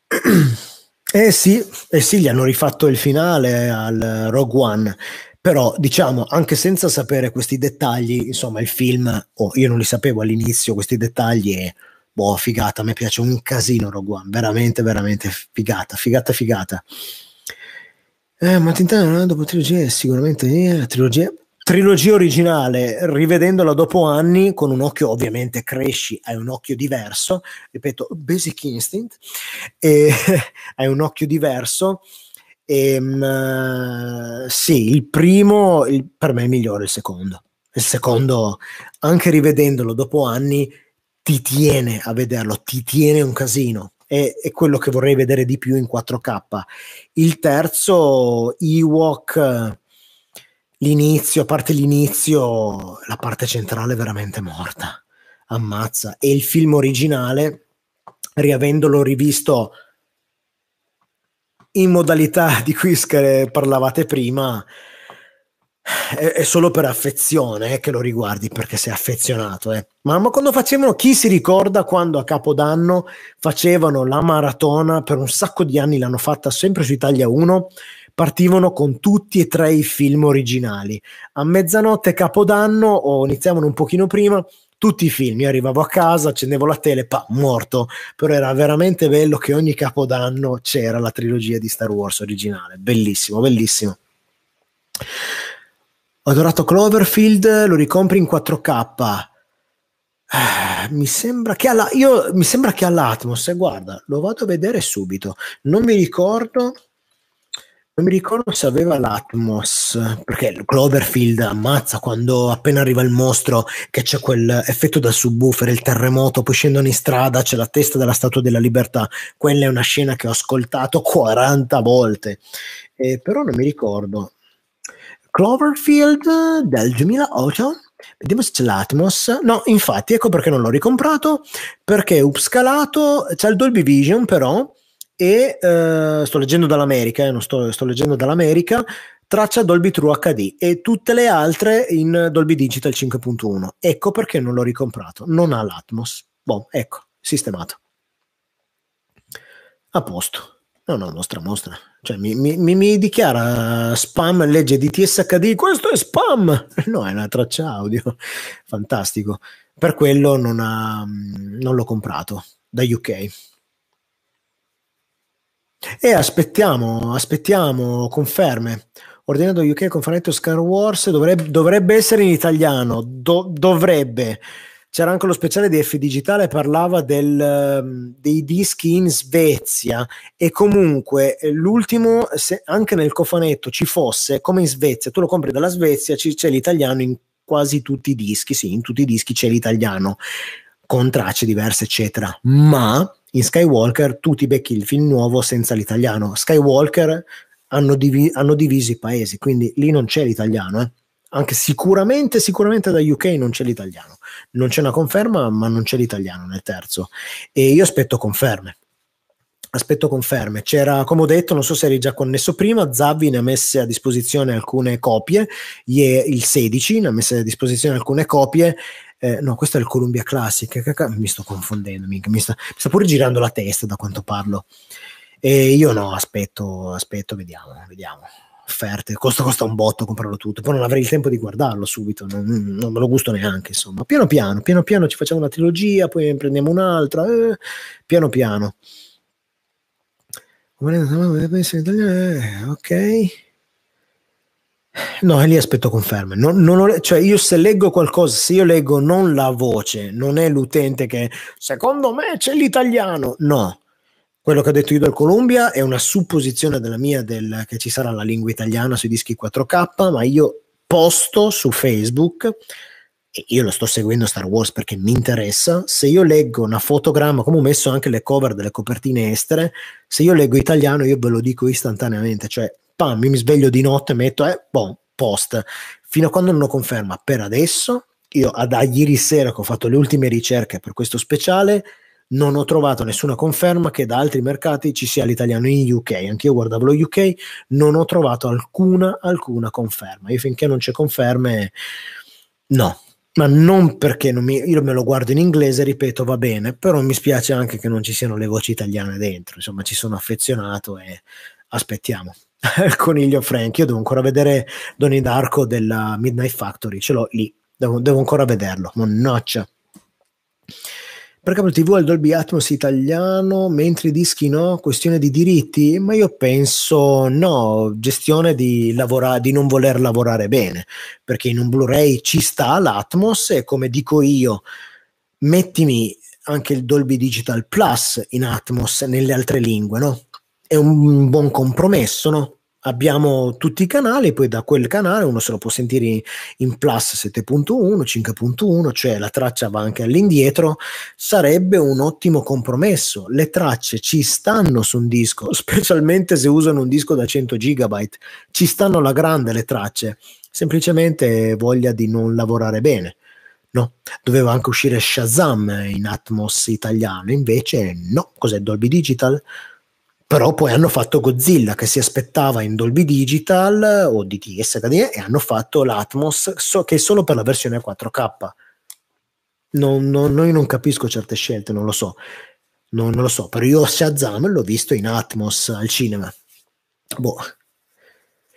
[CLEARS THROAT] Eh sì, eh sì, gli hanno rifatto il finale al Rogue One, però diciamo anche senza sapere questi dettagli, insomma il film, oh, io non li sapevo all'inizio questi dettagli e boh, figata, a me piace un casino Rogue One, veramente, veramente figata, figata, figata. Eh, ma Tintana dopo trilogia sicuramente eh, trilogia, trilogia originale, rivedendola dopo anni, con un occhio ovviamente cresci, hai un occhio diverso, ripeto, Basic Instinct, e [LAUGHS] hai un occhio diverso. E, um, sì, il primo il, per me è migliore il secondo. Il secondo, anche rivedendolo dopo anni, ti tiene a vederlo, ti tiene un casino. È, è, quello che vorrei vedere di più in 4K. Il terzo, Ewok, l'inizio, a parte l'inizio, la parte centrale è veramente morta. Ammazza. E il film originale, riavendolo rivisto in modalità di cui parlavate prima, è, è, solo per affezione eh, che lo riguardi perché sei affezionato. Eh. Ma, ma, quando facevano, chi si ricorda quando a Capodanno facevano la maratona per un sacco di anni, l'hanno fatta sempre su Italia 1, partivano con tutti e tre i film originali. A mezzanotte Capodanno o iniziavano un pochino prima, tutti i film. Io arrivavo a casa, accendevo la tele, pa, morto. Però era veramente bello che ogni capodanno c'era la trilogia di Star Wars originale. Bellissimo, bellissimo. Ho adorato Cloverfield, lo ricompri in 4K. Eh, mi sembra che alla, io, mi sembra che all'Atmos, eh, guarda, lo vado a vedere subito. Non mi ricordo non mi ricordo se aveva l'Atmos, perché Cloverfield ammazza quando appena arriva il mostro che c'è quell'effetto da subwoofer, il terremoto, poi scendono in strada, c'è la testa della Statua della Libertà. Quella è una scena che ho ascoltato 40 volte, eh, però non mi ricordo. Cloverfield del 2008? Vediamo se c'è l'Atmos. No, infatti, ecco perché non l'ho ricomprato, perché upscalato, c'è il Dolby Vision però, e uh, sto leggendo dall'America, eh, non sto, sto, leggendo dall'America, traccia Dolby True HD e tutte le altre in Dolby Digital 5.1. Ecco perché non l'ho ricomprato, non ha l'Atmos. Boh, ecco, sistemato. A posto. No, no, mostra, mostra. Cioè, mi, mi, mi dichiara spam, legge di TSHD, questo è spam! [LAUGHS] No, è una traccia audio. Fantastico. Per quello non, ha, non l'ho comprato da UK. E aspettiamo, aspettiamo conferme. Ordinato UK conferente Star Wars dovrebbe, dovrebbe essere in italiano, do, dovrebbe. C'era anche lo speciale di F Digitale, parlava del, ehm, dei dischi in Svezia e comunque eh, l'ultimo, se anche nel cofanetto ci fosse, come in Svezia, tu lo compri dalla Svezia, c'è l'italiano in quasi tutti i dischi, sì, in tutti i dischi c'è l'italiano, con tracce diverse, eccetera. Ma in Skywalker tu ti becchi il film nuovo senza l'italiano. Skywalker hanno, divi- hanno diviso i paesi, quindi lì non c'è l'italiano. Eh. Anche sicuramente, sicuramente da UK non c'è l'italiano. Non c'è una conferma, ma non c'è l'italiano nel terzo. E io aspetto conferme. Aspetto conferme. C'era, come ho detto, non so se eri già connesso prima, Zavi ne ha messe a disposizione alcune copie, il 16 ne ha messe a disposizione alcune copie eh, no, questo è il Columbia Classic, mi sto confondendo, mi sta, mi sta pure girando la testa da quanto parlo. E io no, aspetto, aspetto, vediamo, vediamo. Offerte, costa, costa un botto comprarlo tutto, poi non avrei il tempo di guardarlo subito, non, non me lo gusto neanche, insomma. Piano piano, piano piano ci facciamo una trilogia, poi ne prendiamo un'altra, eh, piano piano. Ok. No, lì aspetto conferme. Non, non ho, cioè io se leggo qualcosa, se io leggo non la voce, non è l'utente che secondo me c'è l'italiano. No, quello che ho detto io del Columbia è una supposizione della mia del, che ci sarà la lingua italiana sui dischi 4K, ma io posto su Facebook e io lo sto seguendo Star Wars perché mi interessa. Se io leggo una fotogramma, come ho messo anche le cover delle copertine estere, se io leggo italiano, io ve lo dico istantaneamente, cioè pam, mi sveglio di notte e metto, eh, boh, post. Fino a quando non lo conferma. Per adesso, io da ieri sera che ho fatto le ultime ricerche per questo speciale, non ho trovato nessuna conferma che da altri mercati ci sia l'italiano in UK. Anche io guardavo lo UK, non ho trovato alcuna, alcuna conferma. Io finché non c'è conferme, no. Ma non perché non mi, io me lo guardo in inglese, ripeto, va bene, però mi spiace anche che non ci siano le voci italiane dentro. Insomma, ci sono affezionato e aspettiamo. [LAUGHS] il coniglio Frank. Io devo ancora vedere Donnie Darko della Midnight Factory, ce l'ho lì, devo, devo ancora vederlo. Mannaggia. Per Cable TV il Dolby Atmos italiano, mentre i dischi no, questione di diritti, ma io penso no, gestione di, lavora- di non voler lavorare bene, perché in un Blu-ray ci sta l'Atmos e come dico io, mettimi anche il Dolby Digital Plus in Atmos nelle altre lingue, no? è un buon compromesso, no? Abbiamo tutti i canali, poi da quel canale uno se lo può sentire in plus 7.1, 5.1, cioè la traccia va anche all'indietro, sarebbe un ottimo compromesso. Le tracce ci stanno su un disco, [LAUGHS] specialmente se usano un disco da 100 gigabyte, ci stanno alla grande le tracce, semplicemente voglia di non lavorare bene. No, doveva anche uscire Shazam in Atmos italiano, invece no, cos'è Dolby Digital? Però poi hanno fatto Godzilla che si aspettava in Dolby Digital o DTS e hanno fatto l'Atmos so, che è solo per la versione 4K. Non, non, noi non capisco certe scelte, non lo so. Non, non lo so, però io Shazam l'ho visto in Atmos al cinema. Boh,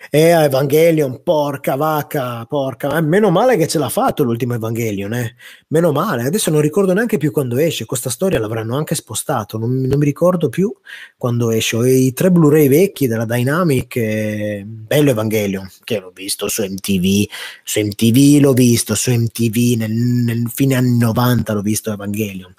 e Evangelion, porca vacca, porca, eh, meno male che ce l'ha fatto l'ultimo Evangelion, eh. meno male, adesso non ricordo neanche più quando esce, questa storia l'avranno anche spostato, non, non mi ricordo più quando esce, i tre Blu-ray vecchi della Dynamic, eh, bello Evangelion, che l'ho visto su MTV, su MTV l'ho visto, su MTV nel, nel fine anni 90 l'ho visto Evangelion,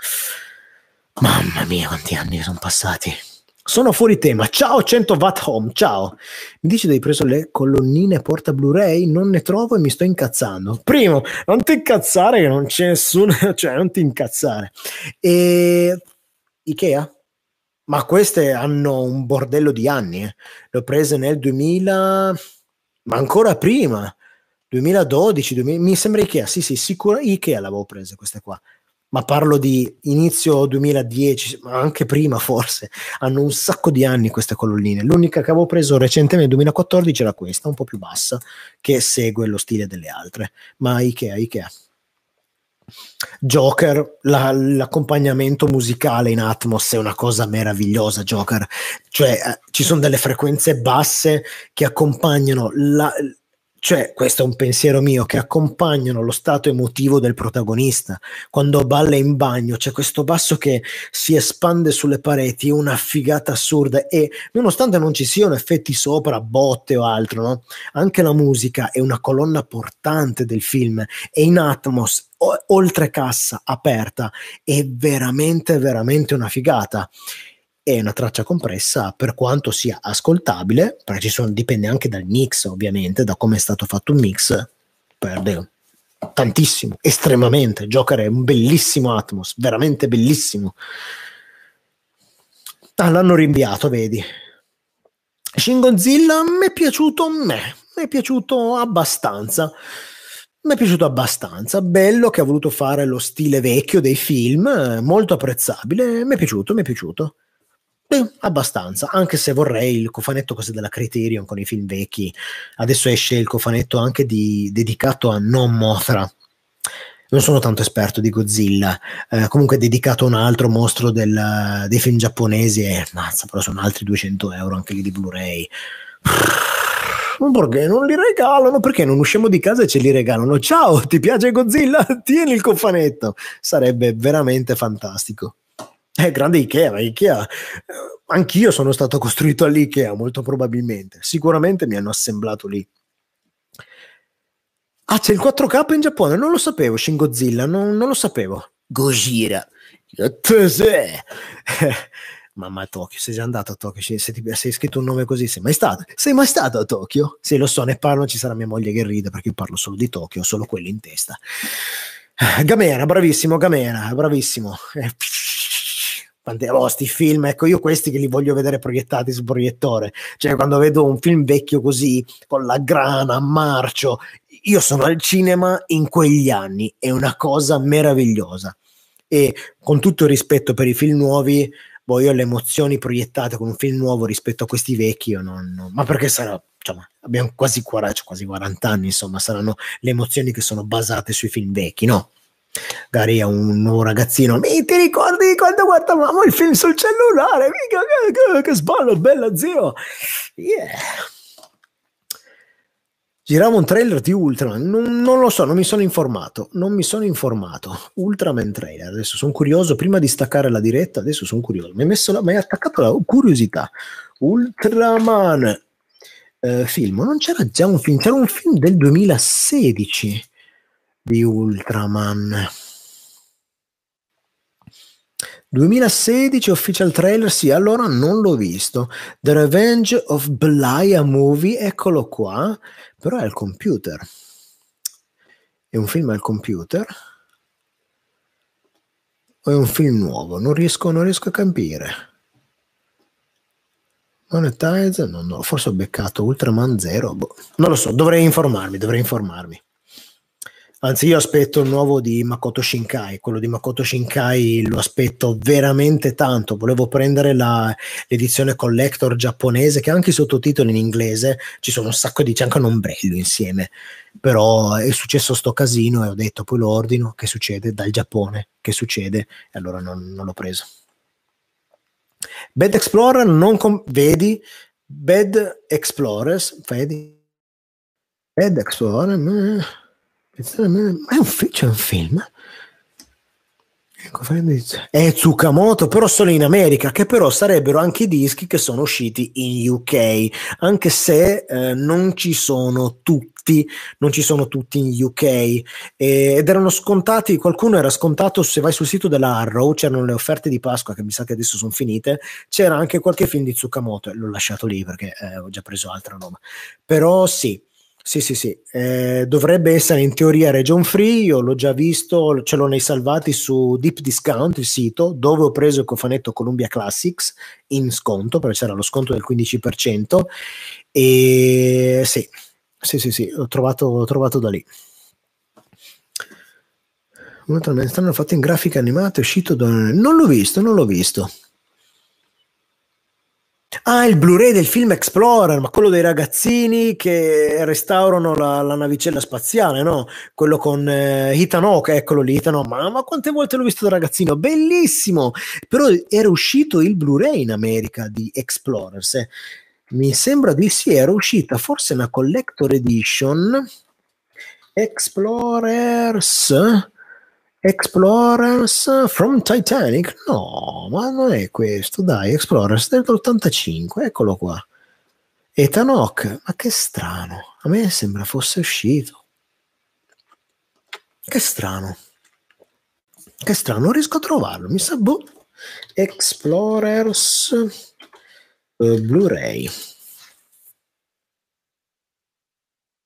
mamma mia quanti anni sono passati. Sono fuori tema. Ciao 100 Watt Home, ciao. Mi dici che hai preso le colonnine porta Blu-ray? Non ne trovo e mi sto incazzando. Primo, non ti incazzare che non c'è nessuno, [LAUGHS] cioè non ti incazzare. E Ikea? Ma queste hanno un bordello di anni. Eh. Le ho prese nel 2000, ma ancora prima. 2012, 2000, mi sembra Ikea, sì sì, sicuro Ikea l'avevo prese queste qua ma parlo di inizio 2010, ma anche prima forse, hanno un sacco di anni queste colonnine. L'unica che avevo preso recentemente nel 2014 era questa, un po' più bassa, che segue lo stile delle altre, ma Ikea, Ikea. Joker, la, l'accompagnamento musicale in Atmos è una cosa meravigliosa, Joker, cioè eh, ci sono delle frequenze basse che accompagnano la, cioè, questo è un pensiero mio, che accompagnano lo stato emotivo del protagonista. Quando balla in bagno c'è questo basso che si espande sulle pareti, una figata assurda e nonostante non ci siano effetti sopra, botte o altro, no? anche la musica è una colonna portante del film e in Atmos, o- oltre cassa aperta, è veramente, veramente una figata è una traccia compressa per quanto sia ascoltabile, perché sono, dipende anche dal mix ovviamente, da come è stato fatto un mix, perde tantissimo, estremamente. Joker è un bellissimo Atmos, veramente bellissimo. Ah, l'hanno rinviato, vedi. Shin Godzilla mi è piaciuto me, mi è piaciuto abbastanza. Mi è piaciuto abbastanza, bello che ha voluto fare lo stile vecchio dei film, molto apprezzabile, mi è piaciuto, mi è piaciuto. Beh, abbastanza, anche se vorrei il cofanetto così della Criterion con i film vecchi. Adesso esce il cofanetto anche di, dedicato a Non Mothra. Non sono tanto esperto di Godzilla, eh, comunque dedicato a un altro mostro del, dei film giapponesi e mazza, però sono altri 200 euro anche lì di Blu-ray. Perché non li regalano? Perché non usciamo di casa e ce li regalano? Ciao, ti piace Godzilla? [LAUGHS] Tieni il cofanetto. Sarebbe veramente fantastico. È grande Ikea, ma Ikea, eh, anch'io sono stato costruito all'Ikea, molto probabilmente. Sicuramente mi hanno assemblato lì. Ah, c'è il 4K in Giappone? Non lo sapevo, Shin Godzilla, non, non lo sapevo. Gojira. [LAUGHS] Mamma a Tokyo, sei già andato a Tokyo? Se ti sei scritto un nome così, sei mai stato? Sei mai stato a Tokyo? Sì, lo so, ne parlo, ci sarà mia moglie che ride perché io parlo solo di Tokyo, solo quelli in testa. [SIGHS] Gamera, bravissimo, Gamera, bravissimo. Oh, sti film, ecco io questi che li voglio vedere proiettati sul proiettore, cioè quando vedo un film vecchio così, con la grana, marcio, io sono al cinema in quegli anni, è una cosa meravigliosa e con tutto il rispetto per i film nuovi, boh, io le emozioni proiettate con un film nuovo rispetto a questi vecchi, io non, non ma perché sarà, insomma, abbiamo quasi 40, cioè quasi 40 anni, insomma, saranno le emozioni che sono basate sui film vecchi, no? Magari a un nuovo ragazzino. Mi ti ricordi quando guardavamo il film sul cellulare? Mica che, che, che sballo bella zio. Yeah. Girava un trailer di Ultraman, non, non, lo so, non mi sono informato, non mi sono informato. Ultraman trailer, adesso sono curioso, prima di staccare la diretta, adesso sono curioso, mi hai attaccato la curiosità. Ultraman eh, film, non c'era già un film, c'era un film del 2016 di Ultraman. 2016 official trailer, sì, allora non l'ho visto. The Revenge of Blaya Movie, eccolo qua, però è al computer. È un film al computer? O è un film nuovo? Non riesco, non riesco a capire. Monetize? No, no, forse ho beccato Ultraman 0. Boh. Non lo so, dovrei informarmi, dovrei informarmi. Anzi, io aspetto il nuovo di Makoto Shinkai, quello di Makoto Shinkai lo aspetto veramente tanto. Volevo prendere la, l'edizione collector giapponese che ha anche i sottotitoli in inglese, ci sono un sacco di c'è anche un ombrello insieme. Però è successo sto casino e ho detto poi lo ordino, che succede? Dal Giappone, che succede? E allora non, non l'ho preso. Bad Explorer non com- vedi? Bad Explorers, vedi? Bad Explorer ma è un, fi- c'è un film? Ecco, è Tsukamoto, però solo in America, che però sarebbero anche i dischi che sono usciti in UK, anche se eh, non ci sono tutti, non ci sono tutti in UK eh, ed erano scontati, qualcuno era scontato, se vai sul sito della Arrow, c'erano le offerte di Pasqua che mi sa che adesso sono finite, c'era anche qualche film di Tsukamoto, l'ho lasciato lì perché eh, ho già preso altra roba, però sì, sì, sì, sì, eh, dovrebbe essere in teoria region free, io l'ho già visto, ce l'ho nei salvati su Deep Discount, il sito, dove ho preso il cofanetto Columbia Classics in sconto, perché c'era lo sconto del 15%, e sì, sì, sì, sì, l'ho trovato, l'ho trovato da lì. Stanno fatto in grafica animata, è uscito da... Non l'ho visto, non l'ho visto. Ah, il Blu-ray del film Explorer, ma quello dei ragazzini che restaurano la, la navicella spaziale, no? Quello con eh, Ethan Hawke, eccolo lì, Hawke. Ma, ma, quante volte l'ho visto da ragazzino? Bellissimo! Però era uscito il Blu-ray in America di Explorers. Eh. Mi sembra di sì, era uscita forse una collector edition. Explorers Explorers from Titanic? No, ma non è questo, dai, Explorers dell'85, eccolo qua. Ethan Hawke, ma che strano, a me sembra fosse uscito. Che strano. Che strano, non riesco a trovarlo, mi sa boh. Explorers uh, Blu-ray.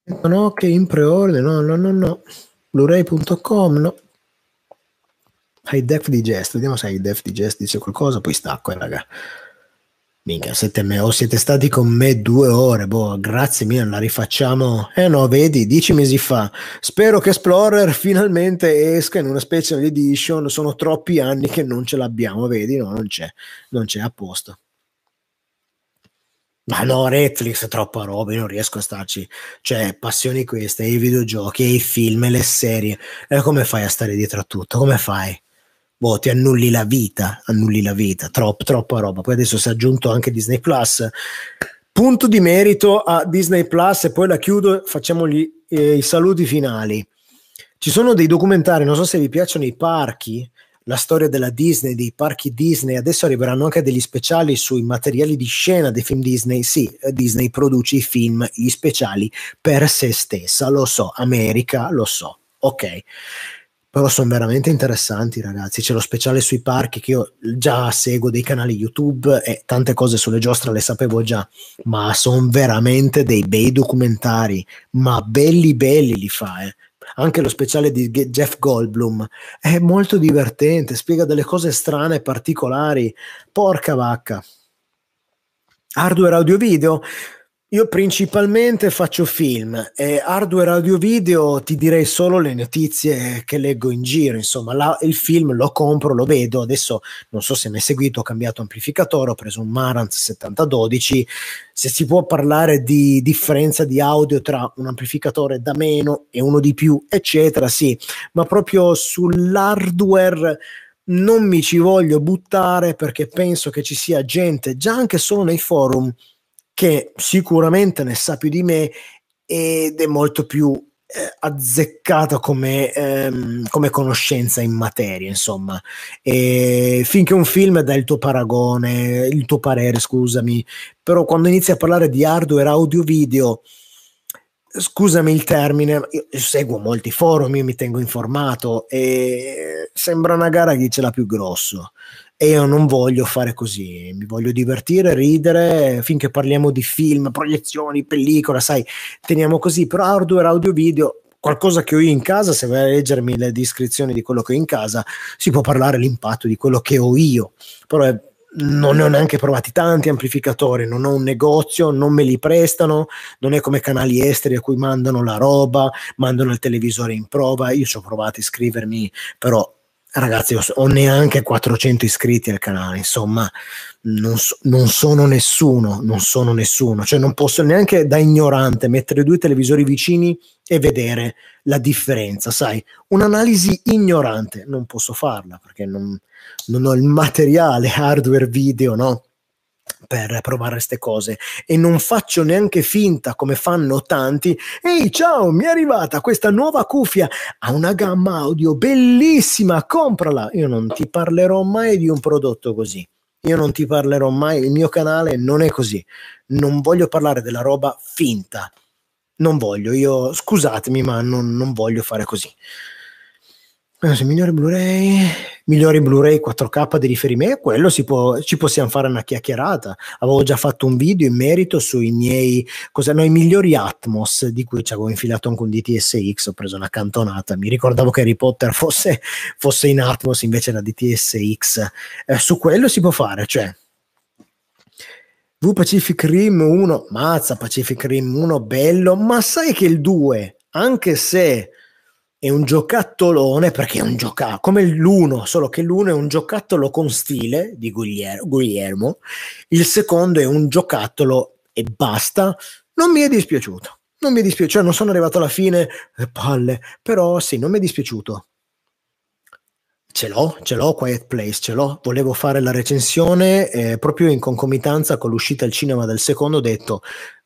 Hawke in pre-order, no, no, no, no. Blu-ray.com, no. High Def Digest, vediamo se High Def Digest dice qualcosa, poi stacco, eh, raga. Minchia, siete, me, o siete stati con me due ore, boh, grazie mille, la rifacciamo. Eh no, vedi, dieci mesi fa. Spero che Explorer finalmente esca in una special edition, sono troppi anni che non ce l'abbiamo, vedi, no, non c'è, non c'è a posto. Ma no, Netflix è troppa roba, io non riesco a starci. Cioè, passioni queste, i videogiochi, i film, le serie. E come fai a stare dietro a tutto? Come fai? Boh, ti annulli la vita, annulli la vita, troppo, troppa roba. Poi adesso si è aggiunto anche Disney Plus. Punto di merito a Disney Plus e poi la chiudo, facciamo gli, eh, i saluti finali. Ci sono dei documentari, non so se vi piacciono i parchi, la storia della Disney, dei parchi Disney, adesso arriveranno anche degli speciali sui materiali di scena dei film Disney. Sì, Disney produce i film, gli speciali per se stessa, lo so, America, lo so, ok però sono veramente interessanti ragazzi. C'è lo speciale sui parchi che io già seguo dei canali youtube e tante cose sulle giostre le sapevo già ma sono veramente dei bei documentari ma belli belli li fa eh. anche lo speciale di Jeff Goldblum è molto divertente spiega delle cose strane e particolari. Porca vacca. Hardware audio video io principalmente faccio film e hardware audio video ti direi solo le notizie che leggo in giro, insomma la, il film lo compro, lo vedo, adesso non so se mi hai seguito, ho cambiato amplificatore, ho preso un Marantz 7012, se si può parlare di differenza di audio tra un amplificatore da meno e uno di più, eccetera, sì, ma proprio sull'hardware non mi ci voglio buttare perché penso che ci sia gente già anche solo nei forum che sicuramente ne sa più di me ed è molto più eh, azzeccato come, ehm, come, conoscenza in materia, insomma. E finché un film dà il tuo paragone, il tuo parere, scusami, però quando inizi a parlare di hardware audio-video, scusami il termine, io seguo molti forum, io mi tengo informato e sembra una gara chi ce l'ha più grosso e io non voglio fare così, mi voglio divertire, ridere, finché parliamo di film, proiezioni, pellicola, sai, teniamo così, però hardware, audio, video, qualcosa che ho io in casa, se vai a leggermi le descrizioni di quello che ho in casa, si può parlare l'impatto di quello che ho io, però è, non ne ho neanche provati tanti amplificatori, non ho un negozio, non me li prestano, non è come canali esteri a cui mandano la roba, mandano il televisore in prova, io ci ho provato a iscrivermi, però ragazzi ho neanche 400 iscritti al canale, insomma non, so, non, sono nessuno, non sono nessuno, cioè non posso neanche da ignorante mettere due televisori vicini e vedere la differenza, sai, un'analisi ignorante non posso farla perché non, non ho il materiale [LAUGHS] hardware video, no? Per provare queste cose. E non faccio neanche finta come fanno tanti. Ehi ciao mi è arrivata questa nuova cuffia. Ha una gamma audio bellissima comprala. Io non ti parlerò mai di un prodotto così. Io non ti parlerò mai il mio canale non è così. Non voglio parlare della roba finta. Non voglio io scusatemi ma non, non voglio fare così migliori Blu-ray, migliori Blu-ray 4K di riferimento, quello può, ci possiamo fare una chiacchierata. Avevo già fatto un video in merito sui miei, cosa, no, i migliori Atmos, di cui ci avevo infilato anche un DTSX, ho preso una cantonata. Mi ricordavo che Harry Potter fosse, fosse in Atmos invece la DTSX. Eh, su quello si può fare, cioè V Pacific Rim 1, mazza Pacific Rim 1 bello, ma sai che il 2, anche se è un giocattolone perché è un giocattolo come l'uno, solo che l'uno è un giocattolo con stile di Guglielmo, il secondo è un giocattolo e basta. Non mi è dispiaciuto, non mi è dispiaciuto, cioè non sono arrivato alla fine, eh, palle, però sì, non mi è dispiaciuto. Ce l'ho, ce l'ho Quiet Place, ce l'ho. Volevo fare la recensione eh, proprio in concomitanza con l'uscita al cinema del secondo, ho detto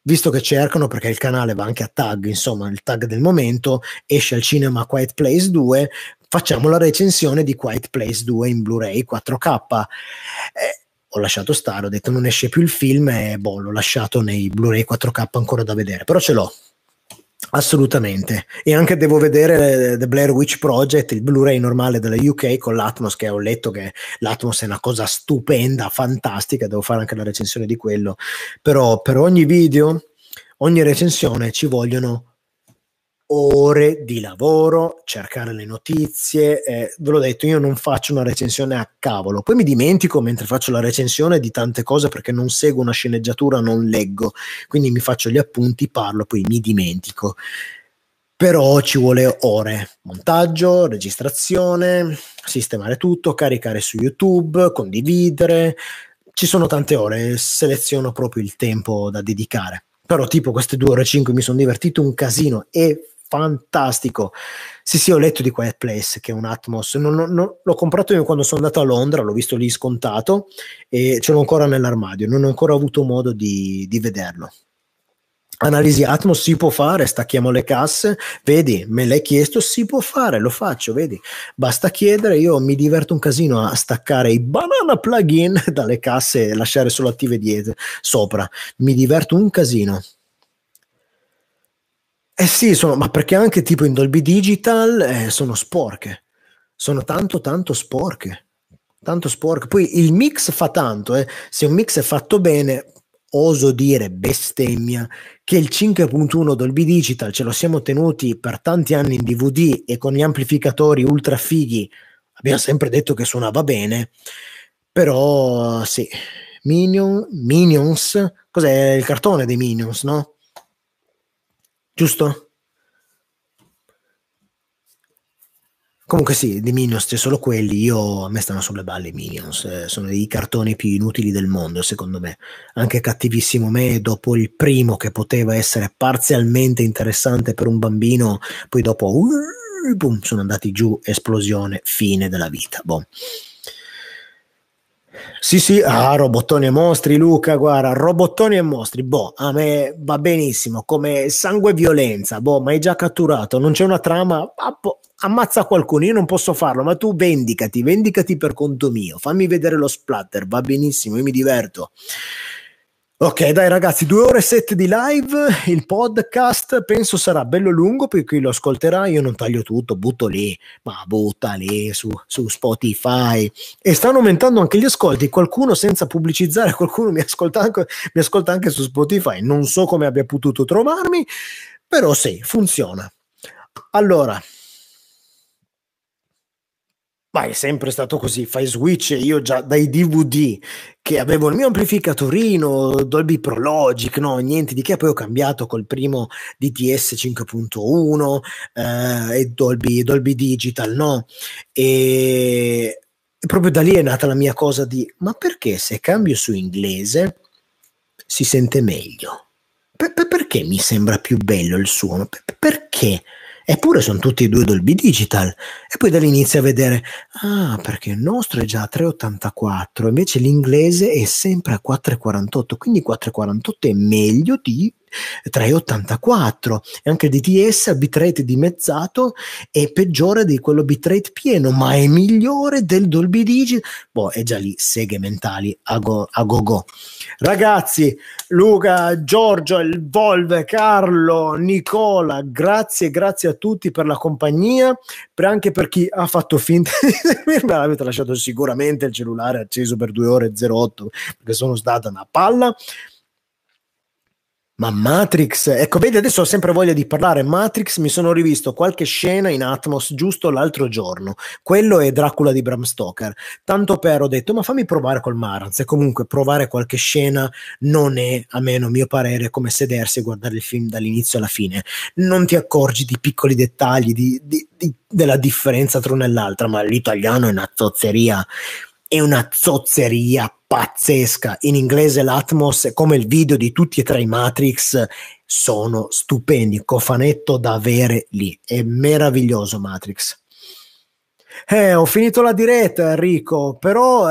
visto che cercano, perché il canale va anche a tag, insomma, il tag del momento, esce al cinema Quiet Place 2, facciamo la recensione di Quiet Place 2 in Blu-ray 4K. Eh, ho lasciato stare, ho detto non esce più il film e boh, l'ho lasciato nei Blu-ray 4K ancora da vedere, però ce l'ho. Assolutamente, e anche devo vedere The Blair Witch Project, il Blu-ray normale della UK con l'Atmos, che ho letto che l'Atmos è una cosa stupenda, fantastica, devo fare anche la recensione di quello, però per ogni video, ogni recensione ci vogliono ore di lavoro, cercare le notizie. Eh, ve l'ho detto, io non faccio una recensione a cavolo. Poi mi dimentico mentre faccio la recensione di tante cose perché non seguo una sceneggiatura, non leggo. Quindi mi faccio gli appunti, parlo, poi mi dimentico. Però ci vuole ore, montaggio, registrazione, sistemare tutto, caricare su YouTube, condividere. Ci sono tante ore, seleziono proprio il tempo da dedicare però tipo queste due ore e cinque mi sono divertito un casino e fantastico. Sì, sì, ho letto di Quiet Place, che è un Atmos. Non, non, l'ho comprato io quando sono andato a Londra, l'ho visto lì scontato e ce l'ho ancora nell'armadio. Non ho ancora avuto modo di, di vederlo. Analisi Atmos si può fare, stacchiamo le casse, vedi, me l'hai chiesto, si può fare, lo faccio, vedi, basta chiedere, io mi diverto un casino a staccare i banana plugin [LAUGHS] dalle casse e lasciare solo attive dietro, sopra, mi diverto un casino. Eh sì, sono, ma perché anche tipo in Dolby Digital eh, sono sporche, sono tanto tanto sporche, tanto sporche. Poi il mix fa tanto, eh. se un mix è fatto bene, oso dire bestemmia, che il 5.1 Dolby Digital ce lo siamo tenuti per tanti anni in DVD e con gli amplificatori ultra fighi abbiamo sempre detto che suonava bene, però sì, Minion, Minions, cos'è il cartone dei Minions, no? Giusto? Comunque sì, di Minions c'è solo quelli, io a me stanno sulle balle i Minions, eh, sono i cartoni più inutili del mondo secondo me, anche cattivissimo me dopo il primo che poteva essere parzialmente interessante per un bambino, poi dopo uh, boom, sono andati giù, esplosione, fine della vita. Boh. Sì, sì, ah, robottoni e mostri, Luca, guarda, robottoni e mostri, boh, a me va benissimo, come sangue e violenza, boh, ma hai già catturato, non c'è una trama, ah, boh, ammazza qualcuno, io non posso farlo, ma tu vendicati, vendicati per conto mio, fammi vedere lo splatter, va benissimo, io mi diverto. Ok, dai ragazzi, due ore e sette di live, il podcast penso sarà bello lungo per chi lo ascolterà, io non taglio tutto, butto lì, ma butta lì su, su Spotify. E stanno aumentando anche gli ascolti, qualcuno senza pubblicizzare, [LAUGHS] qualcuno mi ascolta anche, mi ascolta anche su Spotify, non so come abbia potuto trovarmi, però sì, funziona. Allora, Ma è sempre stato così, fai switch, io già dai DVD che avevo il mio amplificatorino Dolby Pro Logic, no, niente di che, poi ho cambiato col primo DTS 5.1 eh, e Dolby, Dolby Digital, no? E proprio da lì è nata la mia cosa di, ma perché se cambio su inglese si sente meglio? Per, per, perché mi sembra più bello il suono? Per, perché? Eppure sono tutti e due Dolby Digital. E poi da lì inizia a vedere, ah, perché il nostro è già a 384, invece l'inglese è sempre a 448, quindi 448 è meglio di 384 e anche il DTS a bitrate dimezzato è peggiore di quello bitrate pieno ma è migliore del Dolby Digital boh è già lì seghe mentali a go a go, go. ragazzi Luca Giorgio il Volve Carlo Nicola grazie grazie a tutti per la compagnia per anche per chi ha fatto finta di seguirmi avete lasciato sicuramente il cellulare acceso per 2 ore 08 perché sono stata una palla ma Matrix, ecco, vedi, adesso ho sempre voglia di parlare. Matrix, mi sono rivisto qualche scena in Atmos giusto l'altro giorno. Quello è Dracula di Bram Stoker. Tanto per ho detto, ma fammi provare col Marantz. E comunque provare qualche scena non è, a meno mio parere, come sedersi e guardare il film dall'inizio alla fine. Non ti accorgi di piccoli dettagli, di, di, di, della differenza tra una e l'altra, ma l'italiano è una zozzeria è una zozzeria pazzesca. In inglese l'Atmos, come il video di tutti e tre i Matrix, sono stupendi. Cofanetto da avere lì. È meraviglioso Matrix. Eh, ho finito la diretta, Enrico, però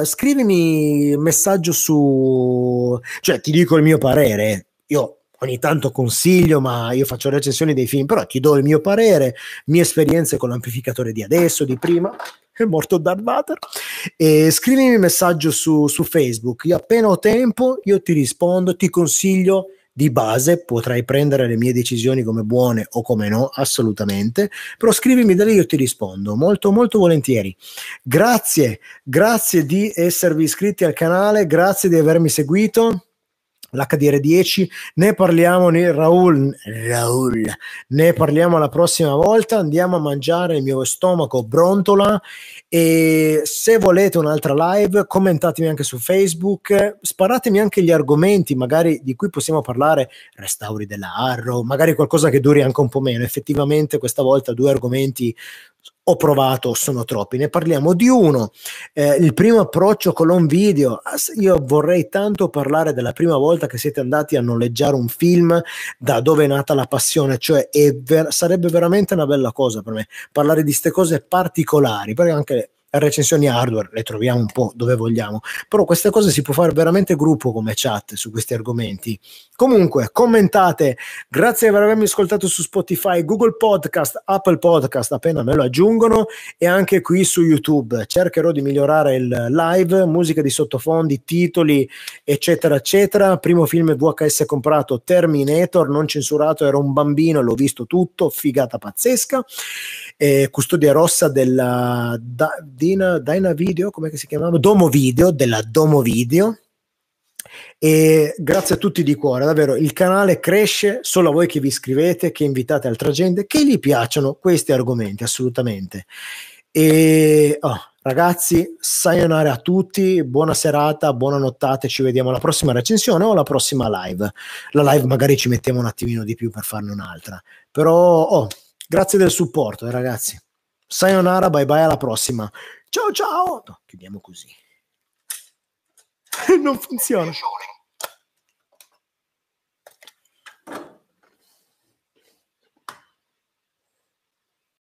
eh, scrivimi messaggio su... cioè ti dico il mio parere. Io ogni tanto consiglio, ma io faccio recensioni dei film, però ti do il mio parere, mie esperienze con l'amplificatore di adesso, di prima, [LAUGHS] è morto Darth Vader. E scrivimi un messaggio su, su Facebook. Io appena ho tempo, io ti rispondo, ti consiglio di base potrai prendere le mie decisioni come buone o come no, assolutamente, però scrivimi da lì io ti rispondo molto molto volentieri. Grazie, grazie di esservi iscritti al canale, grazie di avermi seguito l'HDR10, ne parliamo né Raul, Raul, ne parliamo la prossima volta, andiamo a mangiare il mio stomaco brontola e se volete un'altra live commentatemi anche su Facebook, sparatemi anche gli argomenti magari di cui possiamo parlare, restauri della Arrow, magari qualcosa che duri anche un po' meno, effettivamente questa volta due argomenti ho provato, sono troppi. Ne parliamo di uno. Eh, il primo approccio con l'on video. Io vorrei tanto parlare della prima volta che siete andati a noleggiare un film, da dove è nata la passione. Cioè, ver- sarebbe veramente una bella cosa per me parlare di queste cose particolari, perché anche recensioni hardware le troviamo un po' dove vogliamo, però queste cose si può fare veramente gruppo come chat su questi argomenti. Comunque, commentate, grazie per avermi ascoltato su Spotify, Google Podcast, Apple Podcast, appena me lo aggiungono, e anche qui su YouTube. Cercherò di migliorare il live, musica di sottofondi, titoli, eccetera, eccetera. Primo film VHS comprato, Terminator, non censurato, ero un bambino, l'ho visto tutto, figata pazzesca. Eh, custodia rossa della... Da, Dina, Dyna Video, come si chiamava? Domo Video, della Domo Video. E grazie a tutti di cuore, davvero il canale cresce solo a voi che vi iscrivete, che invitate altra gente, che gli piacciono questi argomenti, assolutamente. E oh, ragazzi, sayonara a tutti, buona serata, buona nottate, ci vediamo alla prossima recensione o alla prossima live. La live magari ci mettiamo un attimino di più per farne un'altra, però oh, grazie del supporto, eh, ragazzi. Sayonara, bye bye, alla prossima. Ciao ciao. No, chiudiamo così. [LAUGHS] non funziona.